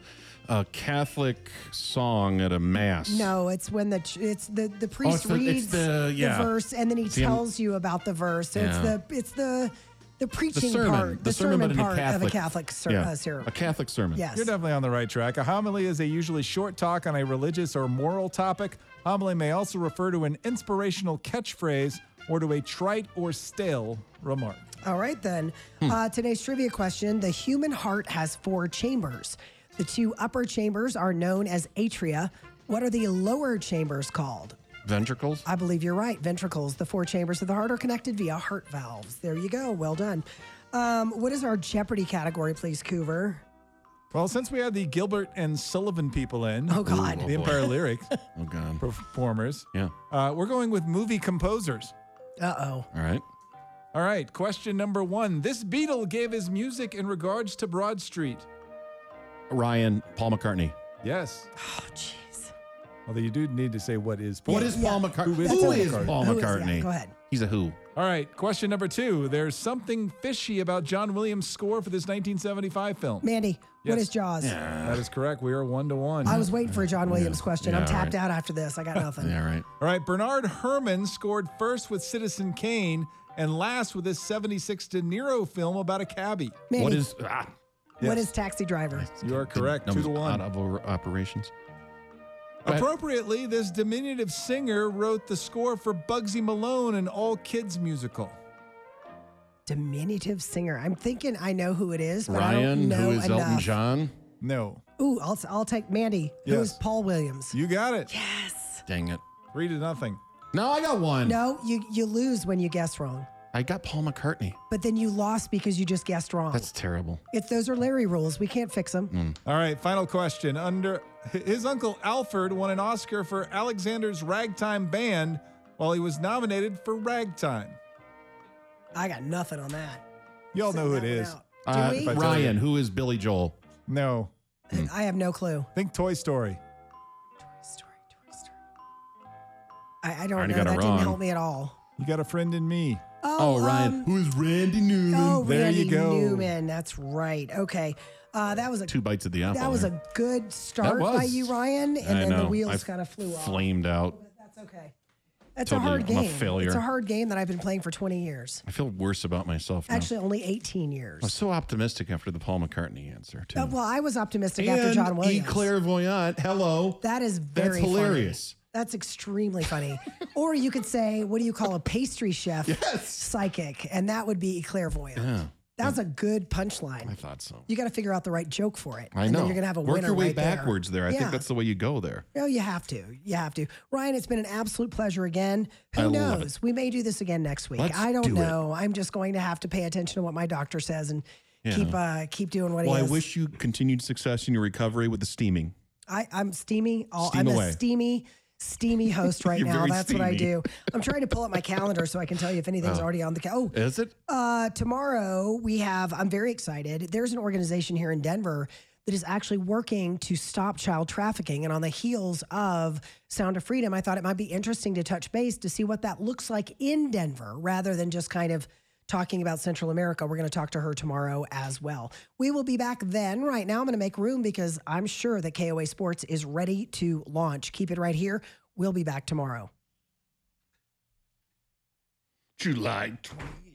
S4: a Catholic song at a mass.
S3: No, it's when the ch- it's the the priest
S4: Oh, it's the- it's
S3: reads
S4: the- yeah.
S3: verse and then he
S4: See, I'm-
S3: tells you about the verse. So it's the it's the the preaching
S4: sermon.
S3: part,
S4: The
S3: the,
S4: sermon, but in a
S3: part of a
S4: Catholic-
S3: Catholic ser-
S4: yeah,
S3: uh, ser-
S4: a Catholic sermon.
S3: Yes.
S18: You're definitely on the right track. A homily is a usually short talk on a religious or moral topic. Homily may also refer to an inspirational catchphrase or to a trite or stale remark.
S3: All right, then.
S4: Hmm.
S3: Uh, today's trivia question The human heart has four chambers. The two upper chambers are known as atria. What are the lower chambers called?
S4: Ventricles.
S3: I believe you're right. Ventricles. The four chambers of the heart are connected via heart valves. There you go. Well done. Um, what is our Jeopardy category, please, Coover?
S18: Well, since we had the Gilbert and Sullivan people in,
S3: Oh, God.
S18: the
S3: Oh, boy.
S18: Empire Lyrics <laughs>
S4: Oh God.
S18: performers,
S4: Yeah.
S18: uh, we're going with movie composers.
S3: Uh oh.
S4: All right.
S18: All right, question number one. This Beatle gave his music in regards to Broad Street.
S4: Ryan. Paul McCartney.
S18: Yes.
S3: Oh, jeez.
S18: Although you do need to say what is Paul.
S4: What is Paul McCartney?
S18: Who is Paul McCartney?
S3: Who is- yeah,
S4: McCartney?
S3: go ahead.
S4: He's a who.
S18: All right, question number two. There's something fishy about John Williams' score for this 1975 film.
S3: Mandy, what
S18: Yes.
S3: is Jaws?
S18: That is correct. We are one to one.
S3: I was waiting for a John Williams question. I'm
S4: Yeah,
S3: tapped
S4: right.
S3: out after this. I got <laughs> nothing.
S4: Yeah. Right.
S18: All right, Bernard Herrmann scored first with Citizen Kane and last with his 76 De Niro film about a cabbie.
S3: Mandy,
S4: What is? Ah,
S3: what
S18: Yes.
S3: is Taxi Driver?
S18: You are correct. Two to one.
S4: Out of our operations. Go ahead.
S18: Appropriately, this diminutive singer wrote the score for Bugsy Malone, an all kids musical.
S3: Diminutive singer. I'm thinking I know who it is, but I
S4: Ryan.
S3: don't know
S4: Who is
S3: enough.
S4: Elton John?
S18: No.
S3: Ooh, I'll, I'll take Mandy. Who is
S18: Yes.
S3: Paul Williams?
S18: You got it.
S3: Yes.
S4: Dang it.
S18: Three to nothing.
S4: No, I got one.
S3: No, you you lose when you guess wrong.
S4: I got Paul McCartney.
S3: But then you lost because you just guessed wrong.
S4: That's terrible.
S3: It's those are Larry rules. We can't fix them.
S4: Mm.
S18: All right, final question. Under his uncle Alfred won an Oscar for Alexander's Ragtime Band while he was nominated for Ragtime.
S3: I got nothing on that.
S18: You all know who it is.
S3: that one
S18: is.
S3: out. Do
S4: Uh,
S3: we?
S18: if I tell
S4: Ryan. Who is Billy Joel?
S18: No.
S3: I have no clue.
S18: Think Toy Story.
S3: Toy Story, Toy Story. I, I don't
S4: Already
S3: know.
S4: got it
S3: That didn't help me at all.
S18: You got a friend in me.
S4: Oh, Ryan.
S3: um,
S4: who is Randy Newman?
S3: Oh,
S18: There
S3: Randy
S18: you go.
S3: Newman. That's right. Okay. Uh, that was a
S4: Two bites of the apple.
S3: that was a good start by you, Ryan, and
S4: I
S3: then
S4: know.
S3: the wheels kind of flew off.
S4: Flamed out.
S3: That's okay. That's
S4: Totally,
S3: a hard
S4: I'm a
S3: game.
S4: failure.
S3: It's a hard game that I've been playing for 20 years.
S4: I feel worse about myself now.
S3: Actually, only 18 years.
S4: I was so optimistic after the Paul McCartney answer too.
S3: Uh, well, I was optimistic after
S4: and
S3: John
S4: E
S3: Williams.
S4: clairvoyant. Hello.
S3: That is
S4: That's
S3: very funny.
S4: hilarious.
S3: That's extremely funny. <laughs> or you could say, what do you call a pastry chef psychic? And that would be clairvoyant.
S4: Yeah,
S3: That's a good punchline.
S4: I thought so.
S3: You got to figure out the right joke for it.
S4: I
S3: and
S4: know.
S3: Then you're to have a
S4: Work
S3: winner
S4: your way
S3: right
S4: backwards there. I
S3: Yeah.
S4: think that's the way you go there.
S3: No, you have to. You have to. Ryan, it's been an absolute pleasure again. Who
S4: I love
S3: knows? We may do this again next week.
S4: Let's
S3: I don't
S4: do it.
S3: know. I'm just going to have to pay attention to what my doctor says and
S4: Yeah.
S3: keep uh, keep doing what
S4: Well,
S3: he Well,
S4: I
S3: is.
S4: wish you continued success in your recovery with the steaming.
S3: I, I'm steamy. All,
S4: Steam
S3: I'm
S4: away.
S3: a steamy, steamy host right <laughs> now. That's what I do. <laughs> I'm trying to pull up my calendar so I can tell you if anything's
S4: Oh.
S3: already on the ca- Oh,
S4: Is it?
S3: uh, tomorrow we have. I'm very excited. There's an organization here in Denver that is actually working to stop child trafficking, and on the heels of Sound of Freedom, I thought it might be interesting to touch base to see what that looks like in Denver, rather than just kind of talking about Central America. We're going to talk to her tomorrow as well. We will be back then. Right now, I'm going to make room because I'm sure that KOA Sports is ready to launch. Keep it right here. We'll be back tomorrow.
S4: July 28th.